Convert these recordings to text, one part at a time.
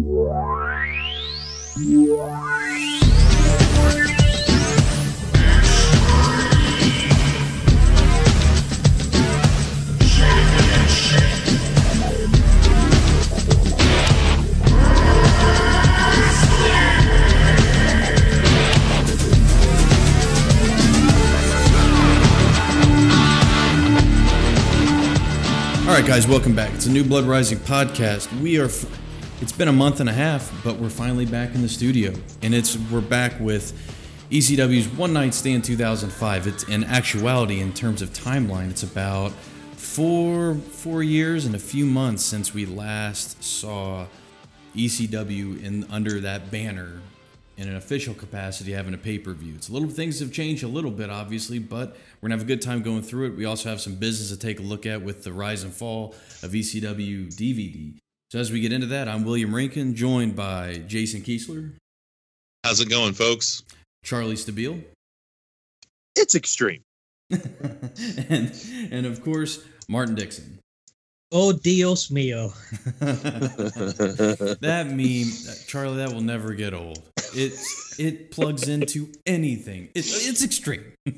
All right, guys, welcome back. It's a New Blood Rising podcast. We are. It's been a month and a half, but we're finally back in the studio, and it's we're back with ECW's One Night Stand 2005. It's in actuality, in terms of timeline, it's about four four years and a few months since we last saw ECW in under that banner in an official capacity having a pay-per-view. It's a little things have changed a little bit obviously, but we're going to have a good time going through it. We also have some business to take a look at with the rise and fall of ECW DVD. So as we get into that, I'm William Rankin joined by Jason Kiesler, How's it going, folks? Charlie Stabile, It's extreme. and and of course Martin Dixon. Oh Dios mío. that meme, Charlie, that will never get old. It it plugs into anything. It, it's extreme.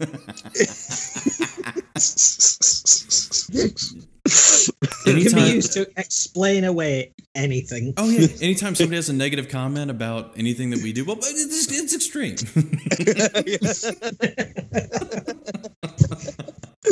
It can be used to explain away anything. Oh yeah. Anytime somebody has a negative comment about anything that we do, well, it's, it's extreme.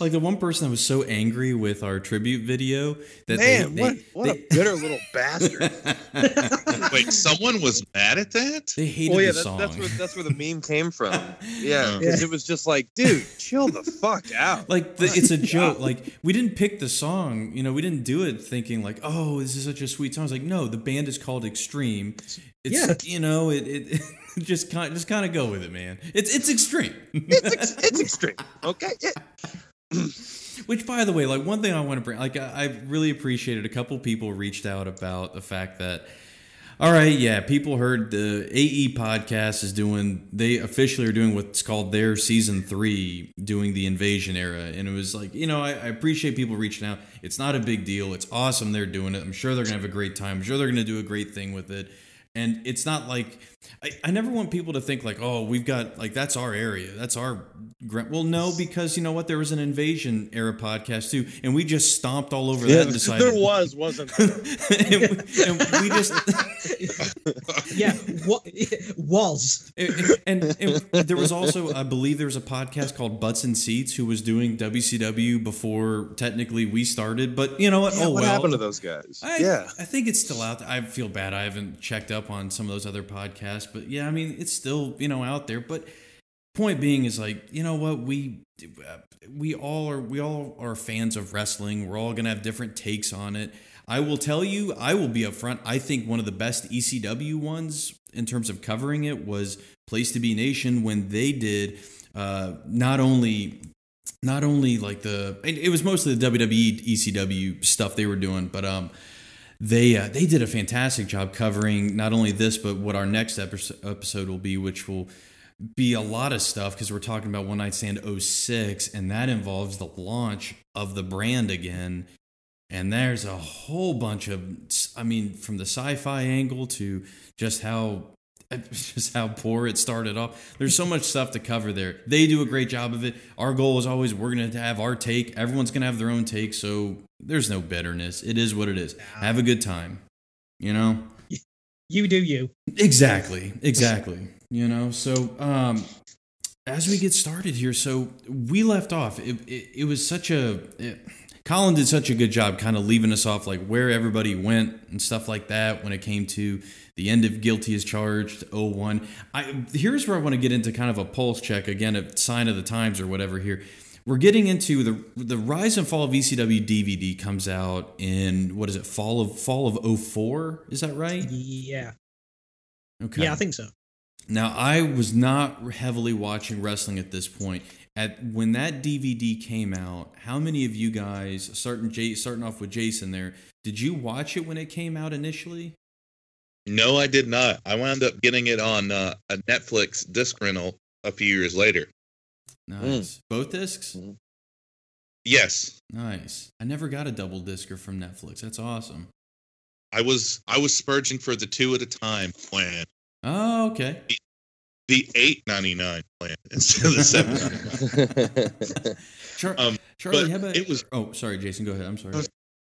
like the one person that was so angry with our tribute video that Man, they, what, they, what a bitter little bastard. Wait, someone was mad at that? they hated well, yeah, the that's, song. that's where that's where the meme came from. Yeah, Yeah. because it was just like, dude, chill the fuck out. like the, it's a joke. Like we didn't pick the song, you know, we didn't do it thinking like, oh, this is such a sweet song. It's like, no, the band is called Extreme. It's Yeah. you know, it, it just kind just kind of go with it, man. It's it's extreme. it's ex- it's extreme. Okay. Yeah. Which, by the way, like one thing I want to bring, like I, I really appreciated a couple people reached out about the fact that, all right, yeah, people heard the AE podcast is doing, they officially are doing what's called their season three, doing the invasion era, and it was like, you know, I, I appreciate people reaching out. It's not a big deal. It's awesome they're doing it. I'm sure they're gonna have a great time. I'm sure they're gonna do a great thing with it. And it's not like I, I never want people to think like, oh, we've got like that's our area, that's our. gra-" Well, no, because you know what, there was an invasion era podcast too, and we just stomped all over that and decided there was, wasn't there? and, we, and we just Yeah, what was. and, and there was also I believe there was a podcast called Butts and Seats who was doing WCW before technically we started, but you know what? Yeah, oh what well. happened to those guys? I, yeah. I think it's still out there. I feel bad. I haven't checked up on some of those other podcasts, but yeah, I mean, it's still, you know, out there. But point being is like, you know what? We, we all are, we all are fans of wrestling. We're all going to have different takes on it. I will tell you, I will be upfront. I think one of the best ECW ones in terms of covering it was Place to Be Nation when they did uh, not only not only like the it was mostly the WWE ECW stuff they were doing, but um they uh, they did a fantastic job covering not only this but what our next episode episode will be, which will be a lot of stuff because we're talking about One Night Stand 06 and that involves the launch of the brand again. And there's a whole bunch of I mean from the sci-fi angle to just how just how poor it started off. There's so much stuff to cover there. They do a great job of it. Our goal is always we're going to have our take. Everyone's going to have their own take, so there's no bitterness. It is what it is. Have a good time. You know? You do you. Exactly. Exactly. You know, so um as we get started here, so we left off. It, it, it was such a it, Colin did such a good job kind of leaving us off like where everybody went and stuff like that when it came to the end of Guilty as Charged 01 I, here's where i want to get into kind of a pulse check again a sign of the times or whatever here we're getting into the the rise and fall of ecw dvd comes out in what is it fall of fall of 04 is that right Yeah. okay Yeah, I think so. now I was not heavily watching wrestling at this point. At when that DVD came out, how many of you guys starting Jay, starting off with Jason there? Did you watch it when it came out initially? No, I did not. I wound up getting it on uh, a Netflix disc rental a few years later. Nice. Both discs? Mm. Yes. Nice. I never got a double discer from Netflix. That's awesome. I was I was spurging for the two at a time plan, Oh, okay. the eight ninety nine plan instead of the seven. Char- Um, Charlie, how about it was- Oh, sorry, Jason. Go ahead. I'm sorry.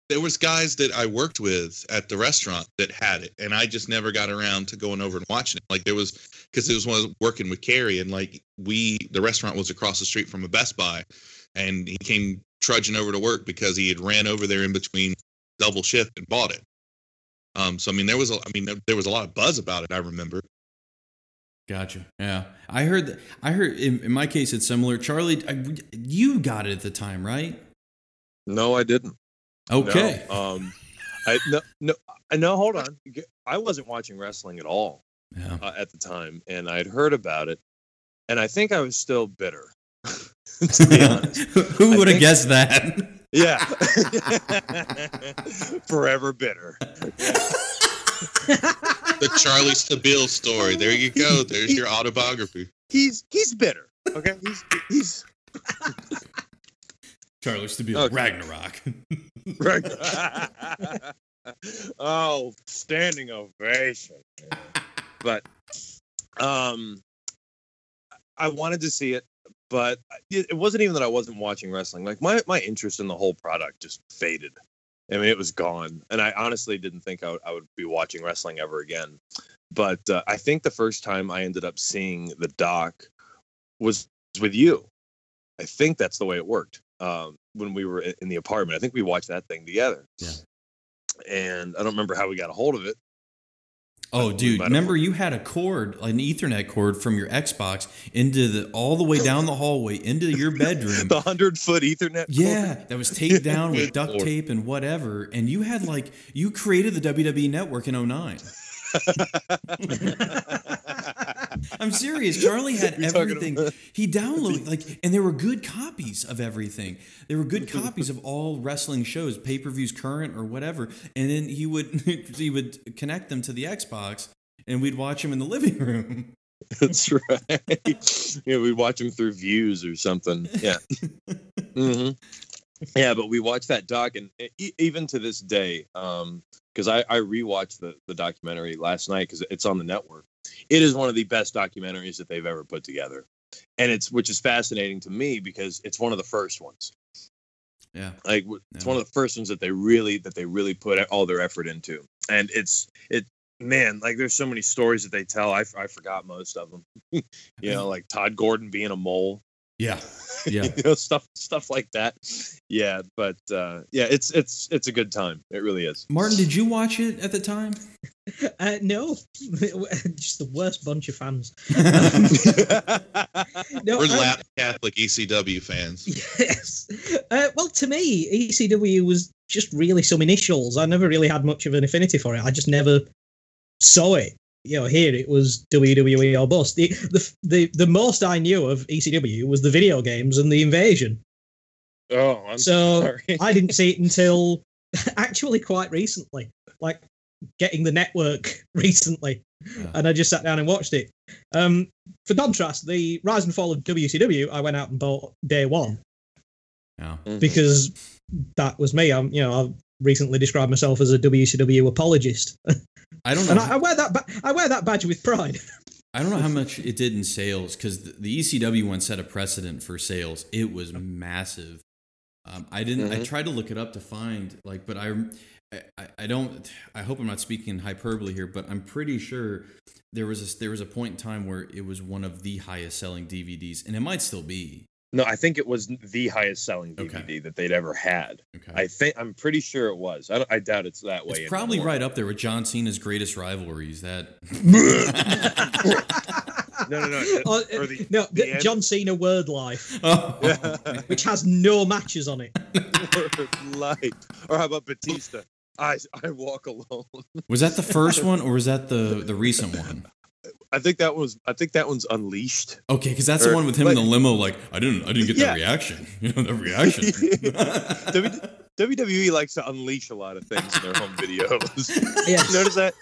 There was guys that I worked with at the restaurant that had it, and I just never got around to going over and watching it. Like there was because it was one of working with Carrie, and like we the restaurant was across the street from a Best Buy, and he came trudging over to work because he had ran over there in between double shift and bought it. Um, so I mean, there was a, I mean, there, there was a lot of buzz about it. I remember. Gotcha. Yeah, I heard. That, I heard. In, in my case, it's similar. Charlie, I, you got it at the time, right? No, I didn't. Okay. No, um, I no no no. Hold on. I wasn't watching wrestling at all Yeah. uh, at the time, and I'd heard about it, and I think I was still bitter. to be honest. Who would have guessed that? Yeah. Forever bitter. The Charlie Stabile story. There you go. There's your autobiography. He's he's bitter. Okay. He's he's Charlie Stabile, Okay. Ragnarok. oh, standing ovation. But um I wanted to see it, but it, wasn't even that I wasn't watching wrestling. Like my my interest in the whole product just faded. I mean, it was gone, and I honestly didn't think I would, I would be watching wrestling ever again. But uh, I think the first time I ended up seeing the doc was with you. I think that's the way it worked. Um, when we were in the apartment, I think we watched that thing together. Yeah. And I don't remember how we got a hold of it. Oh, dude! Remember, you had a cord, an Ethernet cord from your Xbox into the all the way down the hallway into your bedroom. The hundred foot Ethernet. Yeah, that was taped down with duct tape and whatever. And you had like you created the WWE network in 09. I'm serious. Charlie had You're everything. He downloaded like, and there were good copies of everything. There were good copies of all wrestling shows, pay per views, current or whatever. And then he would he would connect them to the Xbox, and we'd watch them in the living room. That's right. yeah, we'd watch them through views or something. Yeah. hmm Yeah, but we watched that doc, and even to this day, um, because I, I rewatched the the documentary last night because it's on the network. It is one of the best documentaries that they've ever put together, and it's which is fascinating to me because it's one of the first ones. Yeah, Like it's Yeah. one of the first ones that they really that they really put all their effort into, and it's it man like there's so many stories that they tell. I, I forgot most of them. you know, like Todd Gordon being a mole. Yeah, yeah. you know stuff stuff like that. Yeah, but uh, yeah, it's it's it's a good time. It really is. Martin, did you watch it at the time? Uh, no, just the worst bunch of fans. No, We're I- lap Catholic ECW fans. Yes. Uh, well, to me, ECW was just really some initials. I never really had much of an affinity for it. I just never saw it. You know, here it was WWE or bust. The, the the the most I knew of ECW was the video games and the invasion. oh, I'm So sorry. I didn't see it until actually quite recently, like getting the network recently, Yeah. and I just sat down and watched it. Um, for contrast, the rise and fall of WCW, I went out and bought day one Yeah. Mhm. because that was me. I'm, you know, I've recently described myself as a WCW apologist, I don't know. and I, I wear that. Ba- I wear that badge with pride. I don't know how much it did in sales because the, the ECW one set a precedent for sales. It was massive. Um, I didn't. I Mhm. tried to look it up to find like, but I, I, I don't. I hope I'm not speaking hyperbole here, but I'm pretty sure there was a there was a point in time where it was one of the highest selling DVDs, and it might still be. No, I think it was the highest selling DVD Okay. that they'd ever had. Okay, I think I'm pretty sure it was. I, don't, I doubt it's that way. it's probably anymore. right up there with John Cena's greatest rivalries. That No, no, no. Oh, the- no, the the end- John Cena Word Life, oh, which has no matches on it. Light. Or how about Batista? I I walk alone. was that the first one or was that the the recent one? I think that was. I think that one's Unleashed. Okay, because that's the one with him in the limo. Like I didn't, I didn't get Yeah. that reaction. You know, the reaction. WWE likes to unleash a lot of things in their home videos. Yes. Notice that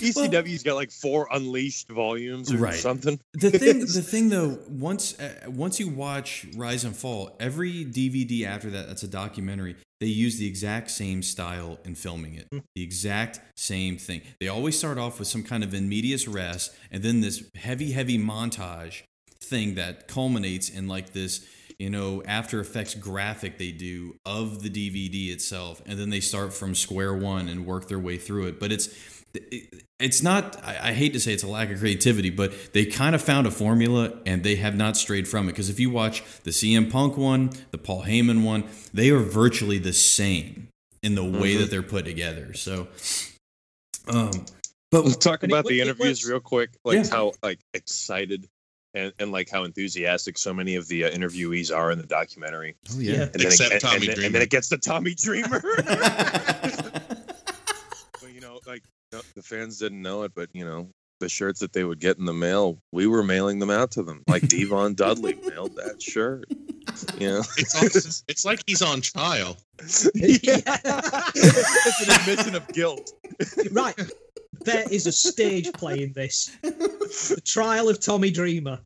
ECW's got like four unleashed volumes or Right. something. the thing, the thing though, once uh, once you watch Rise and Fall, every DVD after that that's a documentary, they use the exact same style in filming it. Hmm. The exact same thing. They always start off with some kind of in medias res and then this heavy, heavy montage thing that culminates in like this, you know, After Effects graphic they do of the DVD itself. And then they start from square one and work their way through it. But it's, it's not I, I hate to say it's a lack of creativity but they kind of found a formula and they have not strayed from it because if you watch the cm punk one the paul heyman one they are virtually the same in the way Mhm. that they're put together so um but Let's talk And it about the interviews was- real quick, like Yeah. how like excited and, and like how enthusiastic so many of the uh, interviewees are in the documentary. oh Yeah. yeah, And then, Except it, and- Tommy and, then- Dreamer. and then it gets to Tommy Dreamer. Well, you know, like you know, the fans didn't know it, but you know, the shirts that they would get in the mail, we were mailing them out to them. Like Devon Dudley mailed that shirt. You know, It's almost, it's like he's on trial. yeah. it's an admission of guilt. right. There is a stage play in this. The trial of Tommy Dreamer.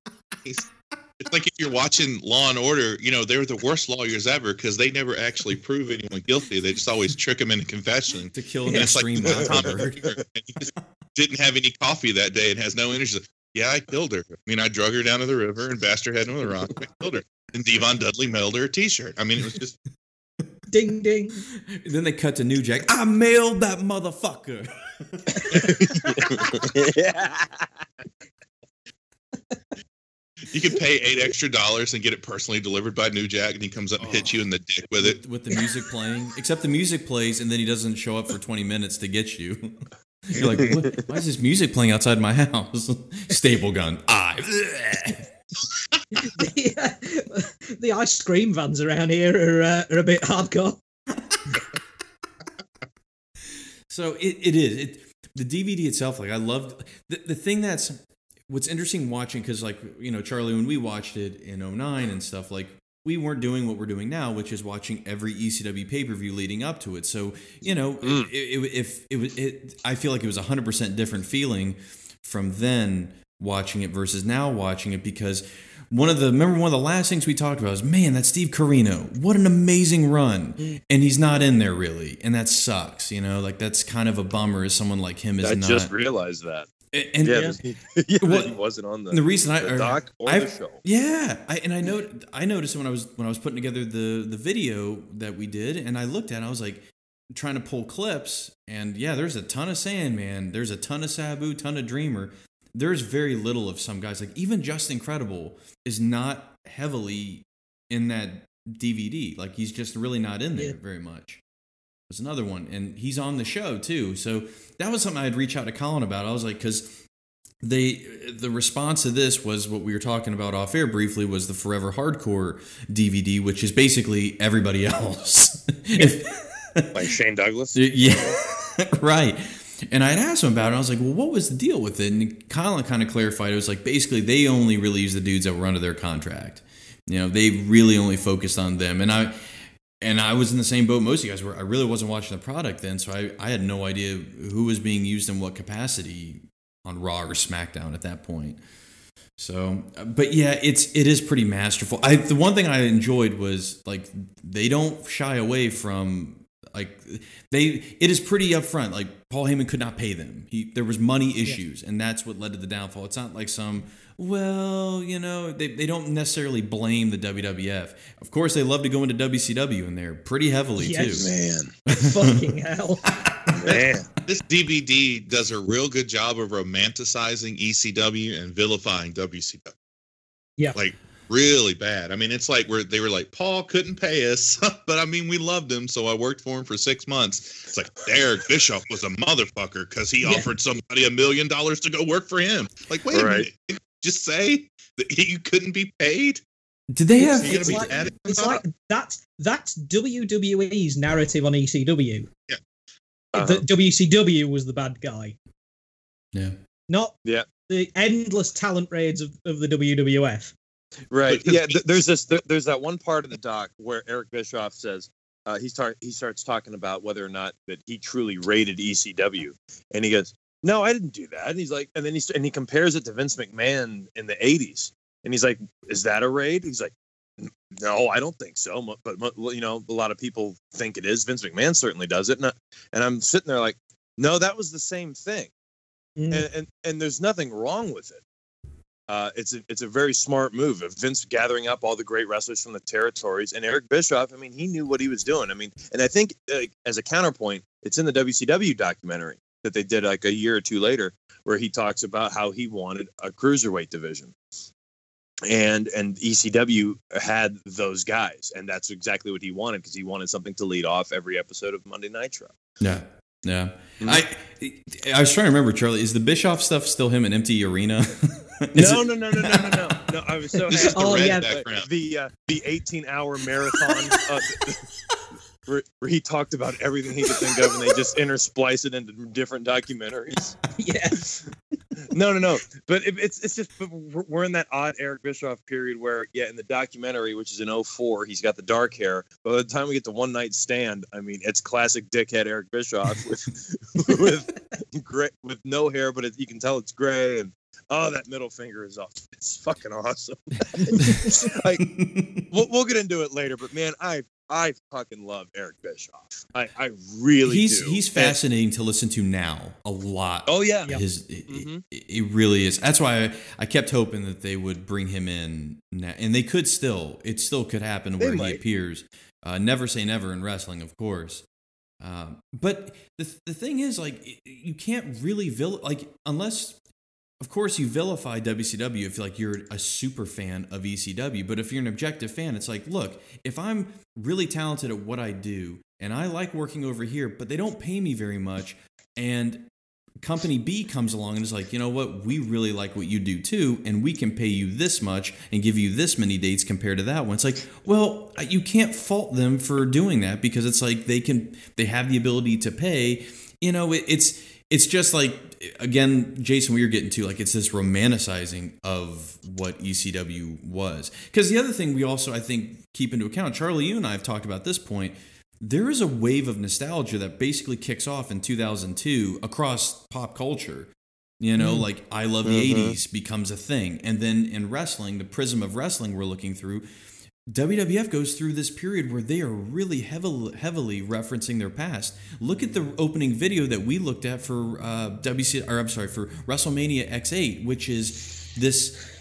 It's like if you're watching Law and Order, you know, they're the worst lawyers ever because they never actually prove anyone guilty. They just always trick them into confession. to kill an And it's like extreme Tommy mockingbird. And he just didn't have any coffee that day and has no energy. Yeah, I killed her. I mean, I drug her down to the river and bashed her head into the rock. I killed her. And Devon Dudley mailed her a T-shirt. I mean, it was just Ding ding. then they cut to new jack i mailed that motherfucker yeah. you could pay eight extra dollars and get it personally delivered by New Jack, and he comes up and hits you in the dick with it. with the music playing except the music plays and then he doesn't show up for 20 minutes to get you you're like what? why is this music playing outside my house staple gun i the, uh, the ice cream vans around here are, uh, are a bit hardcore. So it, it is it the DVD itself. Like I loved the the thing that's what's interesting watching because like you know Charlie when we watched it in 09 and stuff like we weren't doing what we're doing now, which is watching every ECW pay per view leading up to it. So you know Mm. it, it, if it was it, I feel like it was a hundred percent different feeling from then watching it versus now watching it because one of the remember one of the last things we talked about was man that Steve Corino what an amazing run and he's not in there really and that sucks you know like that's kind of a bummer as someone like him is I not just realized that. And yeah, uh, Yeah. yeah, Well, he wasn't on the, the reason I the or- doc or I've- the show. yeah, I, and I know I noticed when I was when I was putting together the the video that we did, and I looked at, it, I was like trying to pull clips, and yeah, there's a ton of Sandman, there's a ton of Sabu, ton of Dreamer. There's very little of some guys. Like even Justin Credible is not heavily in that DVD. Like he's just really not in there Yeah. very much. There's another one, and he's on the show too. So that was something I'd reach out to Colin about. I was like, because they the response to this was what we were talking about off air briefly was the Forever Hardcore DVD, which is basically everybody else. If- Like Shane Douglas. yeah, right. And I'd asked him about it. I was like, well, what was the deal with it? And Colin kind of clarified it was like basically they only really use the dudes that were under their contract. You know, they really only focused on them. And I and I was in the same boat most of you guys were. I really wasn't watching the product then, so I, I had no idea who was being used in what capacity on Raw or SmackDown at that point. So, but yeah, it's it is pretty masterful. I the one thing I enjoyed was like they don't shy away from like they it is pretty upfront. Like Paul Heyman could not pay them. He there was money issues, and that's what led to the downfall. It's not like some well, you know, they, they don't necessarily blame the WWF. Of course, they love to go into WCW, and they're pretty heavily Yes. too. Man, Fucking hell. man. This DVD does a real good job of romanticizing ECW and vilifying WCW. Yeah. Like really bad. I mean, it's like where they were like, Paul couldn't pay us, but I mean, we loved him, so I worked for him for six months. It's like Derek Bischoff was a motherfucker because he Yeah. offered somebody a million dollars to go work for him. Like, wait a minute, just say that you couldn't be paid. Did they have? You're It's like, added it's like that's that's WWE's narrative on ECW. Uh-huh. That WCW was the bad guy, Yeah. not Yeah. the endless talent raids of, of the WWF. Right. Yeah. Th- there's this. Th- there's that one part of the doc where Eric Bischoff says uh, he start he starts talking about whether or not that he truly rated ECW, and he goes, "No, I didn't do that." And he's like, and then he and he compares it to Vince McMahon in the '80s, and he's like, "Is that a raid?" He's like, No, I don't think so. Mo- But you know, a lot of people think it is. Vince McMahon certainly does it, and, I, and I'm sitting there like, no, that was the same thing, Mm. and and, and there's nothing wrong with it. Uh, it's a it's a very smart move of Vince gathering up all the great wrestlers from the territories, and Eric Bischoff. I mean, he knew what he was doing. I mean, and I think uh, as a counterpoint, it's in the WCW documentary that they did like a year or two later, where he talks about how he wanted a cruiserweight division and and ECW had those guys, and that's exactly what he wanted because he wanted something to lead off every episode of Monday Nitro. Yeah. Yeah. Mm. I I was trying to remember, Charlie, is the Bischoff stuff still him in empty arena? Is No, it- no, no, no, no, no, no, no. I was so This is happy. the Oh, red yeah. background. the uh, the 18 hour marathon uh, where, where he talked about everything he could think of, and they just intersplice it into different documentaries. Yes. no, no, no. But it, it's it's just but we're, we're in that odd Eric Bischoff period where, yeah, in the documentary, which is in 04, he's got the dark hair. But by the time we get to One Night Stand, I mean, it's classic dickhead Eric Bischoff with with gray, with no hair, but it, you can tell it's gray. And oh, that middle finger is off. It's fucking awesome. like we'll, we'll get into it later, but man, I I fucking love Eric Bischoff. I I really he's do. he's And- fascinating to listen to now a lot. oh yeah. Yeah. His it, Mhm. it, it really is. That's why I, I kept hoping that they would bring him in, na- and they could still. It still could happen They where he appears. Uh, never say never in wrestling, of course. Um, but the the thing is, like, you can't really vil like unless, of course, you vilify WCW if like you're a super fan of ECW. But if you're an objective fan, it's like, look, if I'm really talented at what I do and I like working over here, but they don't pay me very much, and company B comes along and is like, you know what, we really like what you do too, and we can pay you this much and give you this many dates compared to that one. It's like, well, you can't fault them for doing that because it's like they can, they have the ability to pay. You know, it, it's it's just like again, Jason, we were getting to like it's this romanticizing of what ECW was. Because the other thing we also I think keep into account, Charlie, you and I have talked about this point there is a wave of nostalgia that basically kicks off in 2002 across pop culture. You know, like I love the Mhm. 80s becomes a thing. And then in wrestling, the prism of wrestling we're looking through, WWF goes through this period where they are really heavily, heavily referencing their past. Look at the opening video that we looked at for uh, WC, or I'm sorry, for WrestleMania X8, which is this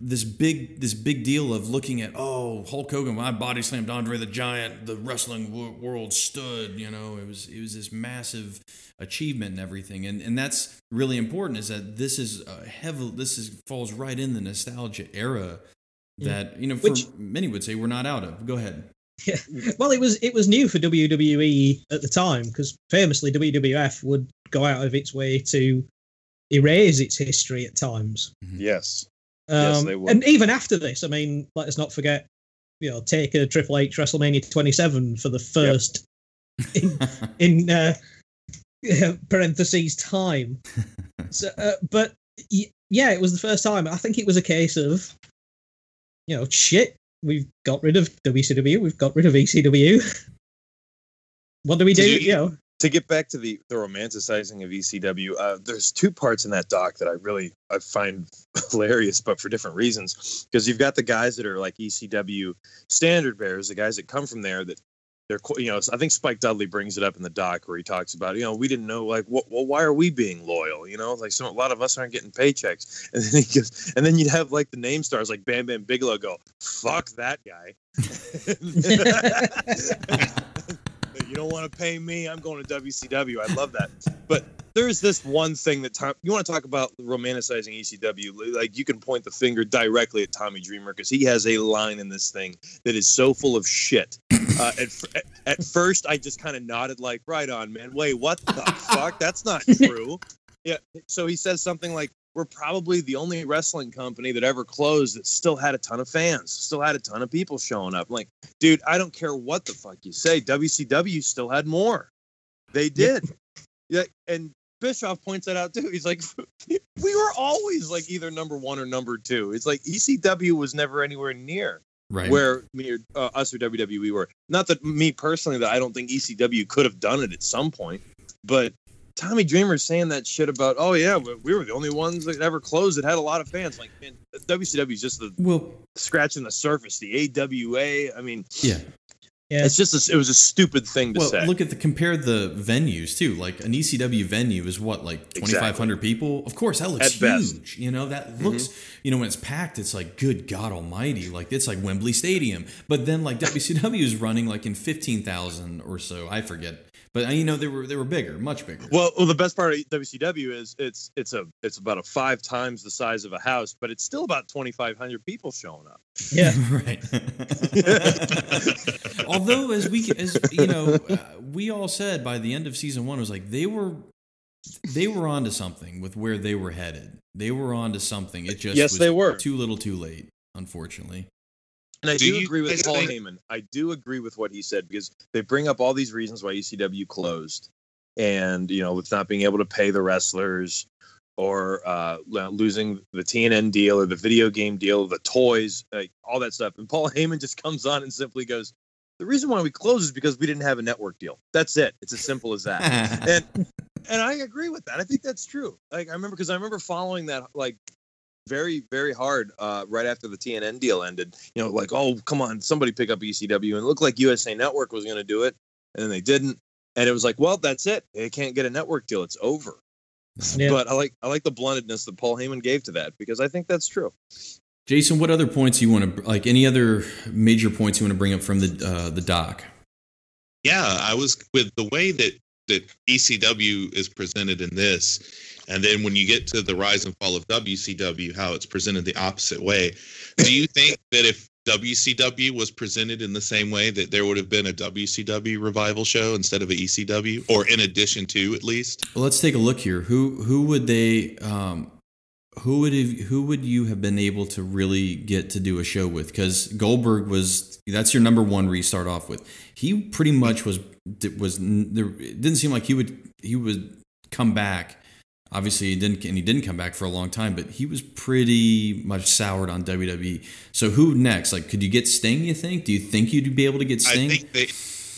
this big this big deal of looking at oh Hulk Hogan when I body slammed Andre the Giant the wrestling wo- world stood you know it was it was this massive achievement and everything and and that's really important is that this is a heavy this is falls right in the nostalgia era that you know for Which- many would say we're not out of go ahead Yeah. Well, it was it was new for WWE at the time because famously WWF would go out of its way to erase its history at times. Yes. Um, Yes, they would. And even after this, I mean, let us not forget, you know, take a Triple H WrestleMania 27 for the first in, in uh, parentheses time. So, uh, but y- yeah, it was the first time. I think it was a case of, you know, shit. We've got rid of WCW. We've got rid of ECW. what do we do? You- You know, to get back to the the romanticizing of ECW, uh, there's two parts in that doc that I really I find hilarious, but for different reasons. Because you've got the guys that are like ECW standard bearers, the guys that come from there that they're you know I think Spike Dudley brings it up in the doc where he talks about you know we didn't know like what well why are we being loyal? You know like so a lot of us aren't getting paychecks. And then he goes and then you'd have like the name stars like Bam Bam Bigelow go fuck that guy. You don't want to pay me i'm going to wcw i love that. But there's this one thing that Tom, you want to talk about romanticizing ecw like you can point the finger directly at tommy dreamer because he has a line in this thing that is so full of shit uh, at, at, at first i just kind of nodded like right on man wait what the fuck that's not true yeah so he says something like we're probably the only wrestling company that ever closed that still had a ton of fans, still had a ton of people showing up. Like, dude, I don't care what the fuck you say. WCW still had more. They did. Yeah, and Bischoff points that out too. He's like, we were always like either number one or number two. It's like ECW was never anywhere near right where me or uh, us or WWE were. Not that me personally that I don't think ECW could have done it at some point, but Tommy Dreamer saying that shit about, oh yeah, we we were the only ones that ever closed that had a lot of fans. Like, man, WCW is just the Well, scratching the surface. The AWA, I mean, yeah. Yeah. it's just a, it was a stupid thing to Well, say. look at the compare the venues too. Like an ECW venue is what like twenty five hundred people. Of course, that looks At best. huge. You know that mm-hmm. looks. You know when it's packed, it's like good God Almighty. Like it's like Wembley Stadium. But then like WCW is running like in fifteen thousand or so. I forget. But uh, you know they were they were bigger, much bigger. Well, well, the best part of WCW is it's it's a it's about a five times the size of a house, but it's still about twenty five hundred people showing up. yeah. right. Although, as we as you know, uh, we all said by the end of season one, it was like they were they were onto something with where they were headed. They were onto something. It just Yes, was they were. too little, too late. Unfortunately, And I Do do, you agree with Paul think- Heyman. I do agree with what he said because they bring up all these reasons why ECW closed, and you know, with not being able to pay the wrestlers, or uh, losing the TNN deal, or the video game deal, the toys, like all that stuff. And Paul Heyman just comes on and simply goes, "The reason why we closed is because we didn't have a network deal. That's it. It's as simple as that." and and I agree with that. I think that's true. Like I remember because I remember following that like very very hard uh, right after the TNN deal ended. You know, like oh come on, somebody pick up ECW, and it looked like USA Network was going to do it, and then they didn't. And it was like, well, that's it. They can't get a network deal. It's over. Yeah. But I like I like the bluntedness that Paul Heyman gave to that because I think that's true. Jason, what other points you want to like? Any other major points you want to bring up from the uh, the doc? Yeah, I was with the way that that ECW is presented in this, and then when you get to the rise and fall of WCW, how it's presented the opposite way. Do you think that if WCW was presented in the same way, that there would have been a WCW revival show instead of a ECW, or in addition to at least? Well, let's take a look here. Who who would they um who would have, who would you have been able to really get to do a show with? Because Goldberg was that's your number one restart off with. He pretty much was was there. It didn't seem like he would he would come back. Obviously, he didn't and he didn't come back for a long time. But he was pretty much soured on WWE. So who next? Like, could you get Sting? You think? Do you think you'd be able to get Sting? I think they,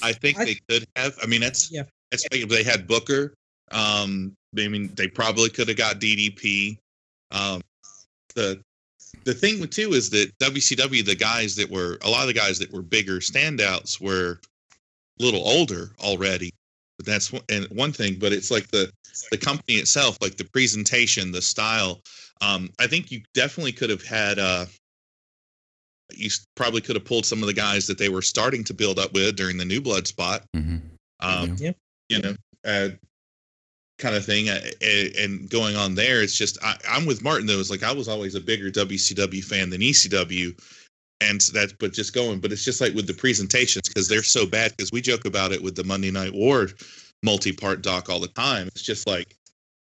I think I- they could have. I mean, that's Yeah. that's if they had Booker. Um, I mean, they probably could have got DDP. Um, the the thing with too is that WCW, the guys that were a lot of the guys that were bigger standouts were a little older already. But that's one, and one thing. But it's like the the company itself, like the presentation, the style. Um, I think you definitely could have had. Uh, you probably could have pulled some of the guys that they were starting to build up with during the new blood spot. Mhm. Um, Yeah. You know, uh, kind of thing. Uh, and going on there, it's just I, I'm with Martin though. It's like I was always a bigger WCW fan than ECW, and so that's but just going. But it's just like with the presentations because they're so bad. Because we joke about it with the Monday Night War multi-part doc all the time. It's just like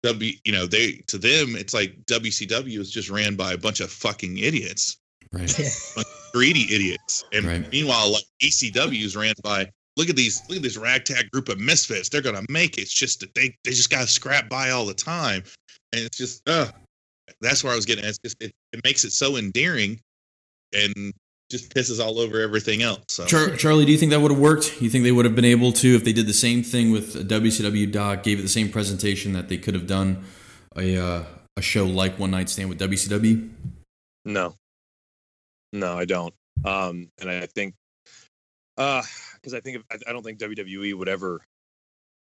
W. You know, they to them it's like WCW is just ran by a bunch of fucking idiots Right. Greedy idiots. And Right. meanwhile, like ECW is ran by look at these look at this ragtag group of misfits. They're gonna make it. It's just that they they just gotta scrap by all the time. And it's just uh that's where I was getting at. It's just it, it makes it so endearing and just pisses all over everything else. So Char- Charlie, do you think that would have worked? You think they would have been able to if they did the same thing with a WCW doc, gave it the same presentation that they could have done a uh, a show like One Night Stand with WCW? No, no, I don't. Um, and I think, uh, because I think if, I, I don't think WWE would ever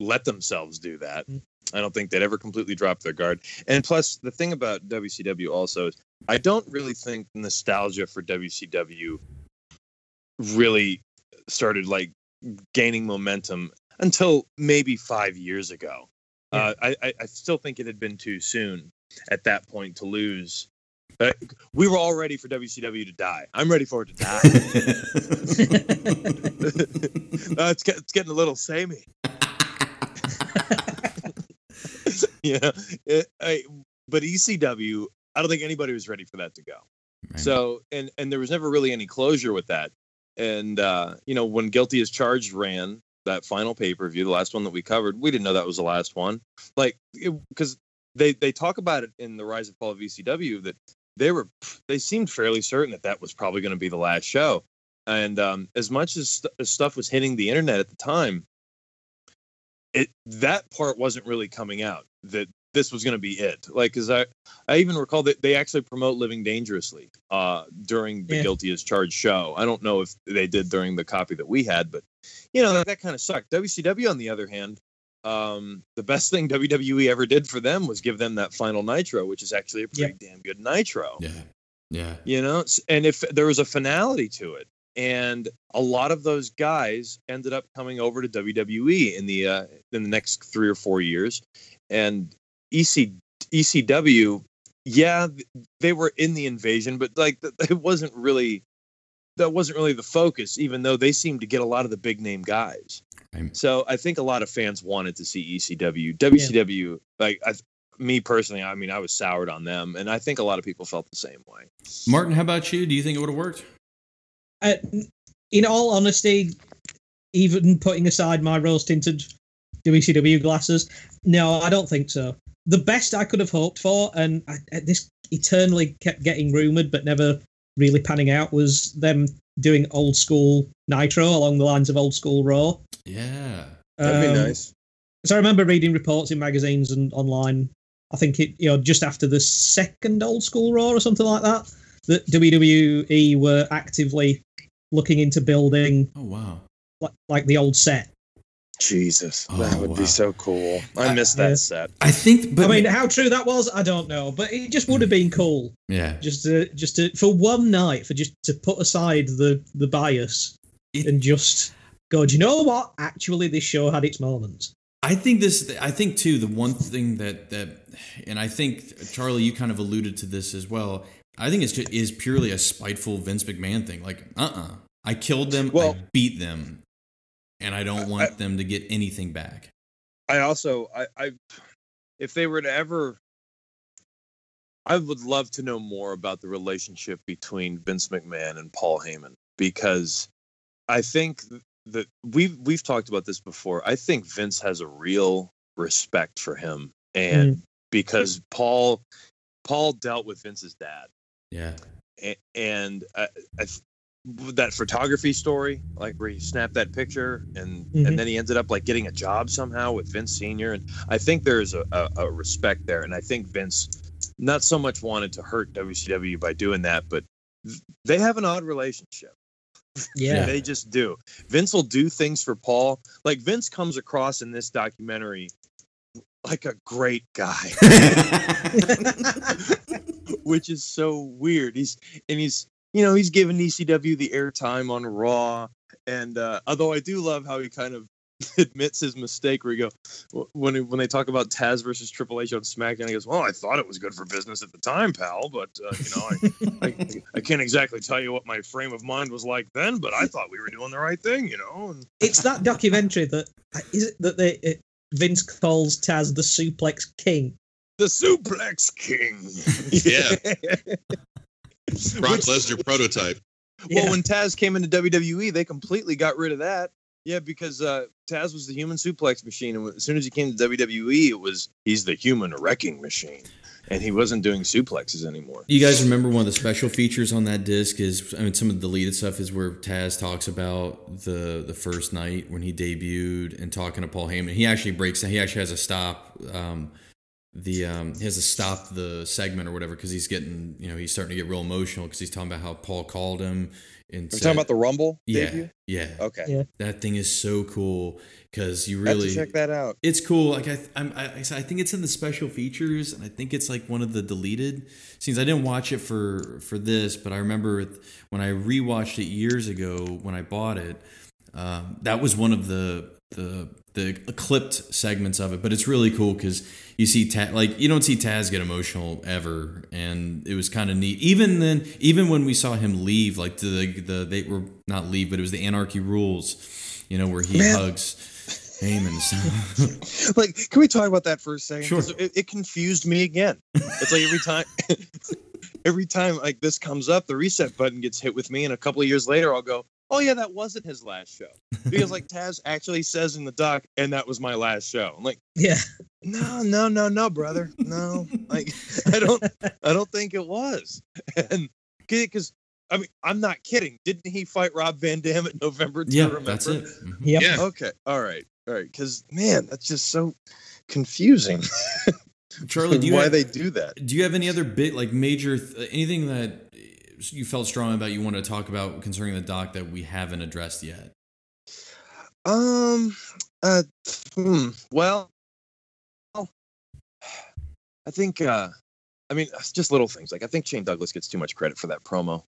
let themselves do that. Mm. I don't think they'd ever completely drop their guard. And plus, the thing about WCW also is, I don't really think nostalgia for WCW really started like gaining momentum until maybe five years ago. Uh, I, I, I still think it had been too soon at that point to lose. Uh, we were all ready for WCW to die. I'm ready for it to die. uh, it's, it's getting a little samey. yeah, it, I, but ECW, I don't think anybody was ready for that to go. Right. So, and and there was never really any closure with that. And uh, you know, when Guilty as Charged ran that final pay per view, the last one that we covered, we didn't know that was the last one. Like, because they they talk about it in the Rise and Fall of ECW that they were they seemed fairly certain that that was probably going to be the last show. And um, as much as, st- as stuff was hitting the internet at the time, it that part wasn't really coming out that this was going to be it. Like, cause I, I even recall that they actually promote living dangerously, uh, during the Yeah. guilty as charged show. I don't know if they did during the copy that we had, but you know, that, that kind of sucked. WCW on the other hand, um, the best thing WWE ever did for them was give them that final nitro, which is actually a pretty damn good nitro Yeah. Yeah. you know and if there was a finality to it and a lot of those guys ended up coming over to WWE in the uh, in the next 3 or 4 years and EC ECW yeah they were in the invasion but like it wasn't really that wasn't really the focus even though they seemed to get a lot of the big name guys Right. so I think a lot of fans wanted to see ECW WCW like I me personally I mean I was soured on them and I think a lot of people felt the same way Martin, how about you? Do you think it would have worked? Uh, in all honesty, even putting aside my rose tinted WCW glasses, no, I don't think so. The best I could have hoped for, and I, I- this eternally kept getting rumored but never really panning out, was them doing old school Nitro along the lines of old school Raw. Yeah. That'd be Um, nice. So I remember reading reports in magazines and online. I think it, you know, just after the second old school Raw or something like that, that WWE were actively looking into building Oh wow. like, like the old set. Jesus, Oh, that would wow. be so cool. I I- missed yeah. that set. I think, but I mean, how true that was, I don't know, but it just would have been cool yeah. just to just to for one night for just to put aside the the bias It- and just go. Do you know what? Actually, this show had its moments. I think this. I think too. The one thing that that, and I think Charlie, you kind of alluded to this as well. I think it's just, is purely a spiteful Vince McMahon thing. Like, uh, uh I killed them. Well- I beat them, and I don't want them to get anything back. I also, I, I, if they were to ever, I would love to know more about the relationship between Vince McMahon and Paul Heyman because I think that we've we've talked about this before. I think Vince has a real respect for him, and mm. because Paul, Paul dealt with Vince's dad. Yeah. A- and I, I, that photography story, like where he snapped that picture, and Mhm. and then he ended up like getting a job somehow with Vince Senior, and I think there's a, a, a respect there, and I think Vince not so much wanted to hurt WCW by doing that, but they have an odd relationship. Yeah, They just do. Vince will do things for Paul. Like Vince comes across in this documentary like a great guy. which is so weird. He's and he's you know he's giving ECW the airtime on Raw, and uh, although I do love how he kind of admits his mistake, where he go when when they talk about Taz versus Triple H on SmackDown, he goes, "Well, I thought it was good for business at the time, pal, but uh, you know, I, I I can't exactly tell you what my frame of mind was like then, but I thought we were doing the right thing, you know." And it's that documentary that is it that they it, Vince calls Taz the Suplex King. the Suplex King, Yeah. Brock Which- Lesnar prototype. Well, Yeah. when Taz came into WWE, they completely got rid of that. Yeah, because uh, Taz was the human suplex machine, and as soon as he came to WWE, it was he's the human wrecking machine, and he wasn't doing suplexes anymore. You guys remember one of the special features on that disc is I mean some of the deleted stuff is where Taz talks about the the first night when he debuted and talking to Paul Heyman. He actually breaks down. He actually has a stop. Um, the um, he has to stop the segment or whatever because he's getting you know he's starting to get real emotional because he's talking about how Paul called him and We're said- talking about the Rumble yeah debut. yeah Okay, Yeah. that thing is so cool because you I have really to check that out. it's cool. Like I, I'm, I, I think it's in the special features, and I think it's like one of the deleted scenes. I didn't watch it for for this, but I remember it- when I rewatched it years ago when I bought it. Um, that was one of the the the clipped segments of it, but it's really cool because you see Taz, like you don't see Taz get emotional ever, and it was kind of neat. Even then, even when we saw him leave, like the the they were not leave, but it was the Anarchy Rules, you know, where he Man. hugs Heyman. Like, can we talk about that for a second? Sure. It, it confused me again. It's like every time, every time like this comes up, the reset button gets hit with me, and a couple of years later, I'll go, "Oh yeah, that wasn't his last show," because like Taz actually says in the doc, "And that was my last show." I'm like, Yeah, no, no, no, no, brother, no. Like, I don't, I don't think it was, and because I mean, I'm not kidding. Didn't he fight Rob Van Dam at November? to yeah, Remember? that's it. Mhm. Yep. Yeah. Okay. All right. All right. Because man, that's just so confusing. Charlie, do you why have, they do that? do you have any other bit like major th- anything that you felt strong about you want to talk about concerning the doc that we haven't addressed yet? Um. Uh. Hmm. Well. I think. uh I mean, just little things. Like I think Shane Douglas gets too much credit for that promo.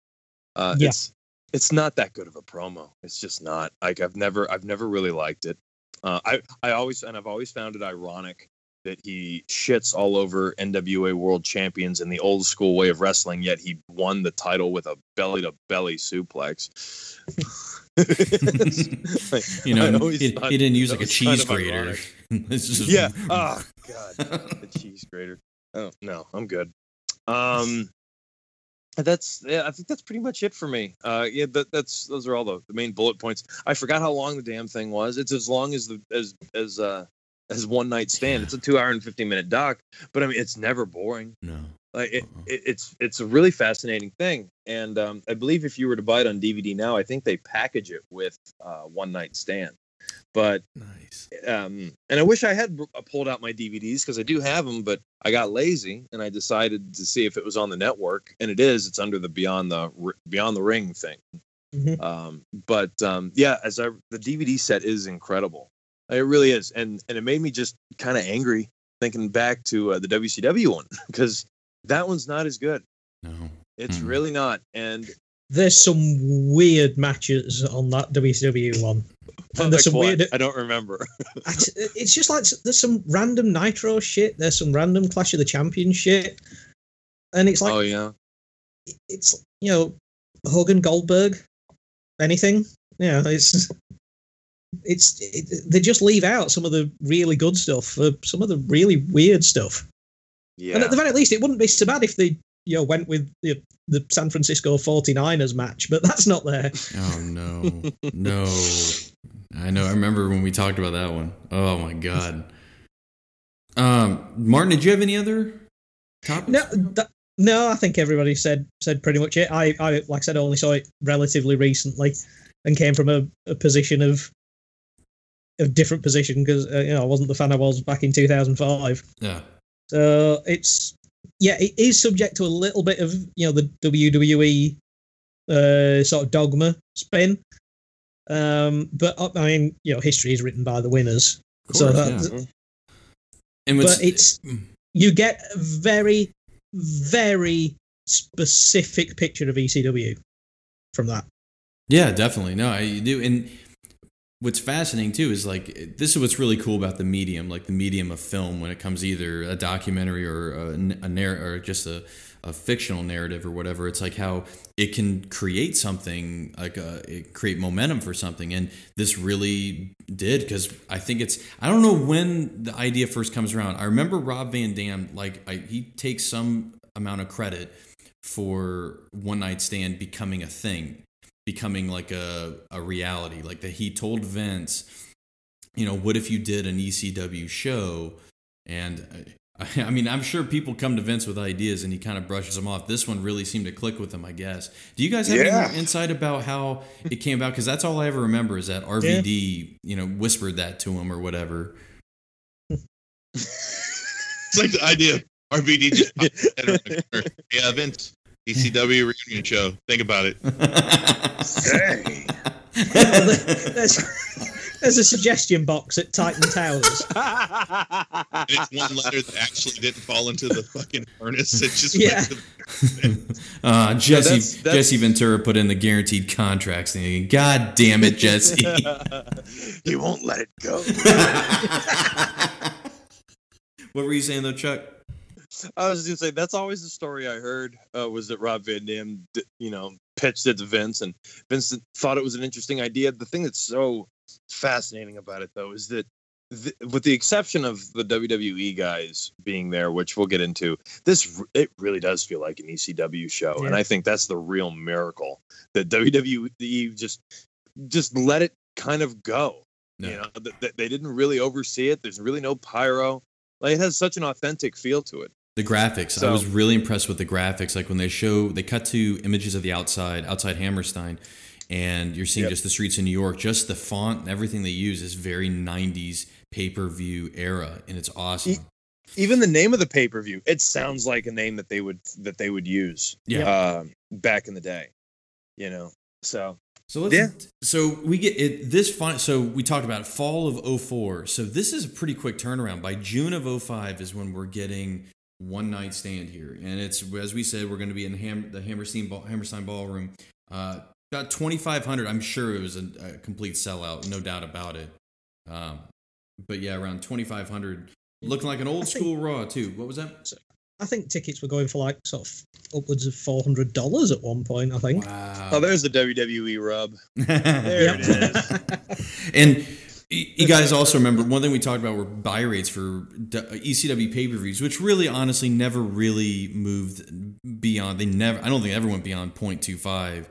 Uh, Yeah. It's it's not that good of a promo. It's just not. Like I've never I've never really liked it. Uh, I I always and I've always found it ironic that he shits all over NWA World Champions in the old school way of wrestling, yet he won the title with a belly to belly suplex. Like, You know, he, he didn't use like a kind cheese of grater. ironic. it's just Yeah. Oh God, the cheese grater. Oh no, I'm good. Um, that's yeah. I think that's pretty much it for me. Uh, yeah, that, that's those are all the, the main bullet points. I forgot how long the damn thing was. It's as long as the as as uh as one night stand. It's a two hour and fifteen minute doc, but I mean it's never boring. no. Like it, Uh-uh. it, it's it's a really fascinating thing, and um, I believe if you were to buy it on DVD now, I think they package it with uh, One Night Stand. But Nice. um, and I wish I had pulled out my DVDs because I do have them, but I got lazy and I decided to see if it was on the network, and it is. It's under the Beyond the Beyond the Ring thing. Mhm. Um, but um, yeah, as I the DVD set is incredible. It really is, and and it made me just kind of angry thinking back to uh, the WCW one because that one's not as good. No. It's Hmm. really not. And There's some weird matches on that WCW one. And there's Like some what? weird. I don't remember. It's it's just like there's some random Nitro shit. There's some random Clash of the Champions shit, and it's like oh yeah, it's you know Hogan Goldberg, anything. Yeah, it's it's it, they just leave out some of the really good stuff for some of the really weird stuff. yeah. And at the very least, it wouldn't be so bad if they you know went with the, the San Francisco 49ers match, but that's not there. Oh no. no. I know. I remember when we talked about that one. Oh my god. Um, Martin, did you have any other topics? No, that, no, I think everybody said said pretty much it. I, I like I said, I only saw it relatively recently, and came from a, a position of a different position because uh, you know I wasn't the fan I was back in 2005. Yeah. So it's yeah, it is subject to a little bit of you know the WWE uh, sort of dogma spin. Um, but uh, I mean, you know, history is written by the winners. Of So that- yeah. And but it's Mm. you get a very very specific picture of ECW from that. Yeah, definitely. No, I you do. And what's fascinating too is like this is what's really cool about the medium, like the medium of film, when it comes either a documentary or a, a or just a, a fictional narrative or whatever. It's like how it can create something, like a, it create momentum for something, and this really did because I think it's I don't know when the idea first comes around. I remember Rob Van Dam, like I, he takes some amount of credit for One Night Stand becoming a thing becoming like a, a reality. Like that he told Vince, you know, what if you did an ECW show? And uh, I mean, I'm sure people come to Vince with ideas and he kind of brushes them off. This one really seemed to click with him, I guess. Do you guys have any Yeah. more insight about how it came about? Because that's all I ever remember is that RVD, you know, whispered that to him or whatever. It's like the idea of RVD just popped his head around the corner. Yeah, Vince, ECW reunion show. Think about it. Dang. there's, there's a suggestion box at Titan Towers. And it's one letter that actually didn't fall into the fucking furnace. It just Yeah. went to uh, Jesse that's- that's- Jesse Ventura put in the guaranteed contracts thing. God damn it, Jesse. you won't let it go. what were you saying though, Chuck? I was going to say that's always the story I heard uh, was that Rob Van Dam, you know, pitched it to Vince, and Vince thought it was an interesting idea. The thing that's so fascinating about it, though, is that th- with the exception of the WWE guys being there, which we'll get into, this it really does feel like an ECW show, and I think that's the real miracle that WWE just just let it kind of go. No. You know, th- th- they didn't really oversee it. There's really no pyro. Like it has such an authentic feel to it. The graphics. I was really impressed with the graphics. Like when they show, they cut to images of the outside, outside Hammerstein, and you're seeing Yep. just the streets in New York. Just the font and everything they use is very 90s pay per view era, and it's awesome. Even the name of the pay per view, it sounds like a name that they would that they would use Yeah. um, back in the day. You know, so So let's, Yeah. So we get it this fine. So we talked about fall of 04. So this is a pretty quick turnaround. By June of 05 is when we're getting one night stand here, and it's as we said we're going to be in Ham, the Hammerstein Ball, Hammerstein Ballroom. Uh, about 2,500. I'm sure it was a, a complete sellout, no doubt about it. Um, but yeah, around 2,500. Looking like an old I think- school Raw too. What was that? I think tickets were going for like sort of upwards of four hundred dollars at one point. I think. Wow. oh, there's the WWE rub. there There it is. And y- you guys also remember one thing we talked about were buy rates for ECW pay per views, which really, honestly, never really moved beyond. They never. I don't think ever went beyond 0.25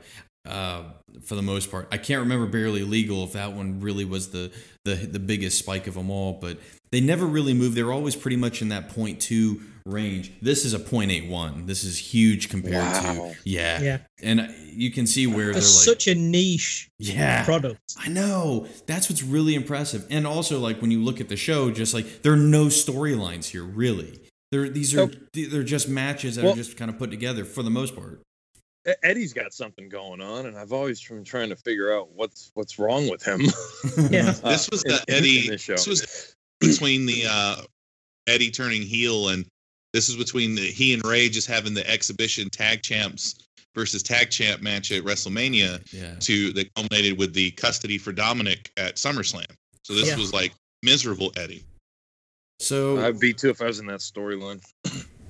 uh, for the most part. I can't remember barely legal if that one really was the the the biggest spike of them all, but they never really moved. They were always pretty much in that 0.2 range. This is a 0.81. This is huge compared Wow. to yeah. Yeah, And you can see where they're it's like such a niche yeah. product. I know. That's what's really impressive. And also, like when you look at the show, just like there are no storylines here, really. There, these are Nope. they're just matches that Well- are just kind of put together for the most part. Eddie's got something going on, and I've always been trying to figure out what's what's wrong with him. Yeah. This Uh, was the in- Eddie. in this show. this was between the uh, Eddie turning heel, and this is between the, he and Ray just having the exhibition tag champs versus tag champ match at WrestleMania. Yeah. To that culminated with the custody for Dominic at SummerSlam. So this Yeah. was like miserable Eddie. So I'd be too if I was in that storyline.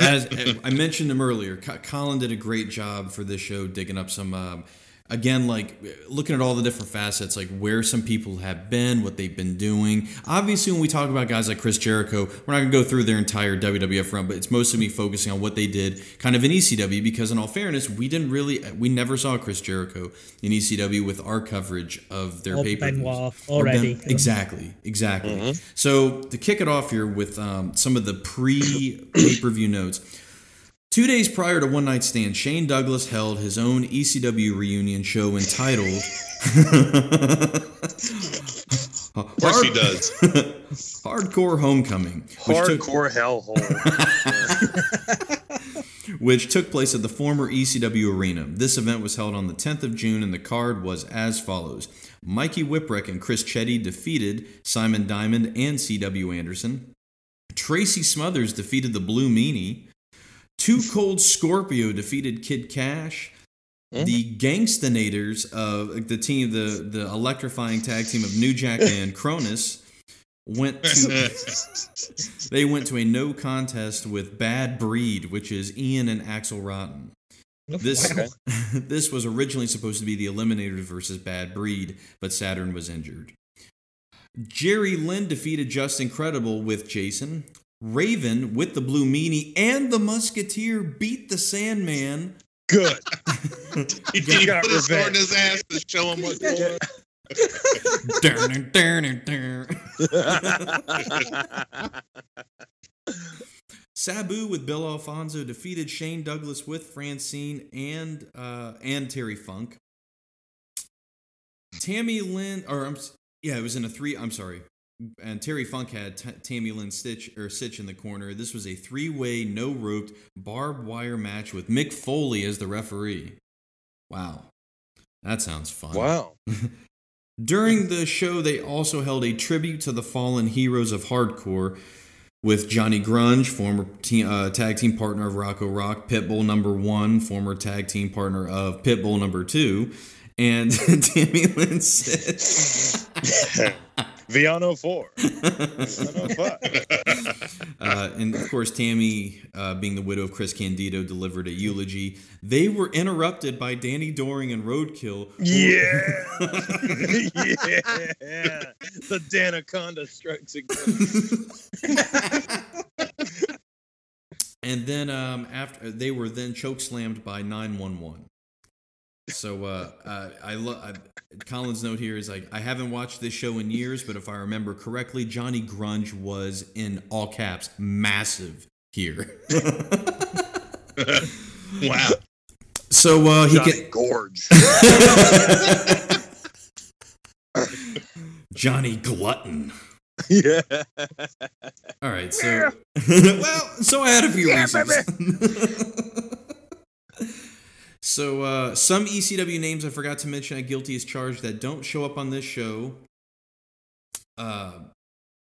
as I mentioned him earlier, Colin did a great job for this show, digging up some. Um, again, like looking at all the different facets, like where some people have been, what they've been doing. Obviously, when we talk about guys like Chris Jericho, we're not going to go through their entire WWF run, but it's mostly me focusing on what they did kind of in ECW because, in all fairness, we didn't really, we never saw Chris Jericho in ECW with our coverage of their Or pay per Benoit already. Exactly, exactly. So to kick it off here with um, some of the pre pay per view notes. Two days prior to One Night Stand, Shane Douglas held his own ECW reunion show entitled. Of course he does. Hardcore Homecoming, which took, Hardcore hellhole. which took place at the former ECW arena. This event was held on the 10th of June, and the card was as follows Mikey Whipwreck and Chris Chetti defeated Simon Diamond and C.W. Anderson. Tracy Smothers defeated the Blue Meanie. Two Cold Scorpio defeated Kid Cash. The Gangstanators of the team, the the electrifying tag team of New Jack and Kronus, went to they went to a no contest with Bad Breed, which is Ian and Axel Rotten. Oh, this Wow. this was originally supposed to be the Eliminators versus Bad Breed, but Saturn was injured. Jerry Lynn defeated Justin Credible with Jason. Raven with the Blue Meanie and the Musketeer beat the Sandman. Good. He, You he got put his sword in revenge. his ass to show him what's going on. Dun, dun, dun, dun. Sabu with Bill Alfonso defeated Shane Douglas with Francine and uh, and Terry Funk. Tammy Lynn, or I'm, yeah, it was in a three. I'm sorry, and Terry Funk had T- Tammy Lynn Stitch or Sitch in the corner. This was a three-way, no roped, barbed wire match with Mick Foley as the referee. Wow, that sounds fun. wow. During the show, they also held a tribute to the fallen heroes of hardcore with Johnny Grunge, former uh, tag team partner of Rocco Rock, Pitbull number one, former tag team partner of Pitbull number two, and Tammy Lynn Stitch. Viano 4. Viano 5. Uh, and of course, Tammy, uh, being the widow of Chris Candido, delivered a eulogy. They were interrupted by Danny Doring and Roadkill. Yeah. yeah. The Danaconda strikes again. and then um, after they were then choke slammed by 911 so uh, uh, i love colin's note here is like i haven't watched this show in years but if i remember correctly johnny grunge was in all caps massive here. wow. so uh, he Johnny can Gorge. Johnny Glutton. yeah. All right, so well, so I had a few Yeah, reasons. So uh, some ECW names I forgot to mention at Guilty as Charged that don't show up on this show. Uh,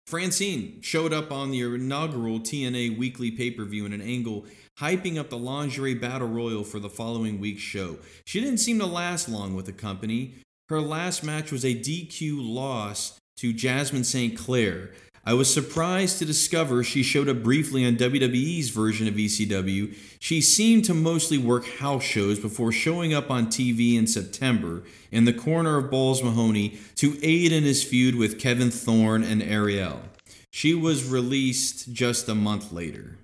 Francine showed up on the inaugural TNA weekly pay per view in an angle hyping up the lingerie battle royal for the following week's show. She didn't seem to last long with the company. Her last match was a DQ loss to Jasmine St. Clair. I was surprised to discover she showed up briefly on WWE's version of ECW. She seemed to mostly work house shows before showing up on TV in September in the corner of Balls Mahoney to aid in his feud with Kevin Thorn and Ariel. She was released just a month later.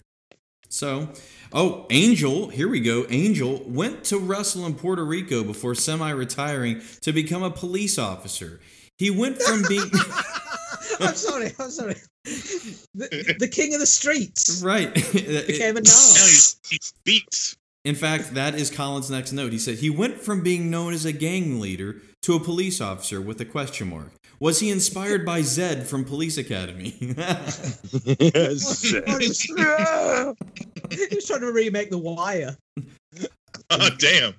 So, oh, Angel, here we go. Angel went to wrestle in Puerto Rico before semi retiring to become a police officer. He went from being. I'm sorry. I'm sorry. The, the king of the streets right. became a Now narc. he, he speaks. In fact, that is Colin's next note. He said he went from being known as a gang leader to a police officer with a question mark. Was he inspired by Zed from Police Academy? What is- He was trying to remake The Wire. Oh, damn.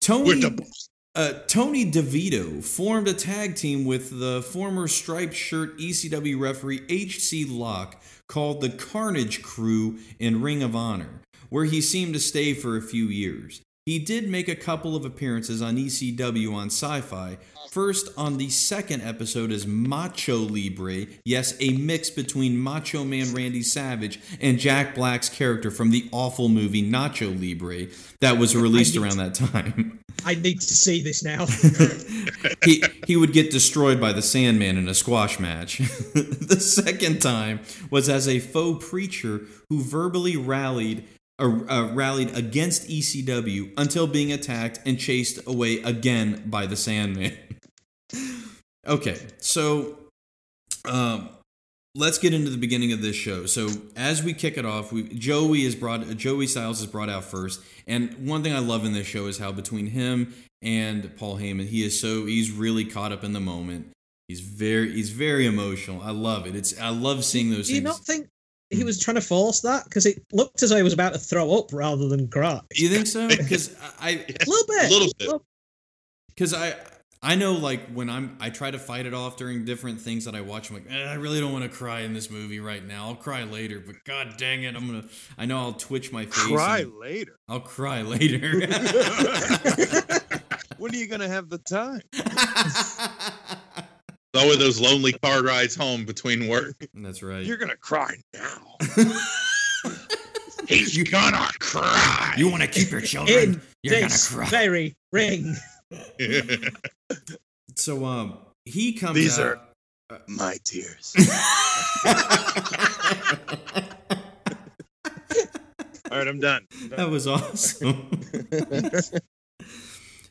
Tony We're the uh, Tony DeVito formed a tag team with the former striped shirt ECW referee HC Loc called the Carnage Crew in Ring of Honor, where he seemed to stay for a few years. He did make a couple of appearances on ECW on Sci Fi, first on the second episode as Macho Libre, yes, a mix between Macho Man Randy Savage and Jack Black's character from the awful movie Nacho Libre that was released around that time. I need to see this now. he he would get destroyed by the Sandman in a squash match. the second time was as a faux preacher who verbally rallied uh, uh, rallied against ECW until being attacked and chased away again by the Sandman. Okay, so um, let's get into the beginning of this show. So as we kick it off, we Joey is brought Joey Styles is brought out first, and one thing I love in this show is how between him and Paul Heyman, he is so he's really caught up in the moment. He's very he's very emotional. I love it. It's I love seeing those Do you things. not think he was trying to force that? Because it looked as though he was about to throw up rather than cry. you think so? Because I A little bit. A little bit. because I I know like when I'm I try to fight it off during different things that I watch. I'm like eh, I really don't want to cry in this movie right now. I'll cry later, but god dang it, I'm gonna. I know I'll twitch my face. Cry later. I'll cry later. when are you gonna have the time? Always those lonely car rides home between work. That's right. You're gonna cry now. He's gonna cry. you want to keep your children? In You're gonna this cry. very ring. So um, he comes. These out, My tears. All right, I'm done. I'm done. That was awesome.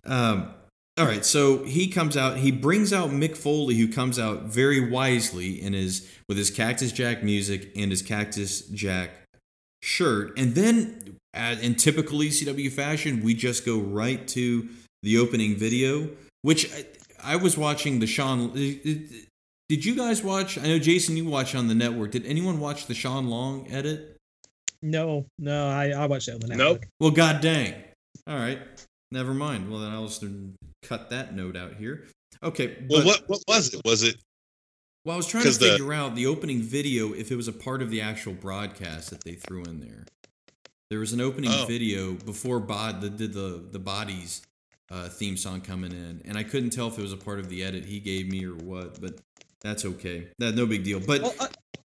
um, all right, so he comes out. He brings out Mick Foley, who comes out very wisely in his with his Cactus Jack music and his Cactus Jack shirt, and then uh, in typical ECW fashion, we just go right to the opening video, which I, I was watching the Sean. Did you guys watch? I know Jason, you watch on the network. Did anyone watch the Sean Long edit? No, no, I, I watched that on the network. Nope. Well, god dang. All right. Never mind. Well, then I'll just cut that note out here. Okay. well, what what was it? Was it Well, I was trying to 'cause the- figure out the opening video if it was a part of the actual broadcast that they threw in there. There was an opening Oh. video before bod the did the the bodies uh, theme song coming in, and I couldn't tell if it was a part of the edit he gave me or what. But that's okay. That no big deal. But Well, uh,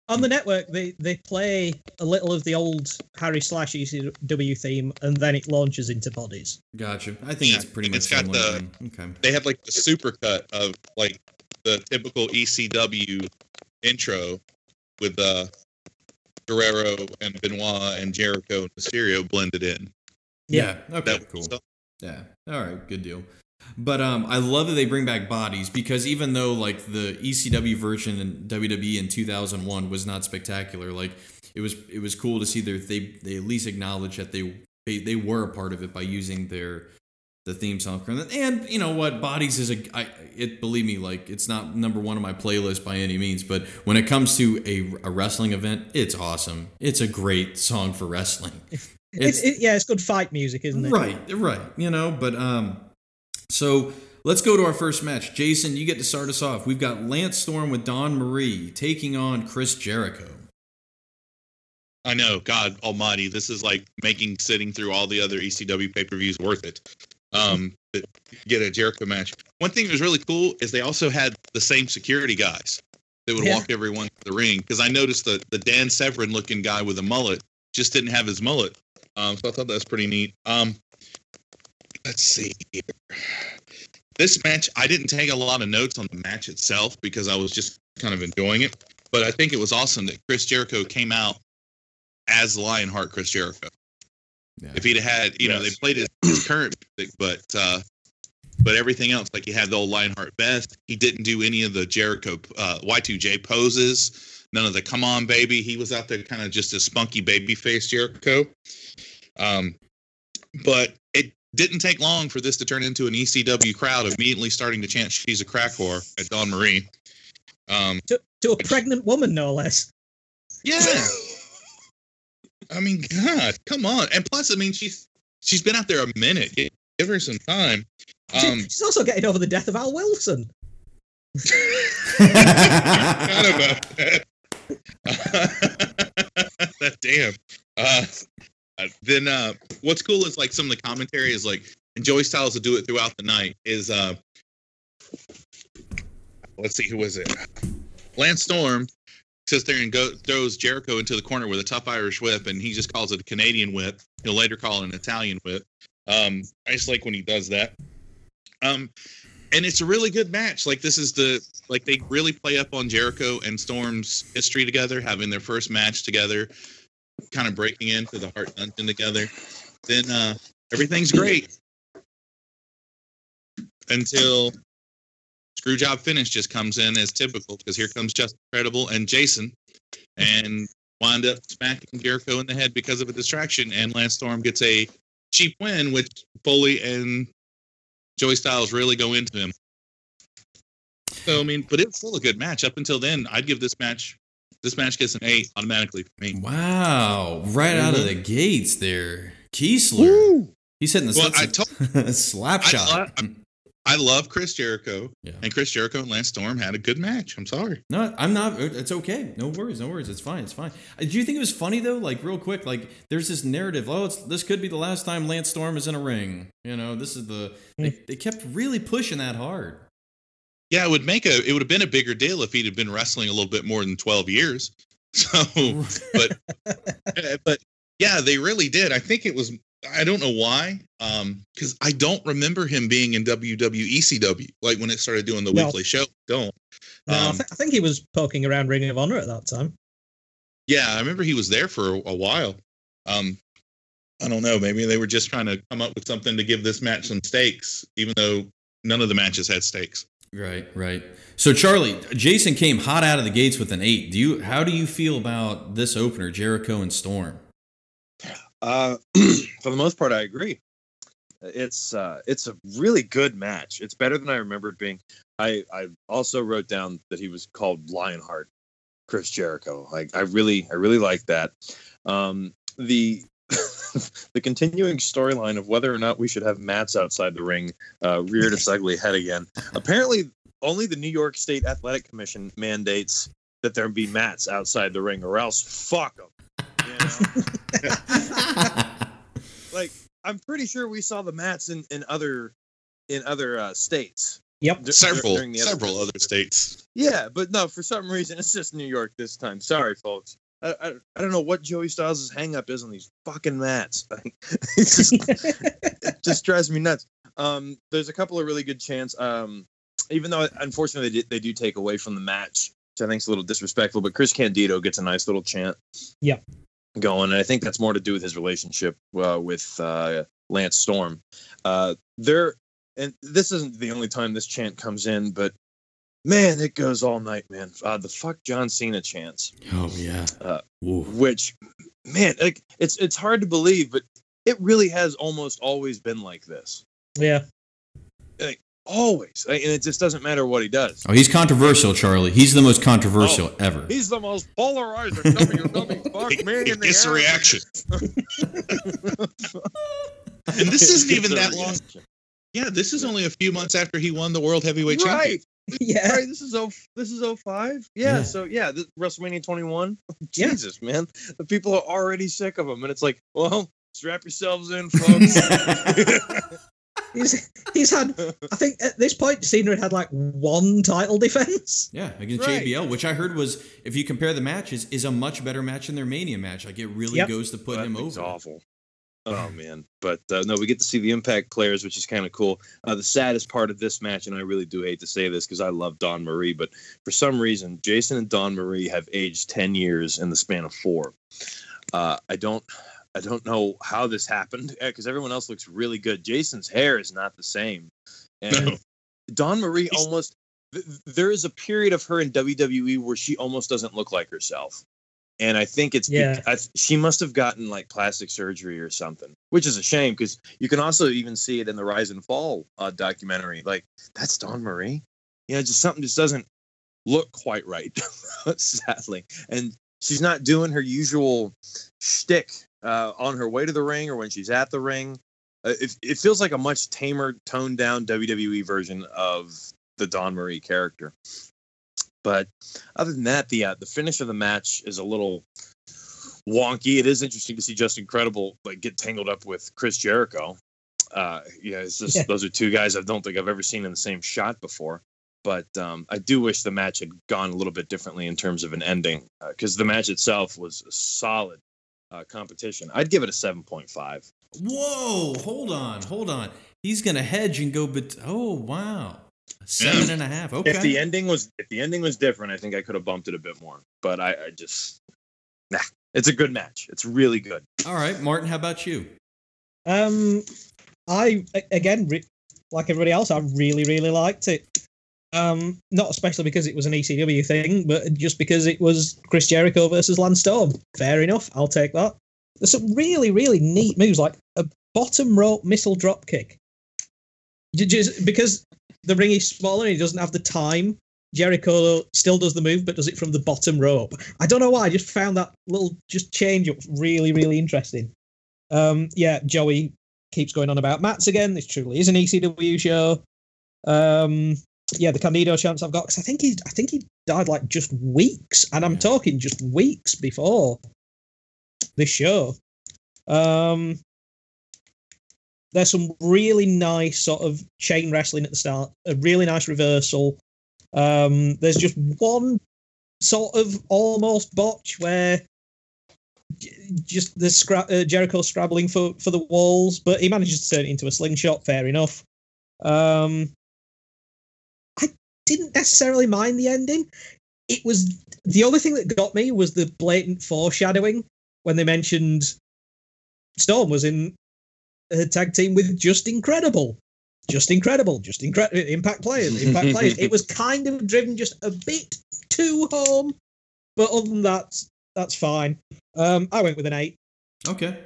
on the network, they, they play a little of the old Harry slash ECW theme, and then it launches into bodies. gotcha. I think Yeah, it's pretty and much it's got the- then. okay. they have like the supercut of like the typical ECW intro with uh Guerrero and Benoit and Jericho and Mysterio blended in. Yeah. Okay. That cool. so- Yeah. All right. Good deal. But um, I love that they bring back bodies because even though like the ECW version and WWE in 2001 was not spectacular, like it was it was cool to see their they they at least acknowledge that they they, they were a part of it by using their the theme song and you know what bodies is a I, it believe me like it's not number one on my playlist by any means but when it comes to a, a wrestling event it's awesome it's a great song for wrestling it's, it's it, yeah it's good fight music isn't it right right you know but um so let's go to our first match jason you get to start us off we've got lance storm with Dawn Marie taking on chris jericho I know, God Almighty, this is like making sitting through all the other ECW pay per views worth it um, get a Jericho match. One thing that was really cool is they also had the same security guys that would yeah. walk everyone to the ring. Because I noticed the the Dan Severn looking guy with a mullet just didn't have his mullet. Um, so I thought that was pretty neat. Um, let's see here. This match, I didn't take a lot of notes on the match itself because I was just kind of enjoying it. But I think it was awesome that Chris Jericho came out as Lionheart Chris Jericho. Yeah. If he'd had, you yes. know, they played his, his current music, but uh, but everything else, like he had the old Lionheart vest. He didn't do any of the Jericho uh, Y2J poses. None of the "Come on, baby." He was out there kind of just a spunky baby face Jericho. Um, but it didn't take long for this to turn into an ECW crowd immediately starting to chant "She's a crack whore" at Dawn Marie. Um, to, to a pregnant woman, no less. Yeah. I mean, God, come on. And plus, I mean, she's she's been out there a minute. Give her some time. Um, she's also getting over the death of Al Wilson. about that. That damn. Uh, then uh, what's cool is like some of the commentary is like, and Joey Styles will do it throughout the night. Is uh, let's see, who was it? Lance Storm sits there and go, throws Jericho into the corner with a tough Irish whip, and he just calls it a Canadian whip. He'll later call it an Italian whip. Um, I just like when he does that. Um, and it's a really good match. Like this is the like they really play up on Jericho and Storm's history together, having their first match together, kind of breaking into the Heart Dungeon together. Then uh, everything's great until Screwjob finish just comes in as typical because here comes Justin Credible and Jason and wind up smacking Jericho in the head because of a distraction. And Lance Storm gets a cheap win, which Foley and Joey Styles really go into him. So I mean, but it's still a good match. Up until then, I'd give this match this match gets an eight automatically for me. Wow. Right mm-hmm. out of mm-hmm. the gates there. Keesler. Woo! He's hitting the well, told, slap shot. I, I love Chris Jericho, yeah. and Chris Jericho and Lance Storm had a good match. I'm sorry. No, I'm not. It's okay. No worries. No worries. It's fine. It's fine. Uh, do you think it was funny though? Like real quick, like there's this narrative. Oh, this could be the last time Lance Storm is in a ring. You know, this is the. They, hmm. they kept really pushing that hard. Yeah, it would make a. It would have been a bigger deal if he'd have been wrestling a little bit more than 12 years. So, but, but yeah, they really did. I think it was I don't know why, because um, I don't remember him being in WWE CW like when it started doing the no. weekly show. Don't. No, um, I, th- I, think he was poking around Ring of Honor at that time. Yeah, I remember he was there for a, a while. Um, I don't know. Maybe they were just trying to come up with something to give this match some stakes, even though none of the matches had stakes. Right, right. So Charlie, Jason came hot out of the gates with an eight. Do you? How do you feel about this opener, Jericho and Storm? Uh, for the most part, I agree. It's uh, it's a really good match. It's better than I remembered being. I I also wrote down that he was called Lionheart, Chris Jericho. Like I really I really like that. Um, the the continuing storyline of whether or not we should have mats outside the ring uh, reared its ugly head again. Apparently, only the New York State Athletic Commission mandates that there be mats outside the ring, or else fuck them. like I'm pretty sure we saw the mats in, in other in other uh, states. Yep, d- several other several other states. Yeah, but no, for some reason it's just New York this time. Sorry, folks. I, I, I don't know what Joey Styles' hang up is on these fucking mats. just, it just drives me nuts. Um, there's a couple of really good chants. Um, even though unfortunately they, they do take away from the match, which I think is a little disrespectful. But Chris Candido gets a nice little chant. Yep going, and I think that's more to do with his relationship uh, with uh, Lance Storm. Uh, there, and this isn't the only time this chant comes in, but man, it goes all night, man. Uh, the fuck John Cena chance, Oh yeah. Uh, which, man, like it's it's hard to believe, but it really has almost always been like this. Yeah. Always, and it just doesn't matter what he does. Oh, he's controversial, Charlie. He's the most controversial oh, ever. He's the most polarizing WWE fuck He, man he in the gets a reaction. and this isn't even that long. Yeah, this is only a few months after he won the World Heavyweight Right. Championship. Yeah. Right, this is oh this is 05. Yeah, Yeah. so yeah, this, WrestleMania 21. Yeah. Oh, Jesus, man. The people are already sick of him and it's like, well, strap yourselves in, folks. He's, he's had, I think at this point, Cena had had like one title defense. Yeah, against Right. JBL, which I heard was, if you compare the matches, is a much better match than their Mania match. Like it really Yep. goes to put That him thing's over. awful. Oh man, but uh, no, we get to see the Impact players, which is kind of cool. Uh, the saddest part of this match, and I really do hate to say this because I love Dawn Marie, but for some reason, Jason and Dawn Marie have aged ten years in the span of four. Uh, I don't, I don't know how this happened because everyone else looks really good. Jason's hair is not the same, and No. Dawn Marie He's- almost. There is a period of her in WWE where she almost doesn't look like herself and I think it's Yeah. bec- I she must have gotten like plastic surgery or something, which is a shame because you can also even see it in the Rise and Fall uh, documentary. Like that's Dawn Marie, you know, just something just doesn't look quite right, sadly, and she's not doing her usual shtick uh, on her way to the ring or when she's at the ring. Uh, it, it feels like a much tamer, toned down WWE version of the Dawn Marie character. But other than that, the uh, the finish of the match is a little wonky. It is interesting to see Justin Credible like get tangled up with Chris Jericho. Uh, yeah, it's just Yeah. those are two guys I don't think I've ever seen in the same shot before. But um, I do wish the match had gone a little bit differently in terms of an ending because the match itself was a solid uh, competition. I'd give it a seven point five. Whoa, hold on, hold on. He's gonna hedge and go, but oh wow, seven and a half. Okay. If the ending was if the ending was different, I think I could have bumped it a bit more. But I, I just nah. It's a good match. It's really good. All right, Martin. How about you? Um, I again, re- like everybody else, I really, really liked it. Um, not especially because it was an ECW thing, but just because it was Chris Jericho versus Lance Storm. Fair enough, I'll take that. There's some really, really neat moves, like a bottom rope missile drop kick. Just because the ring is smaller and he doesn't have the time, Jericho still does the move, but does it from the bottom rope. I don't know why. I just found that little just change up really, really interesting. Um, yeah, Joey keeps going on about Mats again. This truly is an ECW show. Um, yeah, the Candido chance I've got because I think he, I think he died like just weeks, and I'm Yeah. talking just weeks before this show. Um, there's some really nice sort of chain wrestling at the start, a really nice reversal. Um, there's just one sort of almost botch where just the scra- uh, Jericho scrabbling for for the walls, but he manages to turn it into a slingshot. Fair enough. Um, didn't necessarily mind the ending. It was the only thing that got me was the blatant foreshadowing when they mentioned Storm was in a tag team with Justin Credible. Just incredible, just incredible. Impact players, impact players. It was kind of driven just a bit too home, but other than that, that's fine. Um, I went with an eight. Okay.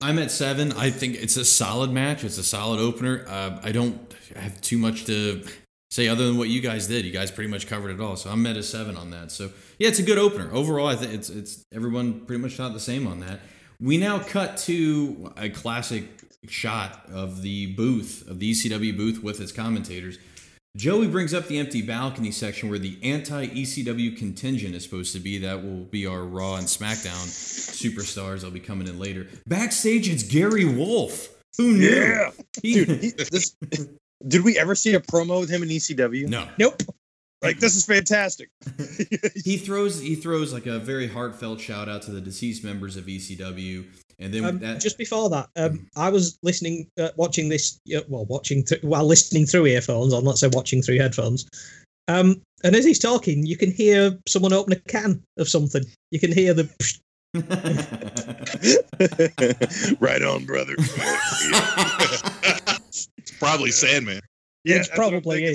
I'm at seven. I think it's a solid match. It's a solid opener. Uh, I don't have too much to say other than what you guys did. You guys pretty much covered it all. So I'm at a seven on that. So yeah, it's a good opener. Overall, I think it's it's everyone pretty much not the same on that. We now cut to a classic shot of the booth of the ECW booth with its commentators. Joey brings up the empty balcony section where the anti ECW contingent is supposed to be. That will be our Raw and SmackDown superstars. I'll be coming in later. Backstage, it's Gary Wolfe. Who knew? Yeah. He- Dude, he, this, did we ever see a promo with him in ECW? no. Nope. Like this is fantastic. He throws he throws like a very heartfelt shout out to the deceased members of ECW, and then Um, that just before that, um, I was listening, uh, watching this, uh, well, watching th- while listening through earphones. I'm not say watching through headphones. Um, and as he's talking, you can hear someone open a can of something. You can hear the. right on, brother. It's probably Sandman. Yeah, which that's what I'm probably thinking.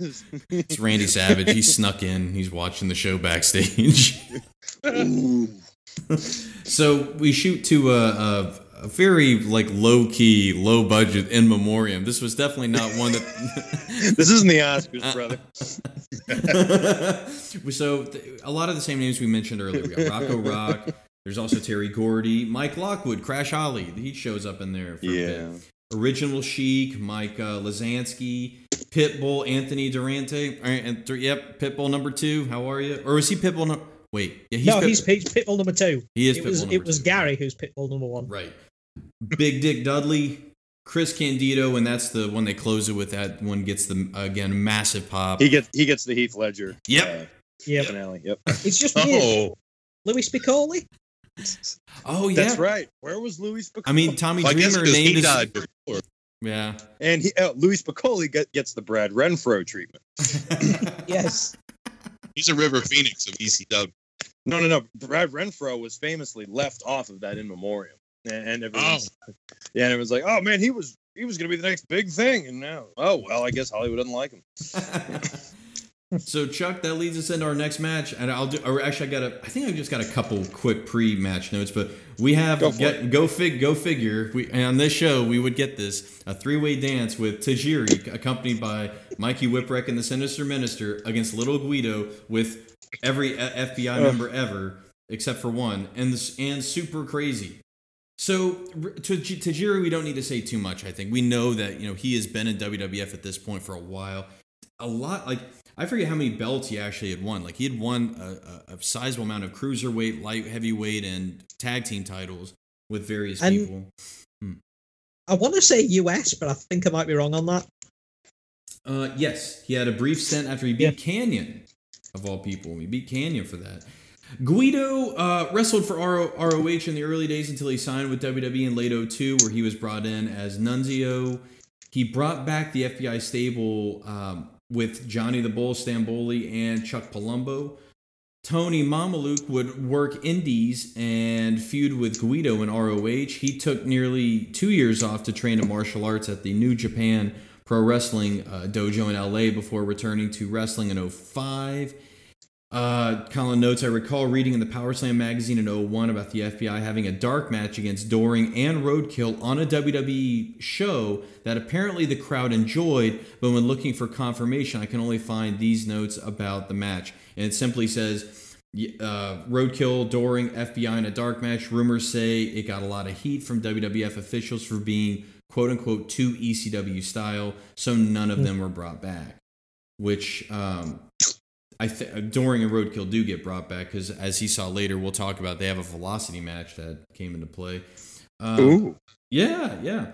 is. It's Randy Savage. He snuck in. He's watching the show backstage. So we shoot to a, a, a very like low key, low budget in memoriam. This was definitely not one that. this isn't the Oscars, uh-uh. brother. so th- a lot of the same names we mentioned earlier. We got Rocco Rock. There's also Terry Gordy, Mike Lockwood, Crash Holly. He shows up in there. For a bit. Yeah. Original Sheik, Mike uh, Lozansky, Pitbull, Anthony Durante. All right, and th- yep, Pitbull number two. How are you? Or is he Pitbull? No- Wait, yeah, he's no, Pit- he's, he's Pitbull number two. he is It Pitbull was number it was two. Gary who's Pitbull number one. Right. Big Dick Dudley, Chris Candido, and that's the one they close it with. That one gets the again massive pop. He gets he gets the Heath Ledger Yep. uh, Yeah, finale. Yep. it's just weird. Oh, Louie Spicolli. Oh yeah, That's right. Where was Louie Spicolli? I mean, Tommy I guess Dreamer because named he his died before. yeah. and he, uh, Louie Spicolli get, gets the Brad Renfro treatment. Yes. He's a River Phoenix of ECW. No, no, no. Brad Renfro was famously left off of that in memoriam, and, and everyone's yeah, and it was like, oh man, he was he was gonna be the next big thing, and now, oh well, I guess Hollywood doesn't like him. so Chuck, that leads us into our next match, and I'll do. Or actually, I got a. I think I just got a couple quick pre-match notes, but we have Go get, go fig go figure. We and on this show we would get this a three-way dance with Tajiri accompanied by Mikey Whipwreck and the Sinister Minister against Little Guido with every uh, FBI member ever except for one, and this and super crazy. So to Tajiri, we don't need to say too much. I think we know that you know he has been in WWF at this point for a while. A lot like I forget how many belts he actually had won. Like he had won a, a, a sizable amount of cruiserweight, light heavyweight, and tag team titles with various And- people. I want to say US, but I think I might be wrong on that. Uh, yes, he had a brief stint after he beat Kanyon, of all people. He beat Kanyon for that. Guido uh, wrestled for RO- ROH in the early days until he signed with WWE in late 02, where he was brought in as Nunzio. He brought back the FBI stable um, with Johnny the Bull Stamboli and Chuck Palumbo. Tony Mamaluke would work indies and feud with Guido in ROH. He took nearly two years off to train in martial arts at the New Japan Pro Wrestling uh, dojo in LA before returning to wrestling in 05. Uh, Colin notes, I recall reading in the Power Slam magazine in 01 about the FBI having a dark match against Doring and Roadkill on a WWE show that apparently the crowd enjoyed, but when looking for confirmation, I can only find these notes about the match. And it simply says, uh, Roadkill, Doring, FBI in a dark match. Rumors say it got a lot of heat from WWF officials for being quote unquote too ECW style, so none of them were brought back. Which um, I think Doring and Roadkill do get brought back because, as he saw later, we'll talk about. They have a velocity match that came into play. Um, Ooh. yeah, yeah.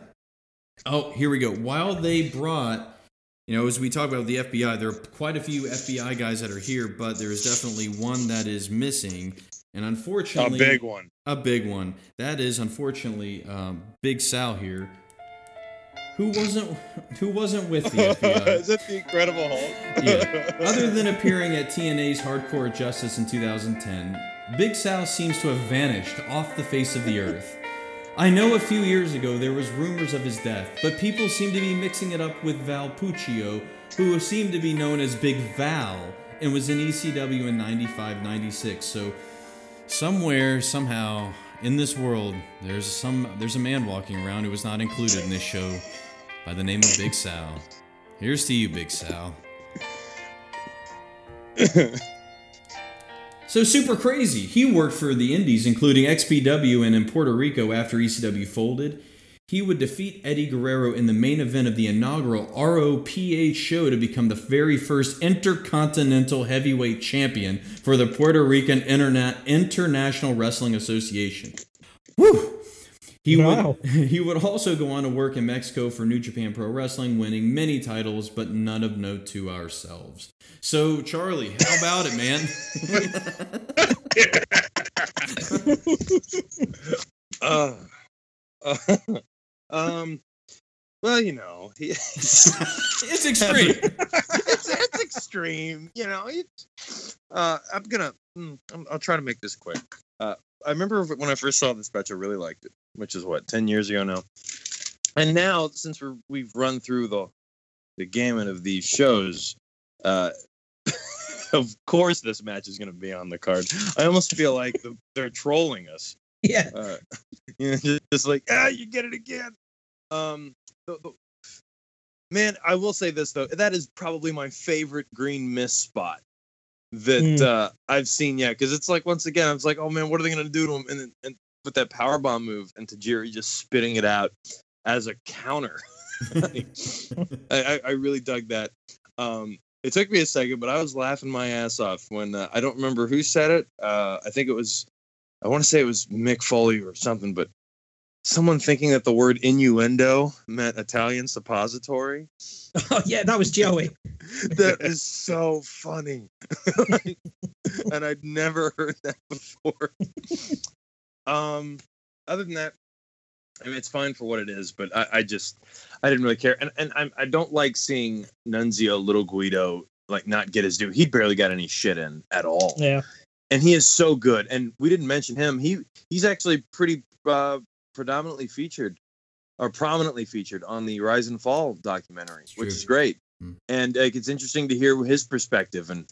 Oh, here we go. While they brought, you know, as we talk about the FBI, there are quite a few FBI guys that are here, but there is definitely one that is missing, and unfortunately, A big one. a big one. That is unfortunately um, Big Sal here, who wasn't who wasn't with the FBI. Is that the Incredible Hulk? Yeah. Other than appearing at TNA's Hardcore Justice in 2010, Big Sal seems to have vanished off the face of the earth. I know a few years ago there was rumors of his death, but people seem to be mixing it up with Val Puccio, who seemed to be known as Big Val and was in ECW in 95-96. So somewhere, somehow, in this world, there's some there's a man walking around who was not included in this show by the name of Big Sal. Here's to you, Big Sal. So super crazy. He worked for the Indies, including XPW and in Puerto Rico after ECW folded. He would defeat Eddie Guerrero in the main event of the inaugural ROPH show to become the very first intercontinental heavyweight champion for the Puerto Rican Interna- International Wrestling Association. Woo! He Wow. would he would also go on to work in Mexico for New Japan Pro Wrestling, winning many titles, but none of note to ourselves. So, Charlie, how about it, man? Uh, uh, um. Well, you know, he, it's extreme. it's, it's extreme. You know, it's, uh, I'm gonna. mm, I'm, I'll try to make this quick. Uh, I remember when I first saw this match, I really liked it, which is what ten years ago now. And now, since we're, we've run through the the gamut of these shows, uh, of course this match is going to be on the card. I almost feel like the, they're trolling us. Yeah. Uh, you know, just, just like ah, you get it again. Um, the, the, man, I will say this though, that is probably my favorite green mist spot that Mm. uh, I've seen yet. Because it's like once again, I was like, oh man, what are they gonna do to him? And then and with that power bomb move, and Tajiri just spitting it out as a counter. Like, I, I, I really dug that. Um, it took me a second, but I was laughing my ass off when uh, I don't remember who said it. Uh, I think it was, I want to say it was Mick Foley or something, but someone thinking that the word innuendo meant Italian suppository. Oh yeah, that was Joey. That is so funny. and I'd never heard that before. Um, other than that, I mean, it's fine for what it is, but I, I just, I didn't really care. And, and I'm, I don't like seeing Nunzio Little Guido like not get his due. He barely got any shit in at all. Yeah. And he is so good. And we didn't mention him. He, he's actually pretty, uh, predominantly featured or prominently featured on the Rise and Fall documentary, which is great. Hmm. And like, it's interesting to hear his perspective and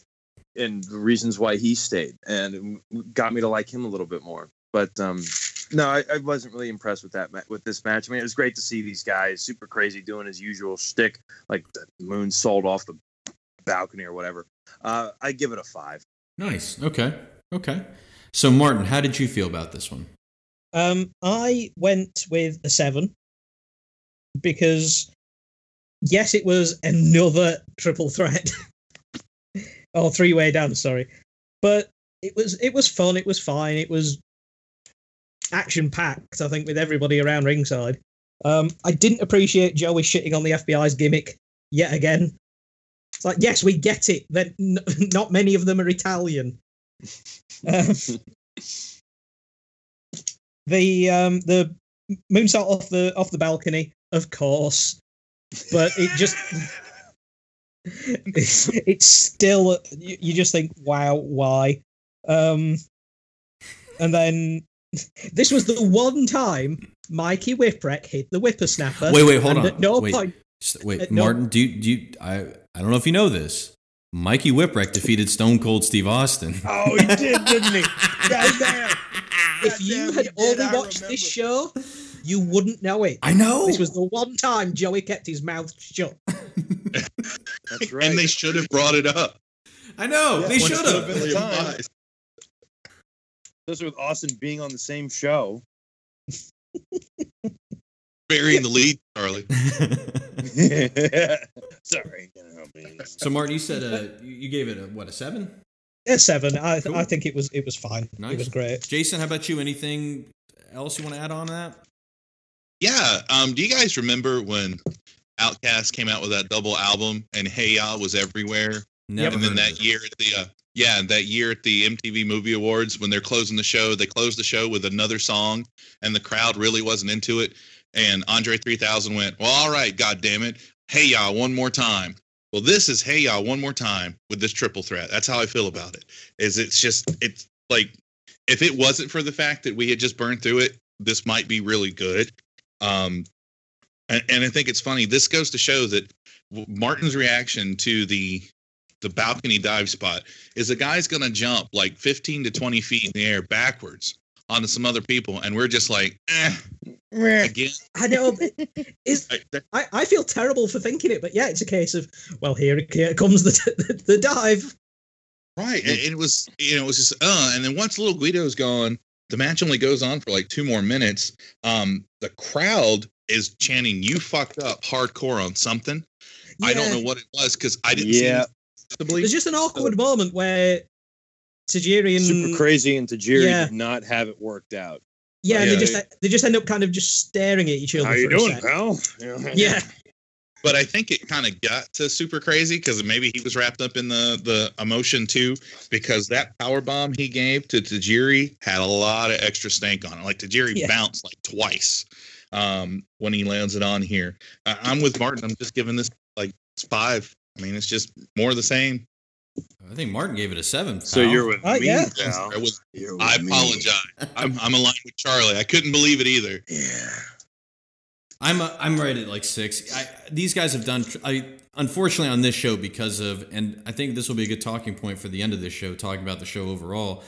and the reasons why he stayed, and got me to like him a little bit more. But um, no, I, I wasn't really impressed with that with this match. I mean, it was great to see these guys super crazy doing his usual shtick, like the moonsault off the balcony or whatever. Uh, I give it a five. nice. Okay. Okay. So, Martin, how did you feel about this one? Um, I went with a seven because yes, it was another triple threat or three way down. Sorry, but it was it was fun. It was fine. It was action packed. I think with everybody around ringside. Um, I didn't appreciate Joey shitting on the FBI's gimmick yet again. It's like yes, we get it. That n- not many of them are Italian. Um, the um the moonsault off the off the balcony, of course, but it just it's, still you, you just think, wow, why? Um, and then this was the one time Mikey Whipwreck hit the whippersnapper. Wait, wait, hold on. At no Wait. point, S- Wait, no. Martin, do you, do you, I, I don't know if you know this. Mikey Whipwreck defeated Stone Cold Steve Austin. Oh, he did, didn't he? Goddamn. if you Goddamn, had he did, only watched this show, you wouldn't know it. I know. This was the one time Joey kept his mouth shut. That's right. And they should have brought it up. I know. Yeah, they when it should should have Especially with Austin being on the same show. Burying the lead, Charlie. Sorry. You know, so, Martin, you said uh, you you gave it a what a seven? A seven. I Cool. I think it was it was fine. Nice. It was great. Jason, how about you? Anything else you want to add on that? Yeah. Um, do you guys remember when OutKast came out with that double album and Hey Ya was everywhere? Never and then that year at the uh, yeah, that year at the MTV Movie Awards when they're closing the show, they closed the show with another song, and the crowd really wasn't into it. And Andre 3000 went, "Well, all right, God damn it, hey y'all, one more time." Well, this is hey y'all, one more time with this triple threat. That's how I feel about it. Is it's just it's like if it wasn't for the fact that we had just burned through it, this might be really good. Um, and, and I think it's funny. This goes to show that Martin's reaction to the the balcony dive spot is a guy's going to jump like 15 to 20 feet in the air backwards onto some other people, and we're just like, eh, again. I know. Is I, I, I feel terrible for thinking it, but yeah, it's a case of well, here, here comes the, the the dive. right, and it was you know it was just uh, and then once little Guido's gone, the match only goes on for like two more minutes. Um, the crowd is chanting "You fucked up" hardcore on something. I don't know what it was because I didn't see Yeah. It visibly. There's just an awkward moment where Tajiri and Super crazy and Tajiri Yeah. did not have it worked out. yeah, and they Yeah. just they just end up kind of just staring at each other. How you a doing, sec. pal? Yeah, but I think it kind of got to super crazy because maybe he was wrapped up in the the emotion too. Because that power bomb he gave to Tajiri had a lot of extra stank on it. Like Tajiri Yeah. bounced like twice um, when he lands it on here. I, I'm with Martin. I'm just giving this like five. I mean, it's just more of the same. I think Martin gave it a seven. So you're with Oh, me yeah. now. I was. With I apologize. I'm I'm aligned with Charlie. I couldn't believe it either. Yeah. I'm uh, I'm right at like six. I, these guys have done. I unfortunately on this show because of and i think this will be a good talking point for the end of this show talking about the show overall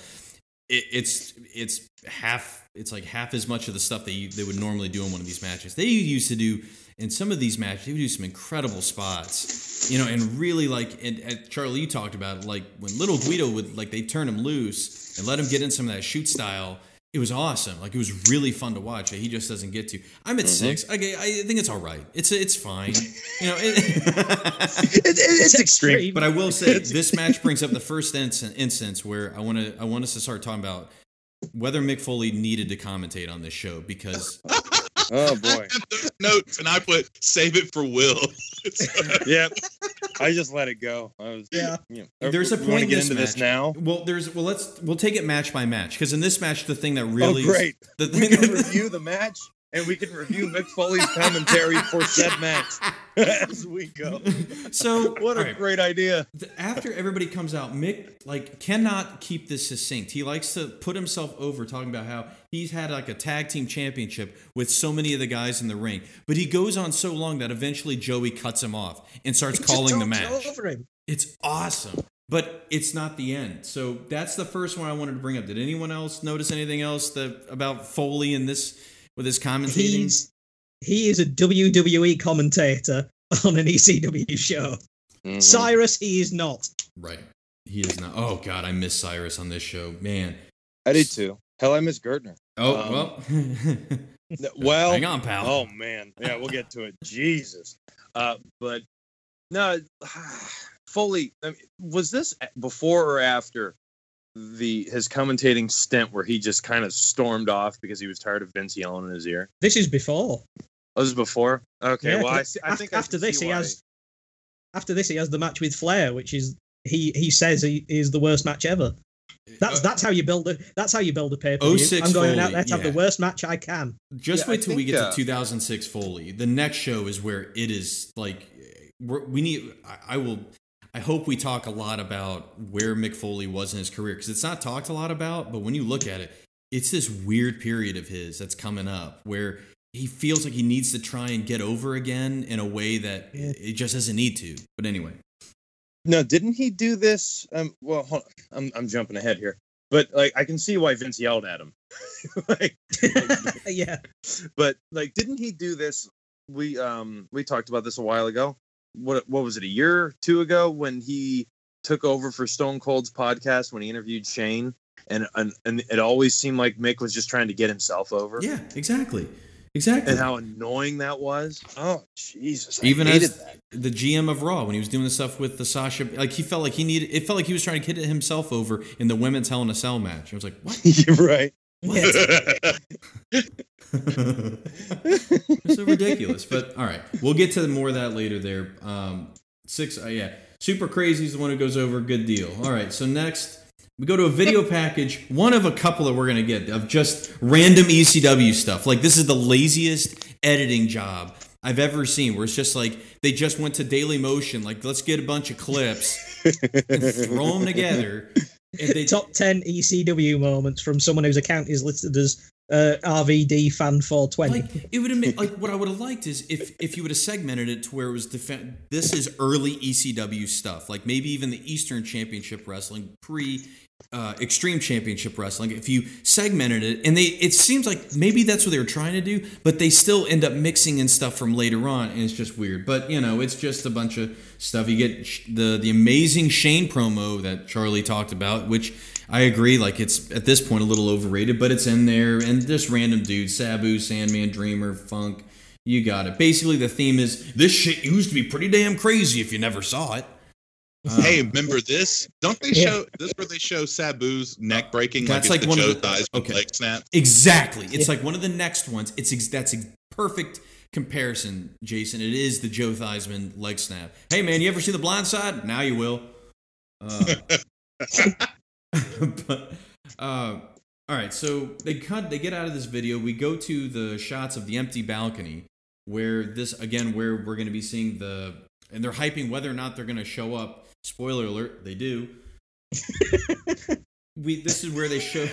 it, it's it's half it's like half as much of the stuff they they would normally do in one of these matches. They used to do in some of these matches they would do some incredible spots you know and really like and, and charlie you talked about it, like when little guido would like they turn him loose and let him get in some of that shoot style it was awesome. Like it was really fun to watch. He just doesn't get to. I'm at mm-hmm. six. I, I think it's all right. It's it's fine. You know, it, It, it, it's extreme. but I will say this match brings up the first instance, instance where I want to I want us to start talking about whether Mick Foley needed to commentate on this show because Oh boy. have those notes and I put save it for Will. yep. I just let it go. I was. Yeah. You know, There's a point wanna in get this into this now. well there's well let's we'll take it match by match because in this match the thing that oh, really oh, great. the We can review the match and we can review Mick Foley's commentary for said match as we go. so What a right. great idea. After everybody comes out, Mick like cannot keep this succinct. He likes to put himself over talking about how he's had like a tag team championship with so many of the guys in the ring, but he goes on so long that eventually Joey cuts him off and starts Just calling the match. It's awesome, but it's not the end. So that's the first one I wanted to bring up. Did anyone else notice anything else that about Foley in this with his commentating? He's he is a WWE commentator on an ECW show. Mm-hmm. Cyrus, he is not. right. He is not. Oh God, I miss Cyrus on this show, man. I did too. Hell, I miss Gertner. Oh Um, well. N- Well, Hang on, pal. Oh man, yeah, we'll get to it. Jesus, uh, but no, Foley. I mean, was this before or after the his commentating stint where he just kind of stormed off because he was tired of Vince yelling in his ear? This is before. Oh, this is before. Okay, Yeah, well, I, 'cause see, I af- think after can this he why. has after this he has the match with Flair, which is he he says he is the worst match ever. That's Uh, that's how you build a that's how you build a paper. 06 I'm going out there to have yeah. the worst match I can. Just Yeah, wait I till we get uh, to 2006 Foley. The next show is where it is like we're, we need. I, I will. I hope we talk a lot about where Mick Foley was in his career because it's not talked a lot about. But when you look at it, it's this weird period of his that's coming up where he feels like he needs to try and get over again in a way that Yeah. it just doesn't need to. But anyway, No, didn't he do this? Um, well, hold on. I'm I'm jumping ahead here, but like I can see why Vince yelled at him. like, yeah. but like, didn't he do this? We um we talked about this a while ago. What what was it? A year, or two ago when he took over for Stone Cold's podcast when he interviewed Shane, and and, and it always seemed like Mick was just trying to get himself over. yeah, exactly, exactly. And how annoying that was. Oh Jesus! I Even as that. the GM of Raw, when he was doing the stuff with the Sasha, like he felt like he needed. It felt like he was trying to get himself over in the women's Hell in a Cell match. I was like, what? You're right. It's so ridiculous. But all right, we'll get to more of that later. There, um, six. Uh, yeah, super crazy is the one who goes over. Good deal. All right, so next we go to a video package. One of a couple that we're gonna get of just random ECW stuff. Like this is the laziest editing job I've ever seen. Where it's just like they just went to Daily Motion. Like let's get a bunch of clips and throw them together. They Top ten ECW moments from someone whose account is listed as uh, RVD fan 420. like it would have been like what I would have liked is if if you would have segmented it to where it was defen- this is early ECW stuff, like maybe even the Eastern Championship Wrestling pre uh, Extreme Championship Wrestling. If you segmented it, and they it seems like maybe that's what they were trying to do, but they still end up mixing in stuff from later on, and it's just weird. But you know, it's just a bunch of stuff. You get the the amazing Shane promo that Charlie talked about, which. I agree. Like it's at this point a little overrated, but it's in there, and just random dudes: Sabu, Sandman, Dreamer, Funk. You got it. Basically, the theme is this shit used to be pretty damn crazy if you never saw it. Uh, hey, remember this? Don't they Yeah. show this where they show Sabu's neck breaking? That's like, like one the of Joe the- thighs okay. leg snap. exactly. It's like one of the next ones. It's ex- that's a perfect comparison, Jason. It is the Joe Theismann leg snap. Hey man, you ever see The Blind Side? Now you will. Uh, but uh, all right, so they cut. They get out of this video. We go to the shots of the empty balcony, where this again, where we're going to be seeing the, and they're hyping whether or not they're going to show up. Spoiler alert: they do. we this is where they show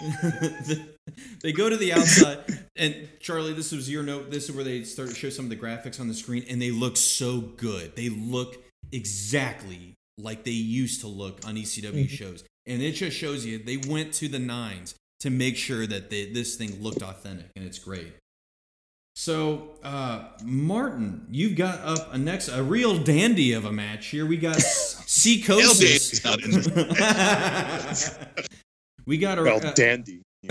they go to the outside and Charlie, this was your note. This is where they start to show some of the graphics on the screen, and they look so good. They look exactly like they used to look on ECW Mhm. shows, and it just shows you they went to the nines to make sure that they, this thing looked authentic, and it's great. So, uh, Martin, you've got up a next a real dandy of a match here. We got Seacosis. Dandy's not in we got a, Well, uh, dandy.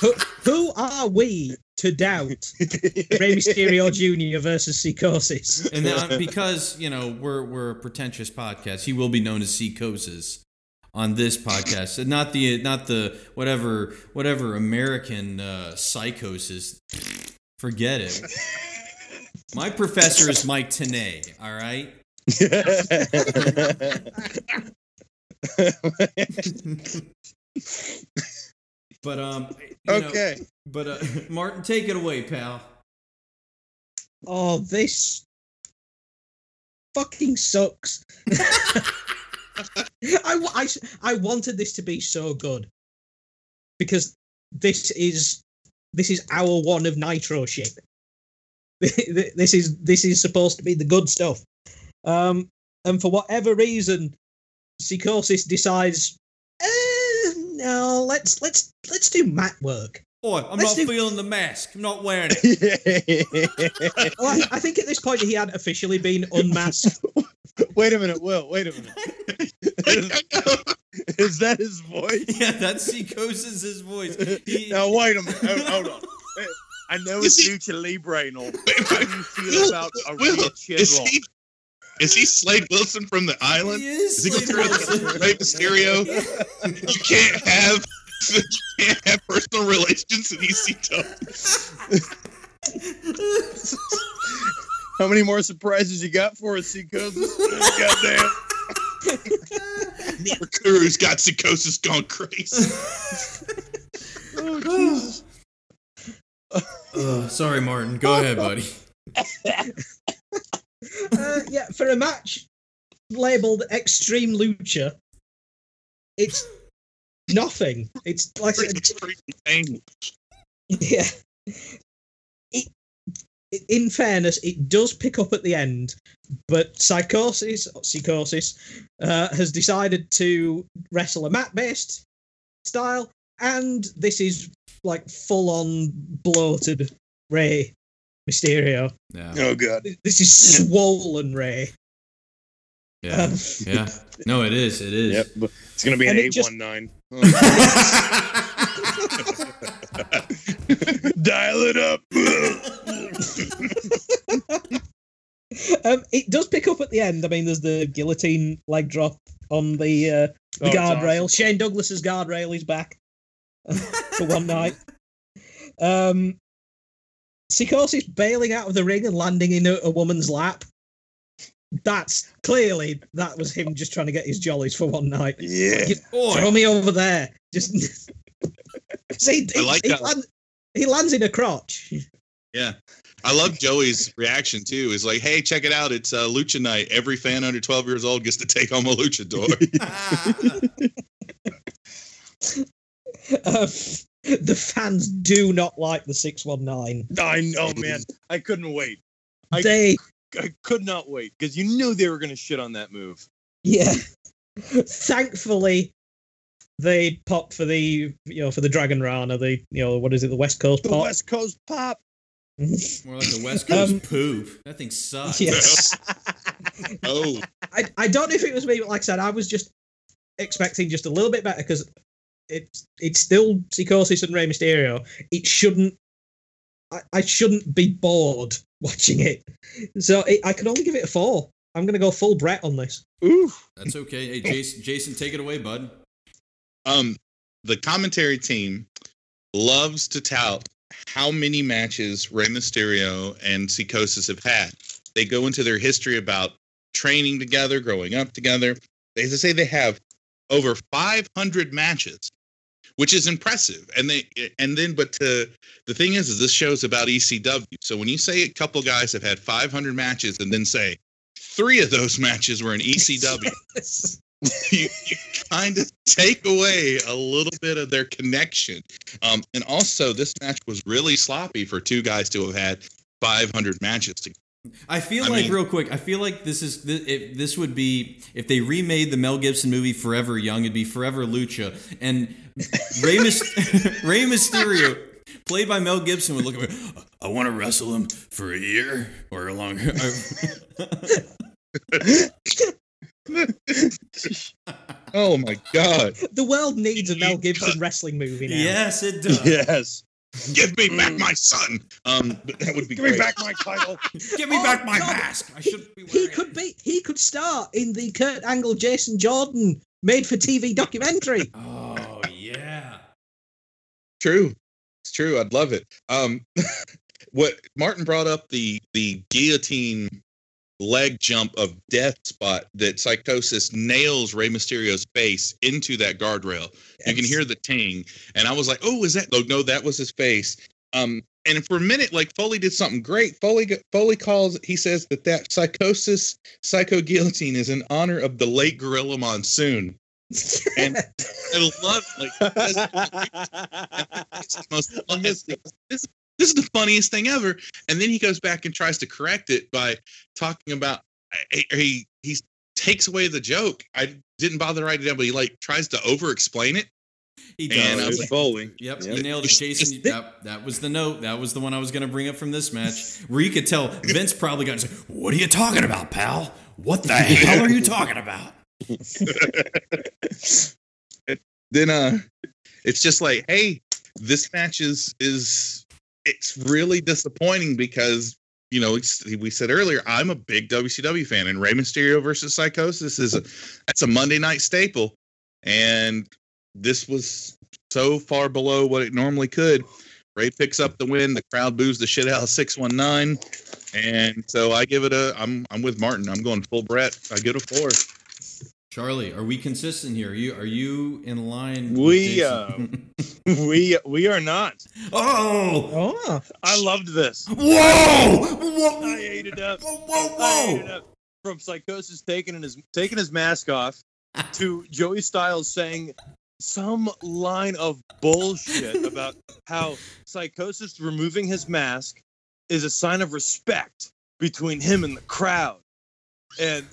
who, who are we to doubt Rey Mysterio Jr. versus Psychosis? and then, because you know we're we're a pretentious podcast, he will be known as Seacosis on this podcast, and not the not the whatever whatever American uh, psychosis. Forget it. My professor is Mike Tenay. All right. But um. you know, okay. but uh, Martin, take it away, pal. Oh, this fucking sucks. I, I, I wanted this to be so good because this is this is our one of Nitro shit. this is this is supposed to be the good stuff. Um, and for whatever reason, Psychosis decides, eh, no, let's let's let's do mat work. Boy, I'm Let's not do- feeling the mask. I'm not wearing it. Well, I, I think at this point he had officially been unmasked. wait a minute, Will. Wait a minute. Is that his voice? yeah, that's Seacosis' his voice. He, now wait a minute. Hold, hold on. I know Is it's he- Lucha Libre and all. How do you feel Will, about a Will, Rhea is Chidlock? he is he Slade Wilson from the island? he is Is he Slade Slade Wilson. Rey Mysterio? You can't have you can't have personal relations in ECW. How many more surprises you got for us, Seacosis? Goddamn. Cruz got psychosis gone crazy. Oh, Jesus. Uh, sorry, Martin. Go ahead, buddy. uh, yeah, for a match labeled Extreme Lucha, it's nothing. It's like I said, Extreme pain. yeah. It, it- in fairness, it does pick up at the end, but Psychosis, Psychosis, uh, has decided to wrestle a mat-based style, and this is like full-on bloated Rey Mysterio. Yeah, Oh, God. This is swollen Rey. yeah, Um, yeah. No, it is. It is. Yep. It's going to be an And it 819. Dial it up. um, it does pick up at the end. I mean, there's the guillotine leg drop on the uh, the Oh, guardrail. awesome. Shane Douglas's guardrail is back for one night. Um, Psychosis bailing out of the ring and landing in a, a woman's lap. That's clearly that was him just trying to get his jollies for one night. Yeah. You- Boy, Throw me over there. Just see, I like he, that. land- he lands in a crotch. Yeah. I love Joey's reaction too. Is like, hey, check it out. It's uh, Lucha Night. Every fan under 12 years old gets to take home a luchador. Um, the fans do not like the 619. I know, man. I couldn't wait. I- They, I could not wait because you knew they were going to shit on that move. yeah. Thankfully, they pop for the, you know, for the Dragon Rana, the, you know, what is it, the West Coast The pop. West Coast pop. more like the West Coast Um, poop. That thing sucks. Yes. oh, I, I don't know if it was me, but like I said, I was just expecting just a little bit better because it's it's still Psychosis and Rey Mysterio. It shouldn't. I, I shouldn't be bored watching it, so it, I can only give it a four. I'm gonna go full Brett on this. Ooh. That's okay. Hey, Jason, Jason, take it away, bud. Um, the commentary team loves to tout how many matches Rey Mysterio and Psychosis have had. They go into their history about training together, growing up together. They say they have over 500 matches, which is impressive. And they and then, but to, the thing is, is this show's about ECW. So when you say a couple guys have had 500 matches, and then say three of those matches were in ECW, you, you kind of take away a little bit of their connection. Um, and also, this match was really sloppy for two guys to have had 500 matches together. I feel I like mean- real quick. I feel like this is this, if this would be if they remade the Mel Gibson movie Forever Young, it'd be Forever Lucha, and Rey, Mys- Rey Mysterio, played by Mel Gibson, would look at me. I want to wrestle him for a year or a long. Oh my God. The world needs a Mel Gibson wrestling movie now. yes, it does. Yes. Give me back my son. Um, but that would be Give me back my title. Give me Oh, back my God. mask. I should be. He could it. be. He could star in the Kurt Angle, Jason Jordan made-for-TV documentary. Oh yeah. True. It's true. I'd love it. Um, what Martin brought up the the guillotine leg jump of death spot that psychosis nails Rey Mysterio's face into that guardrail. You can hear the ting, and I was like, "Oh, is that?" Oh, no, that was his face. Um, and for a minute, like Foley did something great. Foley Foley calls. He says that that psychosis psycho guillotine is in honor of the late Gorilla Monsoon. And I love like that's the most thing. This, this is the funniest thing ever. And then he goes back and tries to correct it by talking about he he, he takes away the joke. I didn't bother to write it down, but he like tries to over explain it. He And I does. was like, Foley. Yep, Yep. you nailed it, Jason. That, that was the note. That was the one I was going to bring up from this match, where you could tell Vince probably got. to say, What are you talking about, pal? What the hell are you talking about? then uh it's just like hey this match is is it's really disappointing because you know we said earlier i'm a big wcw fan and Rey mysterio versus psychosis is a that's a monday night staple. And this was so far below what it normally could. Rey picks up the win the crowd boos the shit out of 619 and so i give it a i'm i'm with martin. I'm going full brett. I give it a four Charlie, are we consistent here? Are you are you in line? We, Jason? Uh, we we are not. oh, Oh, I loved this. whoa, I whoa, ate it up. whoa, whoa, I ate it whoa! up. From psychosis taking his taking his mask off to Joey Styles saying some line of bullshit about how psychosis removing his mask is a sign of respect between him and the crowd. And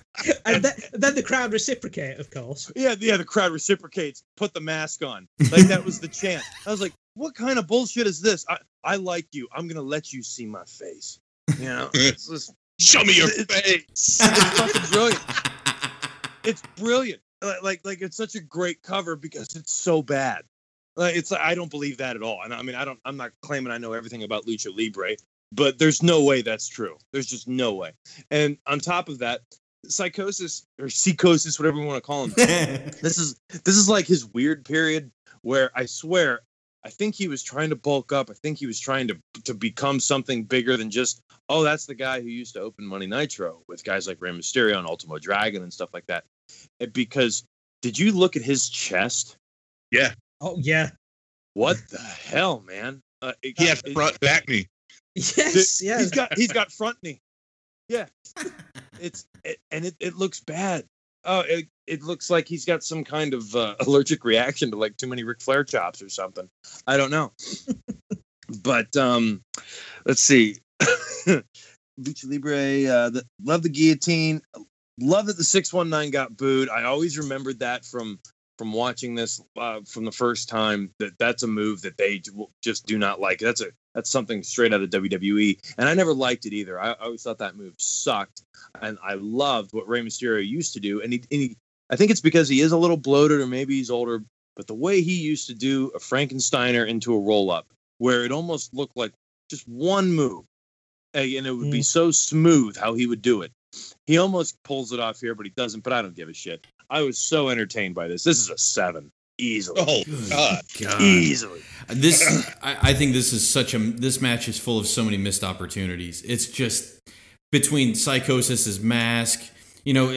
and then, then the crowd reciprocate, of course. yeah, yeah, the crowd reciprocates. Put the mask on. Like that was the chant. I was like, what kind of bullshit is this? I, I like you. I'm gonna let you see my face. You know, it's just show me your It's- face it's fucking brilliant. It's brilliant. Like, like like it's such a great cover because it's so bad. Like it's I don't believe that at all. And I mean I don't I'm not claiming I know everything about Lucha Libre, but there's no way that's true. There's just no way. And on top of that, psychosis or psychosis, whatever you want to call him, this is this is like his weird period where I swear I think he was trying to bulk up. I think he was trying to to become something bigger than just oh that's the guy who used to open Monday Nitro with guys like Rey Mysterio and Ultimo Dragon and stuff like that. And because did you look at his chest? Yeah. Oh yeah, What the hell, man? Uh, it- he had it- front back me yes, yes. He's got he's got front knee. Yeah, it's it, and it, it looks bad. Oh, it, it looks like he's got some kind of uh, allergic reaction to like too many Ric Flair chops or something. I don't know. but um, let's see. Lucha Libre, uh, the, love the guillotine. Love that the six one nine got booed. I always remembered that from from watching this uh, from the first time. That that's a move that they just do not like. That's a that's something straight out of WWE, and I never liked it either. I, I always thought that move sucked, and I loved what Rey Mysterio used to do. And he, and he, I think it's because he is a little bloated, or maybe he's older. But the way he used to do a Frankensteiner into a roll up, where it almost looked like just one move, and it would be mm. so smooth how he would do it. He almost pulls it off here, but he doesn't. But I don't give a shit. I was so entertained by this. This is a seven, easily, oh Good god God. easily. This, I, I think this is such a. This match is full of so many missed opportunities. It's just between Psychosis's mask, you know,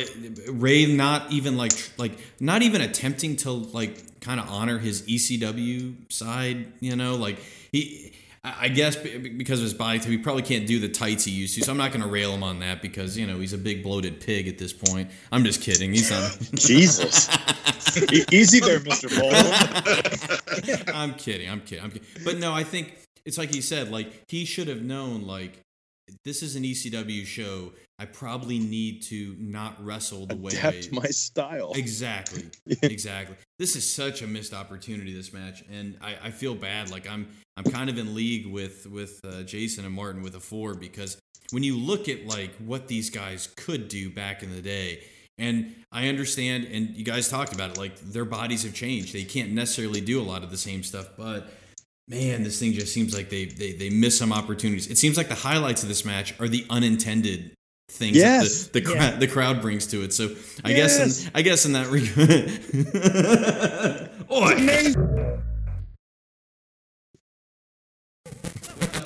Rey not even like like not even attempting to like kind of honor his ECW side. You know, like he. I guess be- be- because of his body type, he probably can't do the tights he used to. So I'm not going to rail him on that because you know he's a big bloated pig at this point. I'm just kidding. He's not. Jesus. Easy there, Mr. Baldwin. I'm kidding. I'm kidding. I'm kidding. But no, I think it's like he said. Like he should have known. Like this is an ECW show. I probably need to not wrestle the way. Adapt my style. Exactly. exactly. This is such a missed opportunity. This match, and I, I feel bad. Like I'm I'm kind of in league with with uh, Jason and Martin with a four because when you look at like what these guys could do back in the day. And I understand, and you guys talked about it. Like their bodies have changed; they can't necessarily do a lot of the same stuff. But man, this thing just seems like they they, they miss some opportunities. It seems like the highlights of this match are the unintended things Yes. that the the, cra- Yeah. the crowd brings to it. So I Yes. guess in, I guess in that regard, Oi!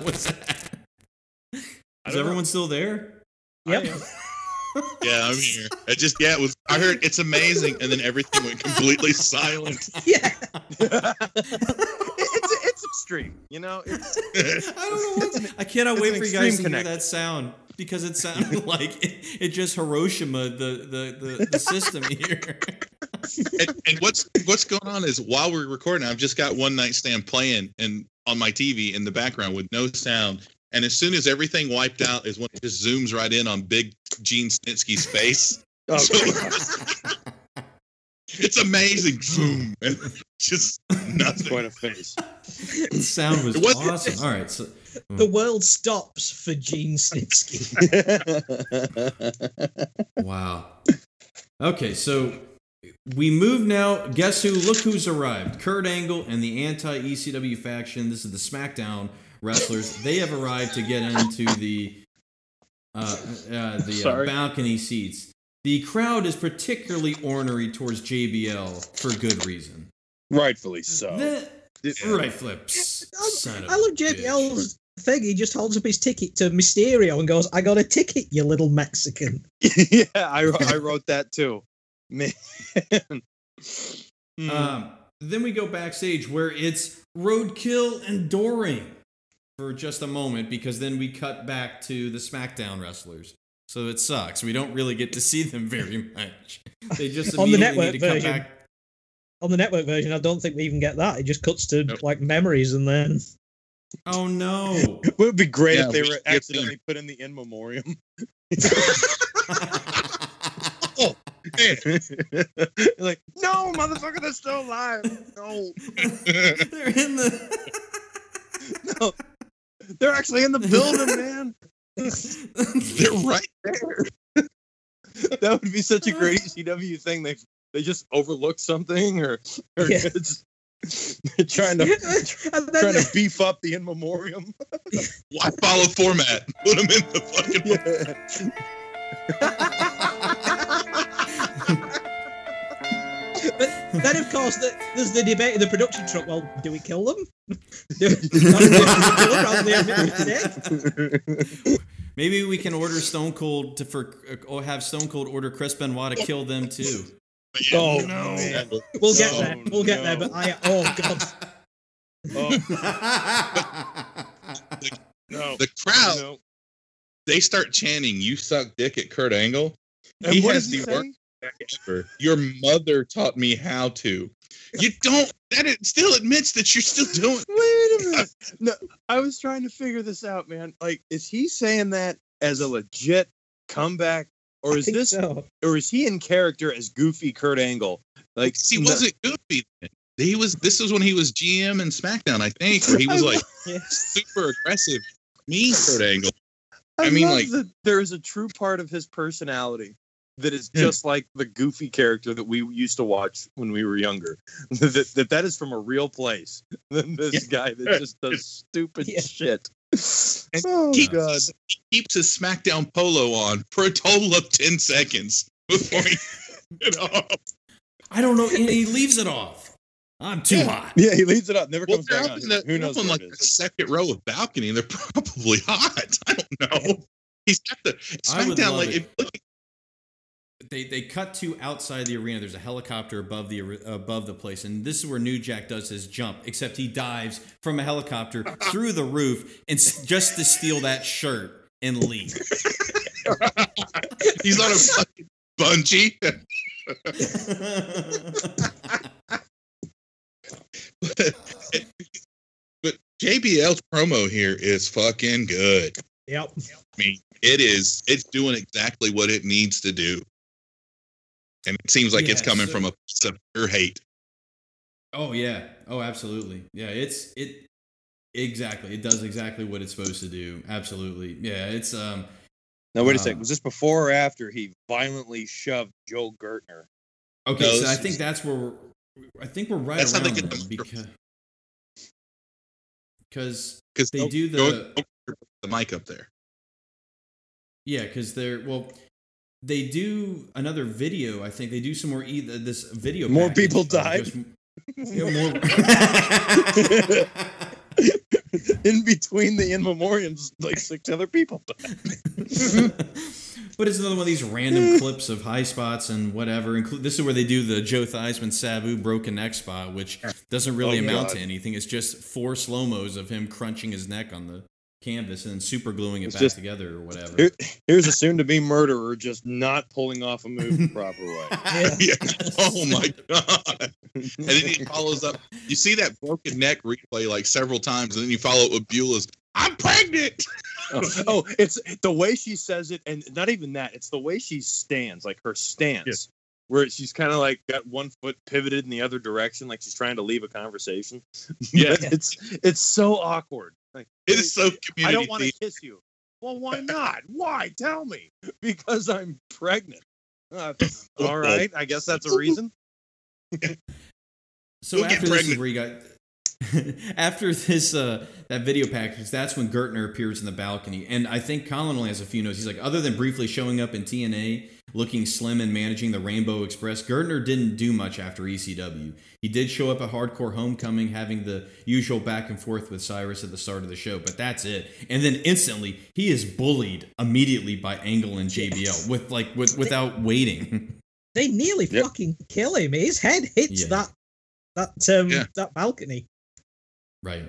What's that? Is don't everyone still there? Yep. Yeah, I'm here. It just yeah, it was. I heard it's amazing, and then everything went completely silent. yeah. it's it's extreme, you know. It's, I don't know. What, I cannot wait for you guys to extreme hear that sound because it sounded like it, it just Hiroshima the the the, the system here. and, and what's what's going on is while we're recording, I've just got one night stand playing and on my TV in the background with no sound. And as soon as everything wiped out, is when it just zooms right in on Big Gene Snitsky's face. oh, So- it's amazing. Zoom. And just it's nothing. quite a face. the sound was wasn't- awesome. All right, so The world stops for Gene Snitsky. Wow. Okay, so we move now. Guess who? Look who's arrived. Kurt Angle and the anti ECW faction. This is the SmackDown wrestlers. They have arrived to get into the uh, uh, the uh, balcony seats. The crowd is particularly ornery towards JBL for good reason. Rightfully so. The- Yeah. right, flips. Son of I love a bitch. JBL's thing. He just holds up his ticket to Mysterio and goes, I got a ticket, you little Mexican. yeah, I, I wrote that too. Man. Hmm. Um, then we go backstage where it's Roadkill and Doring for just a moment because then we cut back to the SmackDown wrestlers. So it sucks. We don't really get to see them very much. They just On the network need to version. back. On the network version, I don't think we even get that. It just cuts to Nope. like memories and then Oh no! it would be great Yeah, if they we were should get accidentally put in the in memoriam. Oh, like, no, motherfucker, they're still alive. No, They're in the. no, they're actually in the building, man. They're right there. That would be such a great ECW thing. They they just overlooked something, or, or Yeah. it's, they're trying to trying to beef up the in memoriam. Why follow format? Put them in the fucking. But then, of course, the, there's the debate in the production truck. Well, do we kill them? do, do we kill them rather than admit they're dead? Maybe we can order Stone Cold to for uh, or have Stone Cold order Chris Benoit to kill them too. Oh no. man. We'll get Oh, there. We'll get there. But I, oh god, Oh no. The crowd, no. they start chanting, "You suck dick" at Kurt Angle. And He what has he the say? worst ever. Your mother taught me how to. You don't. That it still admits that you're still doing. Wait a minute. No, I was trying to figure this out, man. Like, is he saying that as a legit comeback, or is this, so. or is he in character as Goofy Kurt Angle? Like, he wasn't goofy. Then. He was. This was when he was GM in SmackDown, I think, where he was like Yeah. super aggressive, mean Kurt Angle. I, I mean, like- that there is a true part of his personality that is Yeah. just like the Goofy character that we used to watch when we were younger. that, that that is from a real place. Than this guy that just does stupid Yeah. shit. And oh he god. He keeps his SmackDown polo on for a total of ten seconds before he. You know, I don't know. He leaves it off. I'm too hot. Yeah, he leaves it up. Never well, comes back up on. the, Who knows on like the second row of balcony, and they're probably hot. I don't know. He's got the SmackDown like if look they they cut to outside the arena. There's a helicopter above the above the place, and this is where New Jack does his jump. Except he dives from a helicopter through the roof and just to steal that shirt and leave. He's on a fucking bungee. but JBL's promo here is fucking good. Yep. I mean, it is. It's doing exactly what it needs to do, and it seems like it's coming so- from a place of pure hate. oh yeah. Oh, absolutely. Yeah. It's it exactly. It does exactly what it's supposed to do. Absolutely. Yeah. It's um. Now wait a Uh, sec. Was this before or after he violently shoved Joe Gertner? Okay, No, so I think is- that's where we're. I think we're right That's how they around then because because Because they do the the mic up there. yeah because they're well they do another video. I think they do some more e- this video. More people die. yeah, more. In between the in memoriams, like six other people. but it's another one of these random clips of high spots and whatever. This is where they do the Joe Theismann Sabu broken neck spot, which doesn't really Oh, amount God. to anything. It's just four slow mos of him crunching his neck on the canvas and then super gluing it It's back just- together or whatever. Here, here's a soon-to-be murderer just not pulling off a move the proper way. yeah. Oh my god! And then he follows up. You see that broken neck replay like several times, and then you follow it with Beulah's. I'm pregnant. Oh, oh, it's the way she says it, and not even that. It's the way she stands, like her stance, where she's kind of like got one foot pivoted in the other direction, like she's trying to leave a conversation. Yeah. it's it's so awkward. Like It is so I don't want to kiss you. Well, why not? Why? Tell me. Because I'm pregnant. Uh, all right. I guess that's a reason. So You'll after this is where you got after this uh that video package, that's when Gertner appears in the balcony. And I think Colin only has a few notes. He's like, other than briefly showing up in TNA, looking slim and managing the Rainbow Express, Gertner didn't do much after ECW. He did show up at Hardcore Homecoming, having the usual back and forth with Cyrus at the start of the show, but that's it. And then instantly, he is bullied immediately by Angle and JBL with like with without waiting. They nearly Yep. fucking kill him. His head hits Yeah. that that um Yeah. that balcony. Right.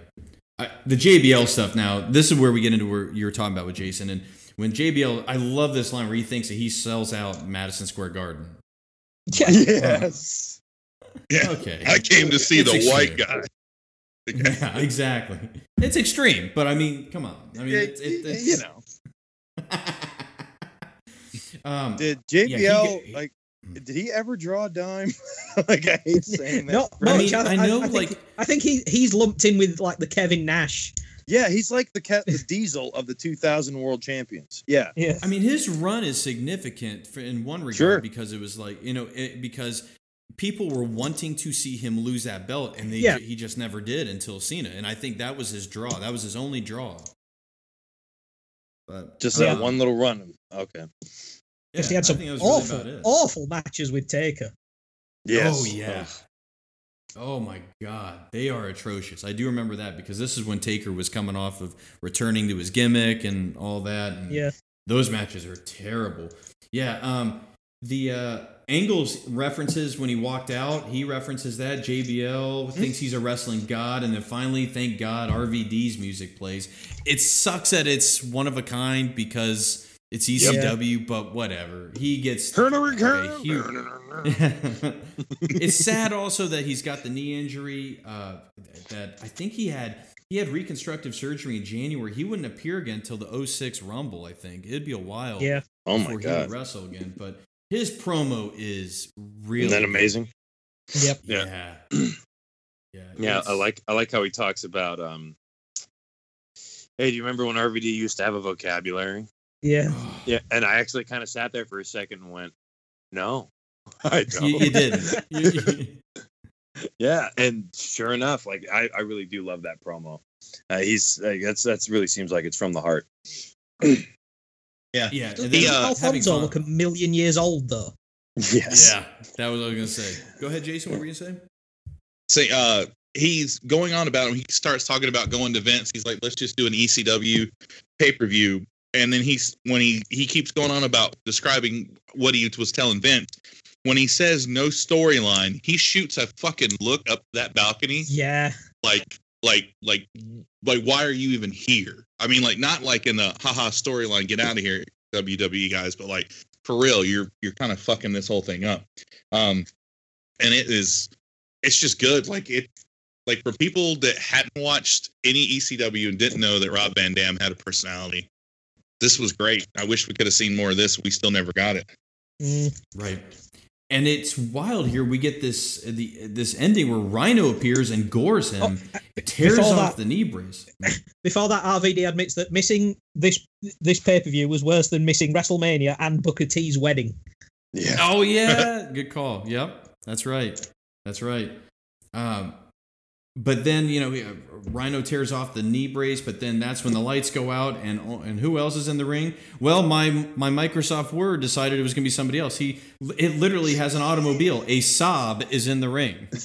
I, the JBL stuff now, this is where we get into where you were talking about with Jason. And when JBL, I love this line where he thinks that he sells out Madison Square Garden. Yeah. Yes. Yeah. Okay. I came to see It's the white extreme. guy. The guy- Yeah, exactly. It's extreme, but I mean, come on. I mean, Yeah, it's, it, it's you know. um, Did Yeah, JBL he- like? Did he ever draw a dime? like I hate saying that. Not I mean, I know, think, like- I think he he's lumped in with like the Kevin Nash. Yeah, he's like the cat, the Diesel of the 2000 World Champions. Yeah. Yeah. I mean, his run is significant for, in one regard Sure. because it was like you know it, because people were wanting to see him lose that belt, and they, Yeah. he just never did until Cena, and I think that was his draw. That was his only draw. But Just oh, Yeah. that one little run. Okay. yeah, he had some think that was really awful, awful matches with Taker. Yes. Oh yeah. Oh. Oh my God, they are atrocious. I do remember that because this is when Taker was coming off of returning to his gimmick and all that. And Yeah. those matches are terrible. Yeah, um, the uh, Angles references when he walked out. He references that JBL thinks he's a wrestling god, and then finally, thank God, RVD's music plays. It sucks that it's one of a kind because it's ECW, but whatever. He gets Turn a a it's sad also that he's got the knee injury. Uh, that I think he had he had reconstructive surgery in January. He wouldn't appear again until the 06 Rumble. I think it'd be a while Yeah. Oh my before he god. would wrestle again. But his promo is really Isn't that amazing? Yep. Yeah, Yeah. yeah, Yeah, I like I like how he talks about um Hey, do you remember when RVD used to have a vocabulary? Yeah. Yeah, and I actually kind of sat there for a second and went, "No, I don't." you, you did. You- you- Yeah, and sure enough, like I, I really do love that promo. Uh, he's like, that's that's really seems like it's from the heart. yeah, and Doesn't then uh, Alfonso look a million years old though? Yes. Yeah, that was what I was gonna say. Go ahead, Jason. What were you gonna say? Say, uh, he's going on about him. He starts talking about going to events. He's like, let's just do an ECW pay per view. And then he's when he he keeps going on about describing what he was telling Vince. When he says no storyline, he shoots a fucking look up that balcony Yeah. like like like like why are you even here? I mean like not like in the haha storyline, get out of here, WWE guys, but like for real, you're you're kind of fucking this whole thing up. Um and it is it's just good. Like it like for people that hadn't watched any ECW and didn't know that Rob Van Dam had a personality, this was great. I wish we could have seen more of this. We still never got it. Mm. Right. And it's wild here. We get this the this ending where Rhino appears and gores him, tears off that- the knee brace. Before that, RVD admits that missing this this pay per view was worse than missing WrestleMania and Booker T's wedding. Yeah. Oh yeah, good call. Yep, that's right. That's right. Um, but then you know uh, Rhino tears off the knee brace, but then that's when the lights go out, and and who else is in the ring? Well, my my Microsoft Word decided it was going to be somebody else. He it literally has an automobile. A Saab is in the ring.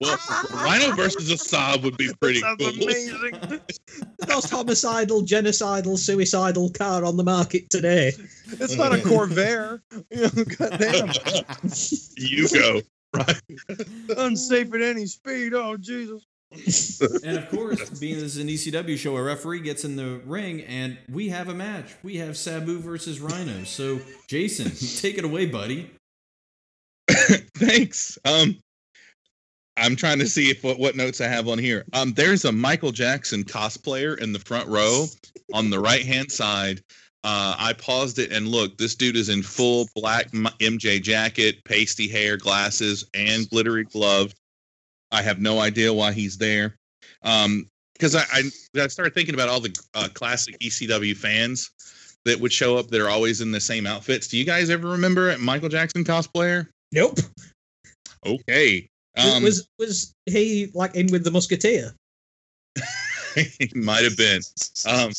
Well, Rhino versus a Saab would be pretty Sounds cool. amazing. The most homicidal, genocidal, suicidal car on the market today. It's not a Corvair. Goddamn. You go. Right. Unsafe at any speed. Oh Jesus. And of course, being this is an ECW show, a referee gets in the ring, and we have a match. We have Sabu versus Rhino. So, Jason, take it away, buddy. Thanks. Um, I'm trying to see if what, what notes I have on here. Um, there's a Michael Jackson cosplayer in the front row on the right hand side. Uh, I paused it and looked. This dude is in full black MJ jacket, pasty hair, glasses, and glittery glove. I have no idea why he's there. Um, because I, I I started thinking about all the uh, classic ECW fans that would show up that are always in the same outfits. Do you guys ever remember a Michael Jackson cosplayer? Nope. Okay. Um, was was he like in with the Musketeer? he might have been. Um,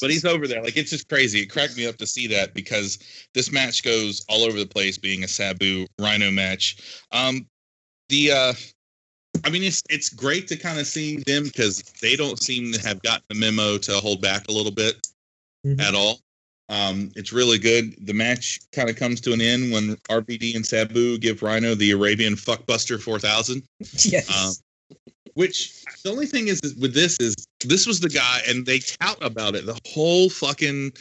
but he's over there. Like it's just crazy. It cracked me up to see that because this match goes all over the place, being a Sabu Rhino match. Um, the uh, I mean, it's it's great to kind of see them because they don't seem to have gotten the memo to hold back a little bit Mhm. at all. Um, it's really good. The match kind of comes to an end when RVD and Sabu give Rhino the Arabian Fuckbuster 4000 yes. um, which the only thing is, is with this is this was the guy and they tout about it the whole fucking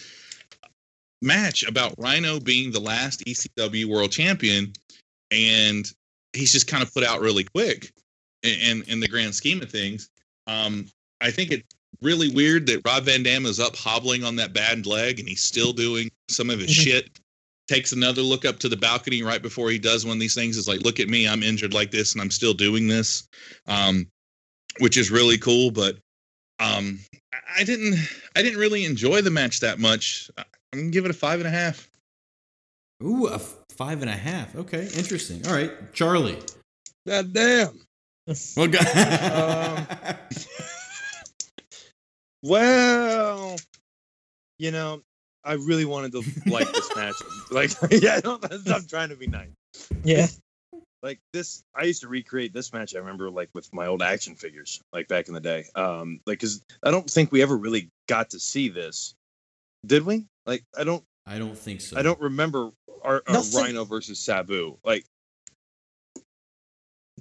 match about Rhino being the last ECW world champion and he's just kind of put out really quick in in, the grand scheme of things um I think it's really weird that Rob Van Dam is up hobbling on that bad leg and he's still doing some of his Mhm. shit takes another look up to the balcony right before he does one of these things. Is like, look at me, I'm injured like this, and I'm still doing this, um, which is really cool. But um, I- I didn't, I didn't really enjoy the match that much. I- I'm gonna give it a five and a half. Ooh, a f- five and a half. Okay, interesting. All right, Charlie. God damn. Well, go- Um, Well, you know, I really wanted to like this match. Like, yeah, I don't, I'm trying to be nice. yeah. Like this, I used to recreate this match. I remember, like with my old action figures, like back in the day. Um, like, cause I don't think we ever really got to see this, did we? Like, I don't, I don't think so. I don't remember our, our Rhino versus Sabu. Like,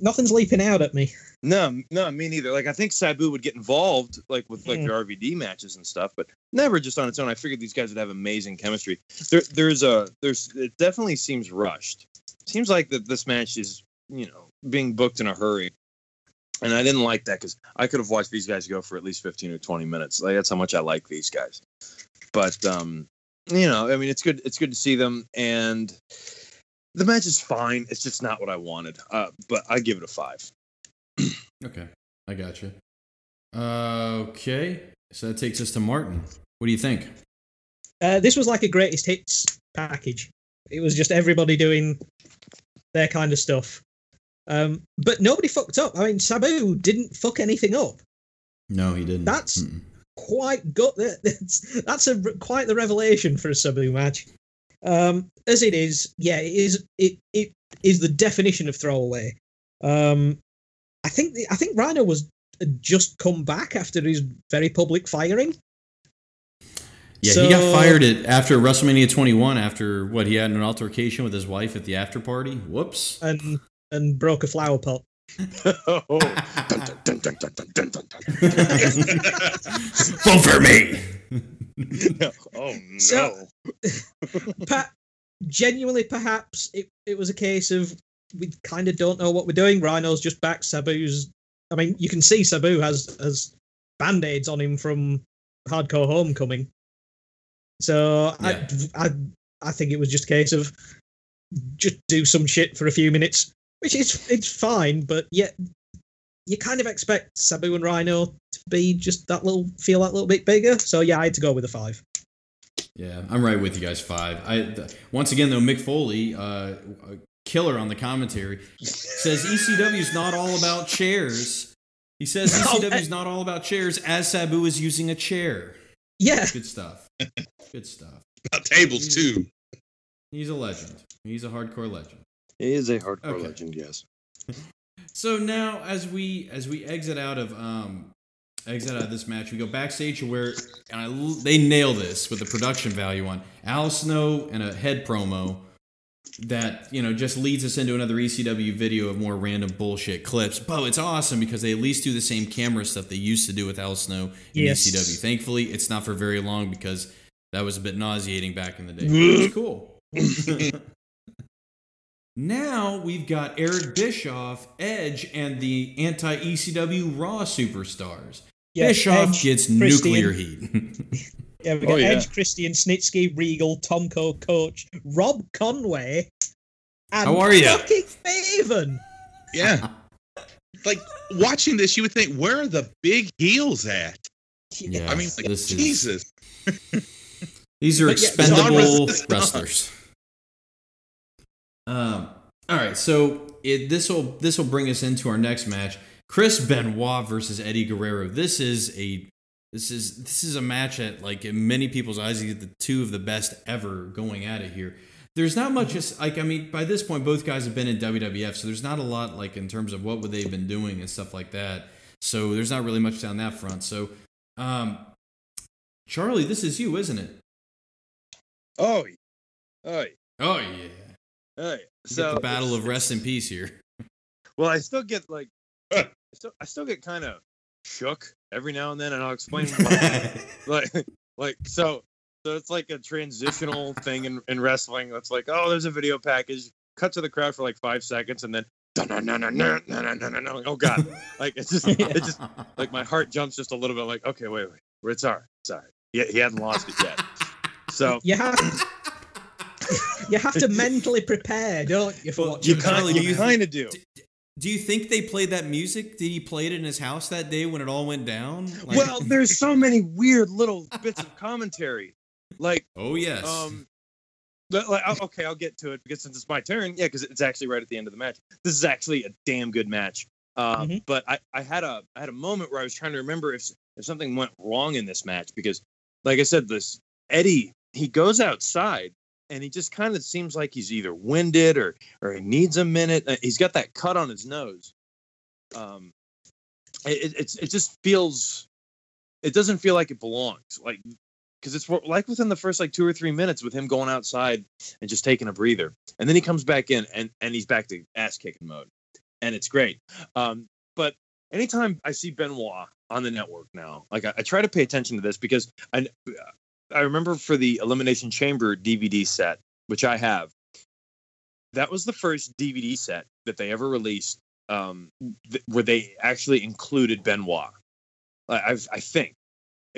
Nothing's leaping out at me. No, no, me neither. Like I think Sabu would get involved, like with like Mm. their RVD matches and stuff, but never just on its own. I figured these guys would have amazing chemistry. There, there's a, there's, it definitely seems rushed. Seems like that this match is, you know, being booked in a hurry, and I didn't like that because I could have watched these guys go for at least fifteen or twenty minutes. Like that's how much I like these guys. But um, you know, I mean, it's good. It's good to see them, and the match is fine. It's just not what I wanted. Uh, but I give it a five. Okay, I got you. Uh, okay, so that takes us to Martin. What do you think? Uh, this was like a greatest hits package. It was just everybody doing their kind of stuff. Um, but nobody fucked up. I mean, Sabu didn't fuck anything up. No, he didn't. That's- Mm-mm. Quite good. That's, that's a quite the revelation for a Sabu match. Um, as it is, yeah, it is. It it is the definition of throwaway. Um, I think the, I think Rhino was had just come back after his very public firing. Yeah, he got fired at after WrestleMania 21 after what he had an altercation with his wife at the after party. Whoops. and and broke a flower pot. oh. Vote for me. oh no. So- Pa- genuinely, perhaps it, it was a case of we kind of don't know what we're doing. Rhino's just back. Sabu's. I mean, you can see Sabu has has band aids on him from Hardcore Homecoming. So Yeah. I, I I think it was just a case of just do some shit for a few minutes, which is it's fine, but yet you kind of expect Sabu and Rhino to be just that little feel that little bit bigger. So yeah, I had to go with a five. Yeah, I'm right with you guys. Five. I th- once again though, Mick Foley, uh, a killer on the commentary, says ECW is not all about chairs. He says ECW is not all about chairs, as Sabu is using a chair. Yeah, Good stuff. Good stuff. About tables too. He's a legend. He's a hardcore legend. He is a hardcore Okay. legend, yes. So now, as we as we exit out of um exit out of this match, we go backstage where and I they nail this with the production value on Al Snow and a head promo that you know just leads us into another ECW video of more random bullshit clips. But it's awesome because they at least do the same camera stuff they used to do with Al Snow in Yes. ECW. Thankfully, it's not for very long because that was a bit nauseating back in the day. It's cool. Now we've got Eric Bischoff, Edge, and the anti ECW Raw superstars. Yeah. Bischoff Edge, gets Christian. nuclear heat. Yeah, we got Oh, yeah. Edge, Christian, Snitsky, Regal, Tomko, Coach, Rob Conway, and How are ya? fucking Maven. Yeah. like watching this, you would think, where are the big heels at? yeah, I mean, like, this is, Jesus. these are But yeah, expendable wrestlers. Um, all right, so it, this will this will bring us into our next match: Chris Benoit versus Eddie Guerrero. This is a this is this is a match that, like in many people's eyes, is the two of the best ever going at it here. There's not much, as like I mean, by this point, both guys have been in WWF, so there's not a lot like in terms of what would they've been doing and stuff like that. So there's not really much down that front. So, um, Charlie, this is you, isn't it? Oh, oh, yeah. Oh yeah. oh. yeah. So the battle of rest in peace here. Well, I still get like, still, I still get kind of shook every now and then, and I'll explain why. like, like so, so it's like a transitional thing in, in wrestling. It's like, oh, there's a video package. Cut to the crowd for like five seconds, and then no, no, no, no, no, no, no, no, no. Oh God! Like it's just, it just like my heart jumps just a little bit. Like, okay, wait, wait, it's all right, it's all right. Yeah, he hadn't lost it yet. So You have you have to mentally prepare, don't you? For Well, what you kind, Charlie, do you you kind of do. Do you think they played that music? Did he play it in his house that day when it all went down? Like- Well, there's so many weird little bits of commentary, like oh yes. Um, but, like, okay, I'll get to it because since it's my turn, yeah, because it's actually right at the end of the match. This is actually a damn good match. Um, Mhm. But I, I had a I had a moment where I was trying to remember if if something went wrong in this match because, like I said, this Eddie he goes outside and he just kind of seems like he's either winded or or he needs a minute. Uh, He's got that cut on his nose. Um, it, it it's it just feels it doesn't feel like it belongs like because it's like within the first like two or three minutes with him going outside and just taking a breather and then he comes back in and and he's back to ass kicking mode and it's great um but anytime i see benoit on the network now like i, I try to pay attention to this because i i remember for the elimination chamber dvd set which i have that was the first dvd set that they ever released um th- where they actually included benoit I, I, I think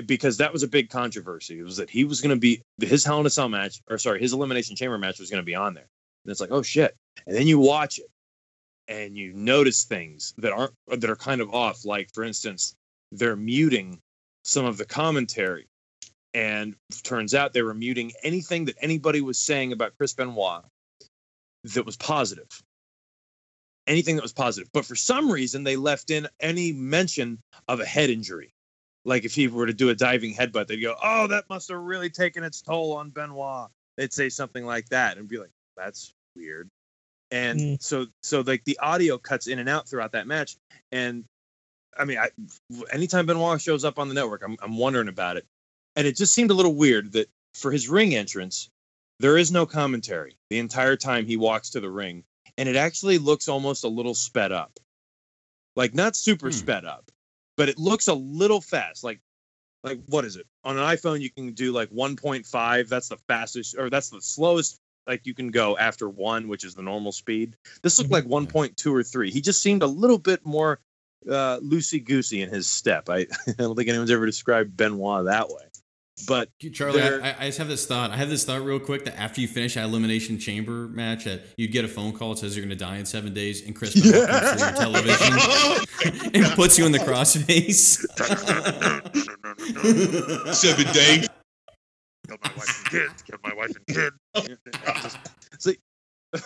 because that was a big controversy. It was that he was going to be his Hell in a Cell match, or sorry, his Elimination Chamber match was going to be on there. And it's like, oh shit! And then you watch it, and you notice things that aren't that are kind of off. Like for instance, they're muting some of the commentary, and turns out they were muting anything that anybody was saying about Chris Benoit that was positive. Anything that was positive, but for some reason they left in any mention of a head injury like if he were to do a diving headbutt, they'd go, "Oh, that must have really taken its toll on Benoit." They'd say something like that and be like, "That's weird." And Mm. so, so like the audio cuts in and out throughout that match. And I mean, I, anytime Benoit shows up on the network, I'm, I'm wondering about it. And it just seemed a little weird that for his ring entrance, there is no commentary the entire time he walks to the ring, and it actually looks almost a little sped up, like not super Hmm. sped up, but it looks a little fast. Like, like what is it on an iPhone? You can do like 1.5. That's the fastest, or that's the slowest. Like you can go after one, which is the normal speed. This looked Mhm. like 1.2 or three. He just seemed a little bit more uh, loosey goosey in his step. I, I don't think anyone's ever described Benoit that way. But Charlie, I, I just have this thought. I have this thought real quick that after you finish that elimination chamber match, that you'd get a phone call that says you're going to die in seven days, and Chris Benoit comes through your television and puts you in the crossface. Seven days. Killed my wife and kids. Killed my wife and kid. see,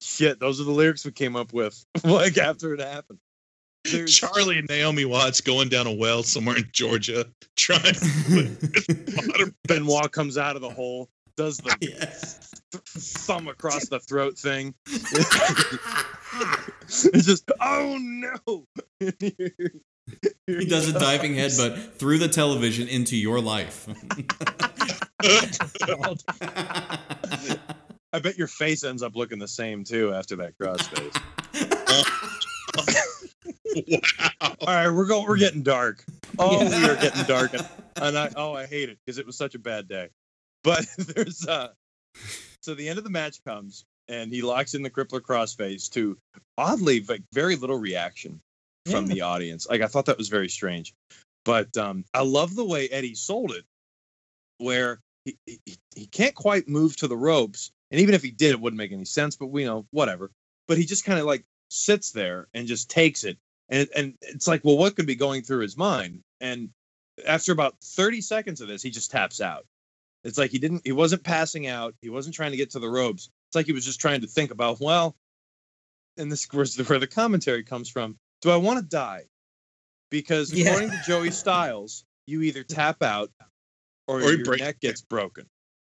shit, those are the lyrics we came up with. like after it happened. There's- Charlie and Naomi Watts going down a well somewhere in Georgia, trying to Benoit comes out of the hole, does the Yeah. thumb across the throat thing. it's just, oh no! He does a diving headbutt through the television into your life. I bet your face ends up looking the same too after that crossface. All right, we're going. We're getting dark. Oh, we are getting dark, and, and I oh I hate it because it was such a bad day. But there's uh, so the end of the match comes, and he locks in the crippler crossface to oddly like very little reaction from Yeah. the audience. Like I thought that was very strange, but um, I love the way Eddie sold it, where he, he he can't quite move to the ropes, and even if he did, it wouldn't make any sense. But we know whatever. But he just kind of like sits there and just takes it, and and it's like, well, what could be going through his mind? And after about thirty seconds of this, he just taps out. It's like he didn't, he wasn't passing out, he wasn't trying to get to the ropes. It's like he was just trying to think about, well, and this is where the commentary comes from. Do I want to die? Because Yeah. according to Joey Styles, you either tap out or, Or your break- neck gets broken.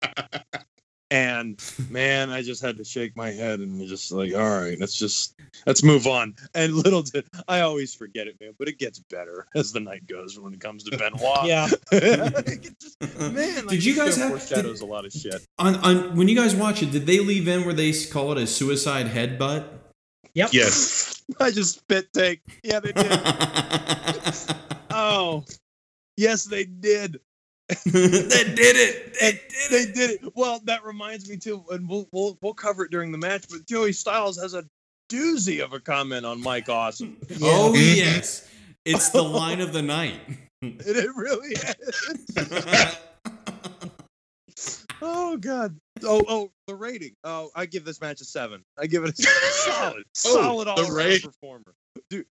and man, I just had to shake my head and just like, all right, let's just let's move on. And little did I always forget it, man, but it gets better as the night goes when it comes to Benoit. Yeah. Just- man, like, Did you guys have- foreshadows a lot of shit? on, on when you guys watch it, did they leave in where they call it a suicide headbutt? Yep. yes. I just spit take. Yeah, they did. Oh, yes, they did. they did it. They And did they it. did it. Well, that reminds me too, and we'll we'll we'll cover it during the match. But Joey Styles has a doozy of a comment on Mike Awesome. Oh Mhm. yes, it's the line of the night. It really is. Oh God. Oh oh, the rating. Oh, I give this match a seven. I give it a solid, solid the all around performer. Dude,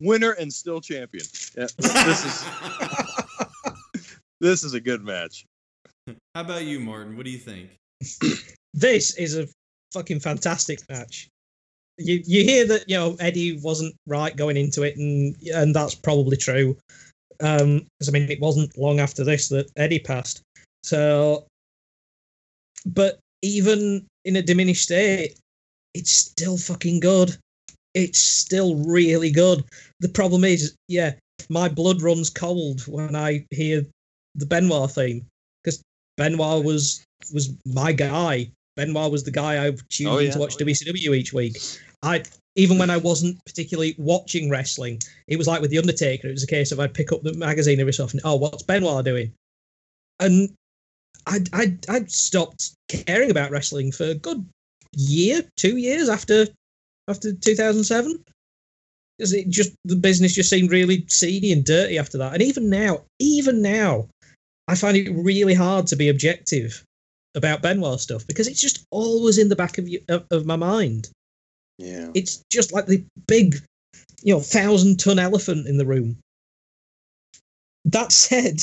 winner and still champion. Yeah, this is this is a good match. How about you, Martin? What do you think? this is a fucking fantastic match. You you hear that you know Eddie wasn't right going into it, and and that's probably true. Um, because I mean it wasn't long after this that Eddie passed. So, but even in a diminished state, it's still fucking good. It's still really good. The problem is, yeah, my blood runs cold when I hear the Benoit theme because Benoit was was my guy. Benoit was the guy I tuned Oh, in yeah. to watch. WCW each week. I even when I wasn't particularly watching wrestling, it was like with the Undertaker. It was a case of I'd pick up the magazine every so often. Oh, what's Benoit doing? And I I I stopped caring about wrestling for a good year, two years after after 2007. Because it just the business just seemed really seedy and dirty after that. And even now, even now, I find it really hard to be objective about Benoit stuff because it's just always in the back of you, of, of my mind. Yeah. It's just like the big, you know, thousand ton elephant in the room. That said,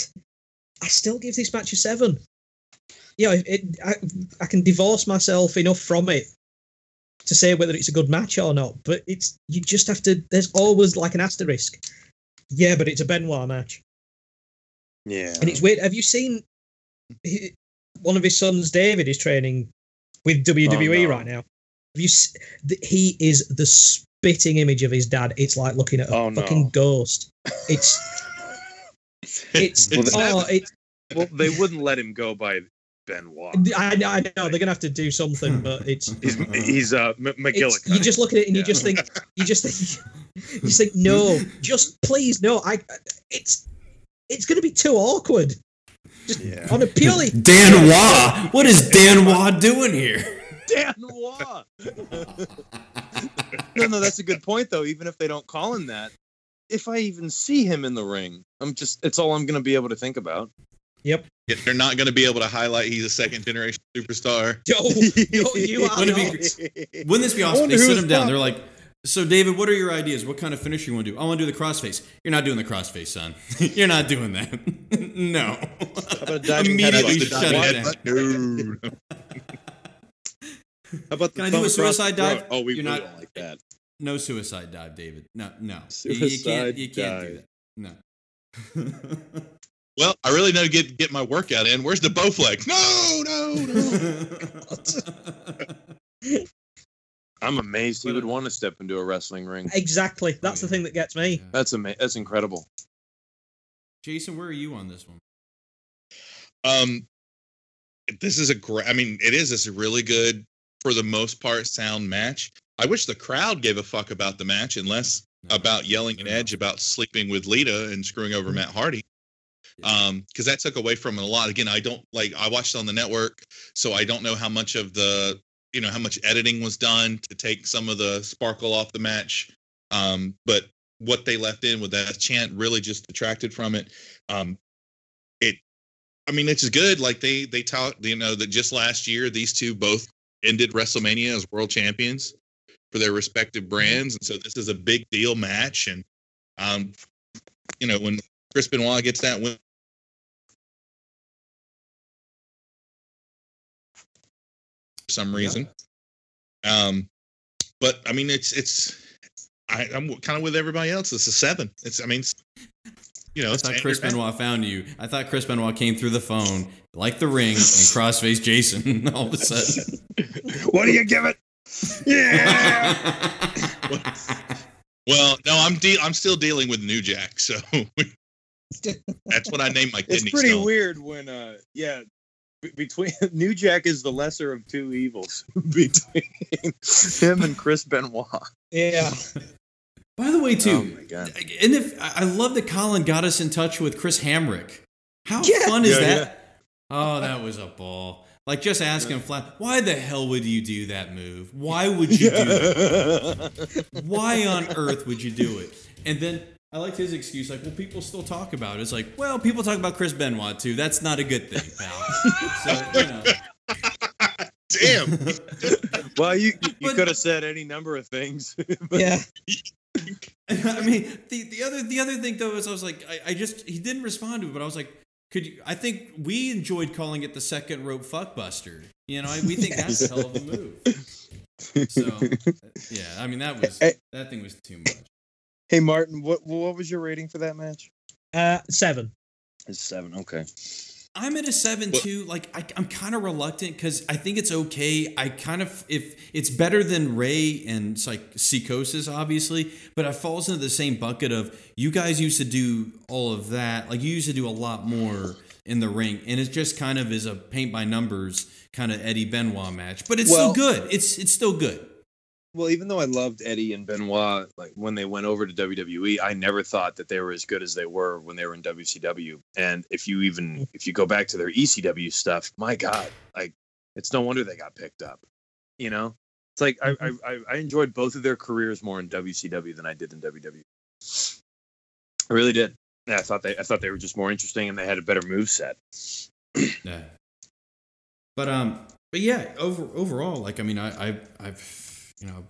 I still give this match a seven. You know, it, it, I, I can divorce myself enough from it to say whether it's a good match or not, but it's you just have to. There's always like an asterisk. Yeah, but it's a Benoit match. Yeah. And it's weird. Have you seen he, one of his sons, David, is training with WWE no. right now? Have you? He is the spitting image of his dad. It's like looking at a Oh, no. fucking ghost. It's it's It's oh, it's Well, they wouldn't let him go by Benoit. I, I know they're gonna have to do something, but it's He's he's uh M- McGillicuddy. you just look at it and you Yeah. just think you just think you just think no just please no i it's it's going to be too awkward just Yeah. on a purely Benoit! What is Benoit doing here? Benoit. no, no, that's a good point though. Even if they don't call him that, if I even see him in the ring, I'm just it's all I'm gonna be able to think about. yep Yeah, They're not going to be able to highlight he's a second generation superstar. yo, yo, you are Wouldn't be- Wouldn't this be awesome? They sit him down. top. They're like, "So, David, what are your ideas? What kind of finish you want to do? I want to do the crossface. You're not doing the crossface, son. You're not doing that. no. about a Immediately headbutt? shut it down. Dude. How about the Can I do a suicide the throat? dive? Oh, we You're really not- don't like eh, that. No suicide dive, David. No, no. You- you, Suicide can't. You can't do dive. that. No. Well, I really need to get get my workout in. Where's the Bowflex? No, no, no. I'm amazed he would want to step into a wrestling ring. exactly that's the thing that gets me That's ama- That's incredible. Jason, where are you on this one? Um, this is a great. I mean, it is. It's a really good, for the most part, sound match. I wish the crowd gave a fuck about the match and less No. about yelling at Edge about sleeping with Lita and screwing over Matt Hardy. Um, because that took away from it a lot. Again, I don't like. I watched on the network, so I don't know how much of the, you know, how much editing was done to take some of the sparkle off the match. Um, but what they left in with that chant really just detracted from it. Um, it, I mean, it's good. Like they they talked, you know, that just last year these two both ended WrestleMania as world champions for their respective brands, and so this is a big deal match. And um, you know, when Chris Benoit gets that win. Some reason, um, but I mean, it's it's I, I'm kind of with everybody else. It's a seven. It's I mean, it's, you know, I it's thought Chris standard Benoit found you. I thought Chris Benoit came through the phone, like the ring, and crossface Jason all of a sudden. what do you give it? Yeah. Well, no, I'm de- I'm still dealing with New Jack, so that's what I named my it's pretty stone. weird when uh yeah b- between New Jack is the lesser of two evils between him and Chris Benoit. yeah By the way, Oh too, my god. and if I love that Colin got us in touch with Chris Hamrick. How Yeah. fun is Yeah, that? Oh, that was a ball. Like just asking flat, why the hell would you do that move? Why would you do that? Why on earth would you do it? And then I liked his excuse, like, well, people still talk about it. It's like, well, people talk about Chris Benoit too. That's not a good thing, pal. so, you know. Damn. well, you you could have said any number of things. yeah I mean, the, the other the other thing though is I was like, I, I just he didn't respond to it, but I was like, could you? I think we enjoyed calling it the second rope fuckbuster. You know, I, we think that's a hell of a move. So yeah, I mean that was that thing was too much. Hey Martin, what what was your rating for that match? uh seven It's seven. Okay. I'm at a seven too. Like I, I'm kind of reluctant because I think it's okay. I kind of if it's better than Rey and it's like Psicosis, obviously, but it falls into the same bucket of you guys used to do all of that. Like you used to do a lot more in the ring, and it just kind of is a paint by numbers kind of Eddie Benoit match. But it's Well- still good. It's it's still good. Well, even though I loved Eddie and Benoit, like when they went over to WWE, I never thought that they were as good as they were when they were in WCW. And if you even if you go back to their ECW stuff, my God, like it's no wonder they got picked up. You know, it's like I I, I- I enjoyed both of their careers more in WCW than I did in WWE. I really did. Yeah, I thought they I thought they were just more interesting and they had a better move set. Yeah. But um, but yeah, over overall, like I mean, I I I've you know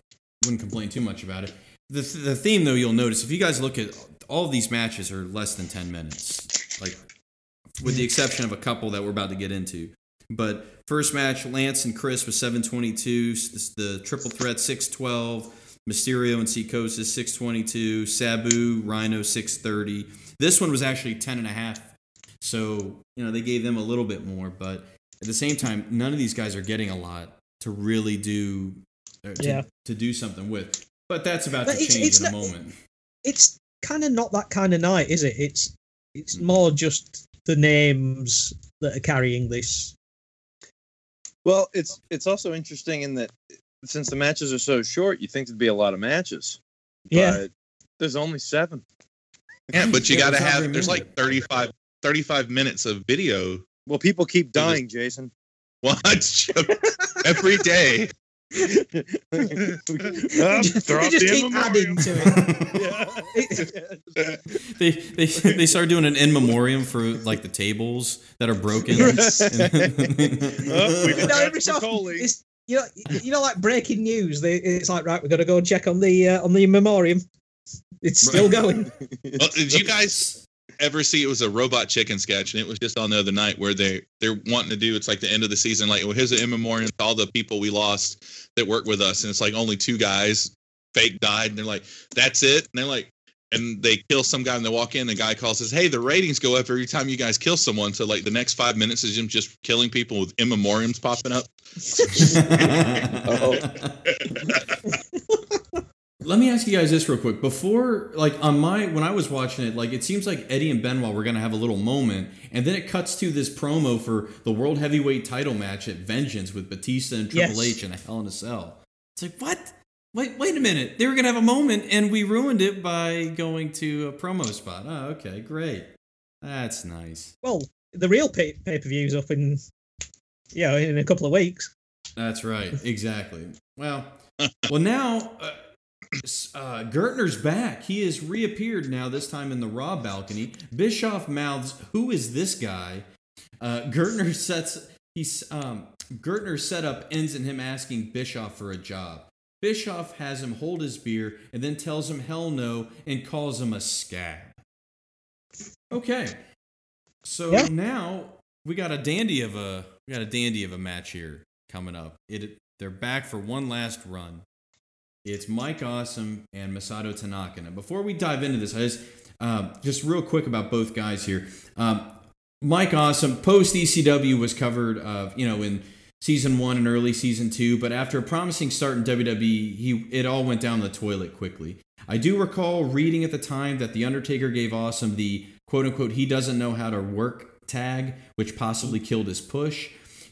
wouldn't complain too much about it. The the theme though, you'll notice if you guys look at all these matches are less than ten minutes, like with the exception of a couple that we're about to get into. But first match, Lance and Chris was seven twenty two. The triple threat six twelve. Mysterio and Psicosis 622, Sabu, Rhino 630. This one was actually 10 and a half. So, you know, they gave them a little bit more, but at the same time, none of these guys are getting a lot to really do to, Yeah. to do something with. But that's about But to it's- change it's in a moment. it's kind of not that kind of night is it it's it's more just the names that are carrying this. Well, it's it's also interesting in that since the matches are so short, you think there'd be a lot of matches. Yeah. There's only seven. Yeah, but you Yeah, got to have. There's like 35, 35 minutes of video. Well, people keep So this- dying, Jason. Watch every day. They just, throw they just keep adding to it. They, they they start doing an in memoriam for like the tables that are broken. Oh, You know, every so it's you know, you know, like breaking news. They, it's like right, we've got to go and check on the uh, on the memoriam. It's still going. Well, did you guys ever see it was a robot chicken sketch and it was just on the other night where they they're wanting to do it's like the end of the season like well here's an in memoriam to all the people we lost that work with us and it's like only two guys fake died and they're like that's it? And they're like and they kill some guy and they walk in the guy calls says hey the ratings go up every time you guys kill someone. So like the next five minutes is him just killing people with in memoriams popping up oh. Let me ask you guys this real quick. Before, like on my when I was watching it, like it seems like Eddie and Benoit were gonna have a little moment, and then it cuts to this promo for the World Heavyweight Title match at Vengeance with Batista and Triple Yes. H and a Hell in a Cell. It's like what? Wait, wait a minute. They were gonna have a moment, and we ruined it by going to a promo spot. Oh, okay, great. That's nice. Well, the real pay per view's up in, you know, in a couple of weeks. That's right. Exactly. Well, well now uh, uh, Gertner's back. He has reappeared now. This time in the Raw balcony. Bischoff mouths, "Who is this guy?" Uh, Gertner sets. He's um, Gertner's setup ends in him asking Bischoff for a job. Bischoff has him hold his beer and then tells him hell no and calls him a scab. Okay. So Yeah. now we got a dandy of a we got a dandy of a match here coming up. It they're back for one last run. It's Mike Awesome and Masato Tanaka. Now, before we dive into this, I just um, just real quick about both guys here. Um, Mike Awesome post ECW was covered, uh, you know, in season one and early season two, but after a promising start in WWE, he it all went down the toilet quickly. I do recall reading at the time that the Undertaker gave Awesome the quote unquote he doesn't know how to work tag, which possibly killed his push.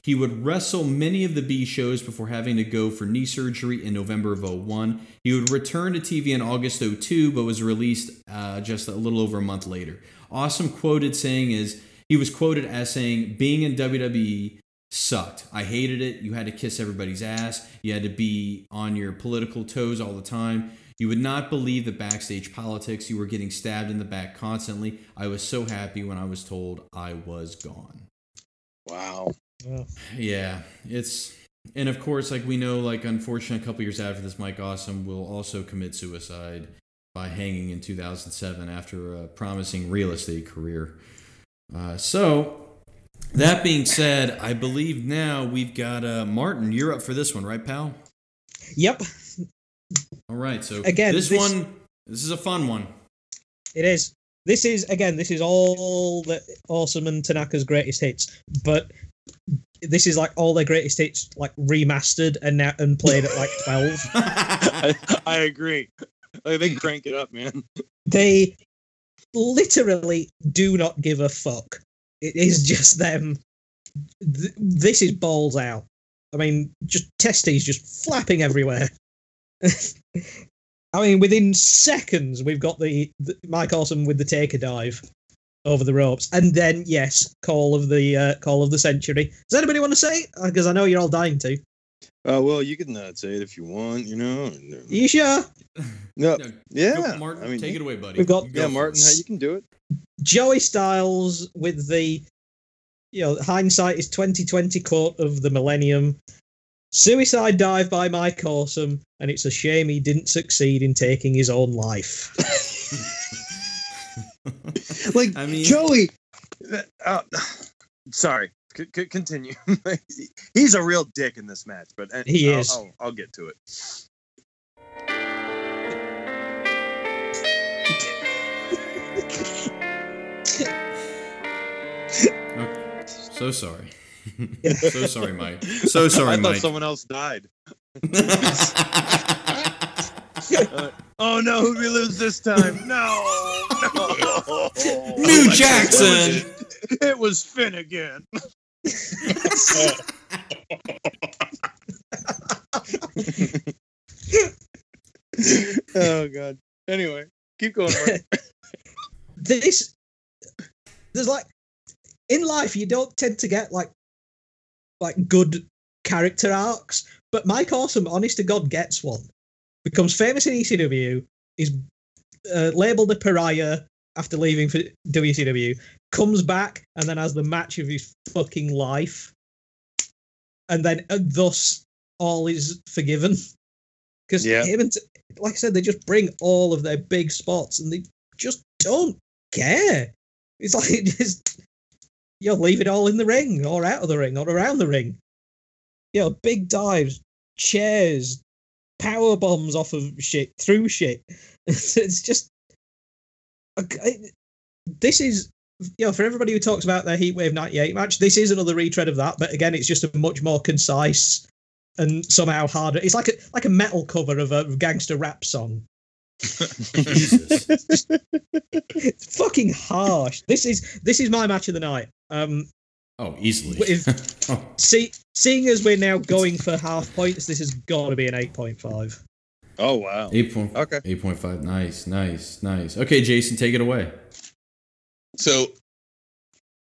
He would wrestle many of the B shows before having to go for knee surgery in November of 01. He would return to TV in August 02, but was released uh, just a little over a month later. Awesome quoted saying is he was quoted as saying, "Being in WWE sucked. I hated it. You had to kiss everybody's ass. You had to be on your political toes all the time. You would not believe the backstage politics. You were getting stabbed in the back constantly. I was so happy when I was told I was gone." Wow. Yeah, it's and of course, like we know, like unfortunately, a couple years after this, Mike Awesome will also commit suicide by hanging in 2007 after a promising real estate career. Uh, so, that being said, I believe now we've got uh, Martin. You're up for this one, right, pal? Yep, All right. So Again, this, this- one, this is a fun one. it is. This is again. This is all the awesome and Tanaka's greatest hits, but this is like all their greatest hits, like remastered and now and played at like twelve. I, I agree. Like, they crank it up, man. they literally do not give a fuck. It is just them. Th- this is balls out. I mean, just testes just flapping everywhere. I mean, within seconds, we've got the, the Mike Awesome with the taker dive over the ropes, and then yes, call of the uh, call of the century. Does anybody want to say? Because I know you're all dying to. Uh, well, you can uh, say it if you want, you know. and, uh, you sure? no, Go- yeah. Martin, I mean, take it away, buddy. We've got- go yeah, Martin, it. how you can do it. Joey Styles with the you know hindsight is 2020 quote of the millennium. Suicide dive by Mike Awesome, and it's a shame he didn't succeed in taking his own life. Like I mean- Joey. Uh, sorry, c- c- continue. He's a real dick in this match, but uh, He I'll, is. I'll, I'll get to it. So sorry. so sorry, Mike. So sorry, I thought Mike. someone else died. Uh, oh no, who we lose this time? No, no. New Jackson. it was Finnegan. oh god. Anyway, keep going. This there's like in life you don't tend to get like like good character arcs but mike awesome honest to god gets one becomes famous in ecw is uh, labeled a pariah after leaving for wcw comes back and then has the match of his fucking life and then uh, thus all is forgiven because Yeah. him and like i said they just bring all of their big spots and they just don't care. It's like just you know, leave it all in the ring or out of the ring or around the ring. You know, big dives, chairs, power bombs off of shit, through shit. It's, it's just this is you know for everybody who talks about their Heatwave '98 match, this is another retread of that, but again, it's just a much more concise and somehow harder. It's like a like a metal cover of a gangster rap song. It's fucking harsh. This is this is my match of the night. Um, Oh, easily. With- oh, see, seeing as we're now going for half points, this has got to be an eight point five. Oh wow. eight point Okay. eight point five. Nice, nice, nice. Okay, Jason, take it away. So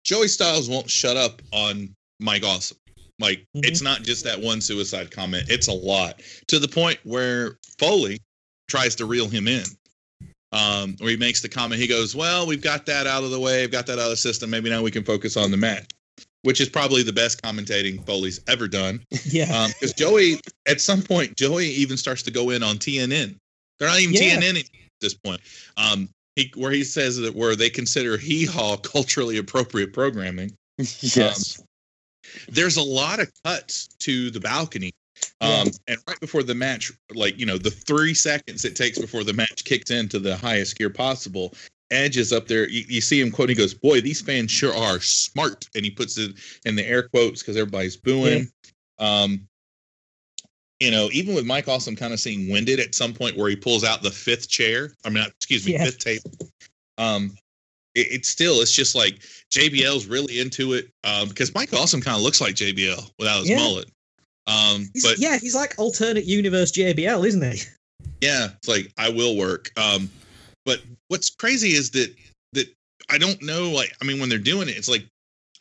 Joey Styles won't shut up on Mike Awesome. Like Mhm. it's not just that one suicide comment; it's a lot to the point where Foley tries to reel him in. Um, where he makes the comment, he goes, "Well, we've got that out of the way. We've got that out of the system. Maybe now we can focus on the match." Which is probably the best commentating Foley's ever done. Yeah, Because Joey, at some point, Joey even starts to go in on TNN. They're not even Yeah. TNN at this point. Um, he where he says that where they consider hee haw culturally appropriate programming. Yes. There's a lot of cuts to the balcony. Um, and right before the match, like you know, the three seconds it takes before the match kicks into the highest gear possible, Edge is up there. You, you see him quote. He goes, "Boy, these fans sure are smart," and he puts it in the air quotes because everybody's booing. Um, you know, even with Mike Awesome kind of seeing winded at some point where he pulls out the fifth chair. I mean, excuse me, Yeah. fifth table. Um, it, it's still, it's just like JBL's really into it. Um, because Mike Awesome kind of looks like JBL without his Yeah. mullet. Um, He's- but yeah, he's like alternate universe JBL, isn't he? yeah, it's like I will work. Um, but what's crazy is that that I don't know. Like, I mean, when they're doing it, it's like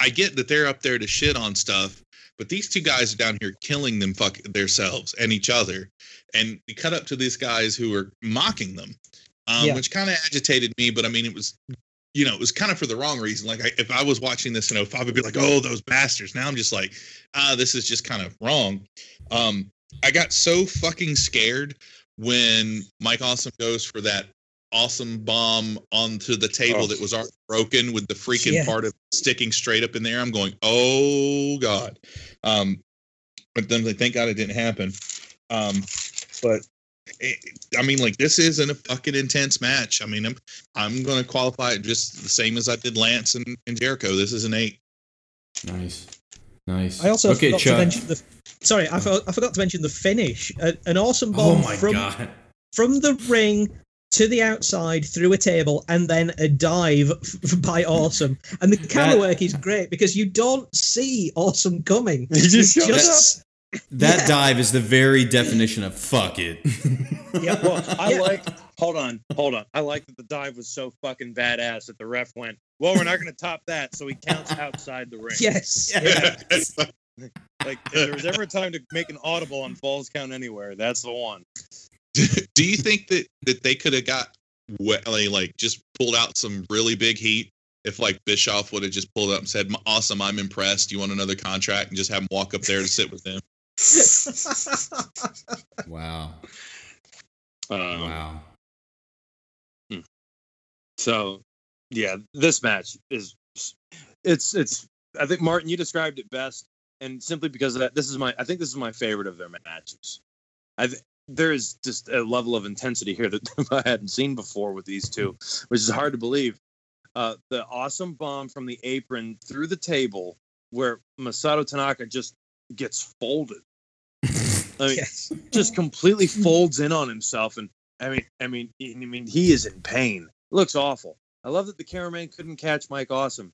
I get that they're up there to shit on stuff, but these two guys are down here killing them fuck themselves and each other, and we cut up to these guys who are mocking them, um, Yeah. which kind of agitated me. But I mean, it was. You know, it was kind of for the wrong reason. Like, I, if I was watching this, you know, I would be like, "Oh, those bastards," now I'm just like, "Ah, this is just kind of wrong." Um, I got so fucking scared when Mike Awesome goes for that awesome bomb onto the table Oh. that was already broken with the freaking Yeah. part of sticking straight up in there. I'm going, oh god. Um, but then like, thank God it didn't happen. Um, but it, I mean, like this isn't a fucking intense match. I mean, I'm I'm gonna qualify it just the same as I did Lance and, and Jericho. This is an eight. Nice, nice. I also okay, forgot to Chuck. mention the. Sorry, I, for, I forgot to mention the finish. A, an awesome oh bomb my from god. from the ring to the outside through a table and then a dive f- by awesome and the camera That- work is great because you don't see awesome coming He just It's shows That Yeah. dive is the very definition of fuck it. Yeah, well, I Yeah. like. Hold on, hold on. I like that the dive was so fucking badass that the ref went, "Well, we're not going to top that," so he counts outside the ring. yes yeah. Like, if there was ever a time to make an audible on Falls Count Anywhere, that's the one. Do you think that that they could have got we- like, like just pulled out some really big heat if like Bischoff would have just pulled up and said, "Awesome, I'm impressed. You want another contract?" and just have him walk up there to sit with them. wow. Um, Wow. So, yeah, this match is it's it's. I think Martin, you described it best, and simply because of that, this is my. I think this is my favorite of their matches. I th- there is just a level of intensity here that I hadn't seen before with these two, which is hard to believe. Uh, the awesome bomb from the apron through the table, where Masato Tanaka just gets folded. I mean, yes just completely folds in on himself and I mean I mean I mean he is in pain. Looks awful. I love that the cameraman couldn't catch Mike Awesome.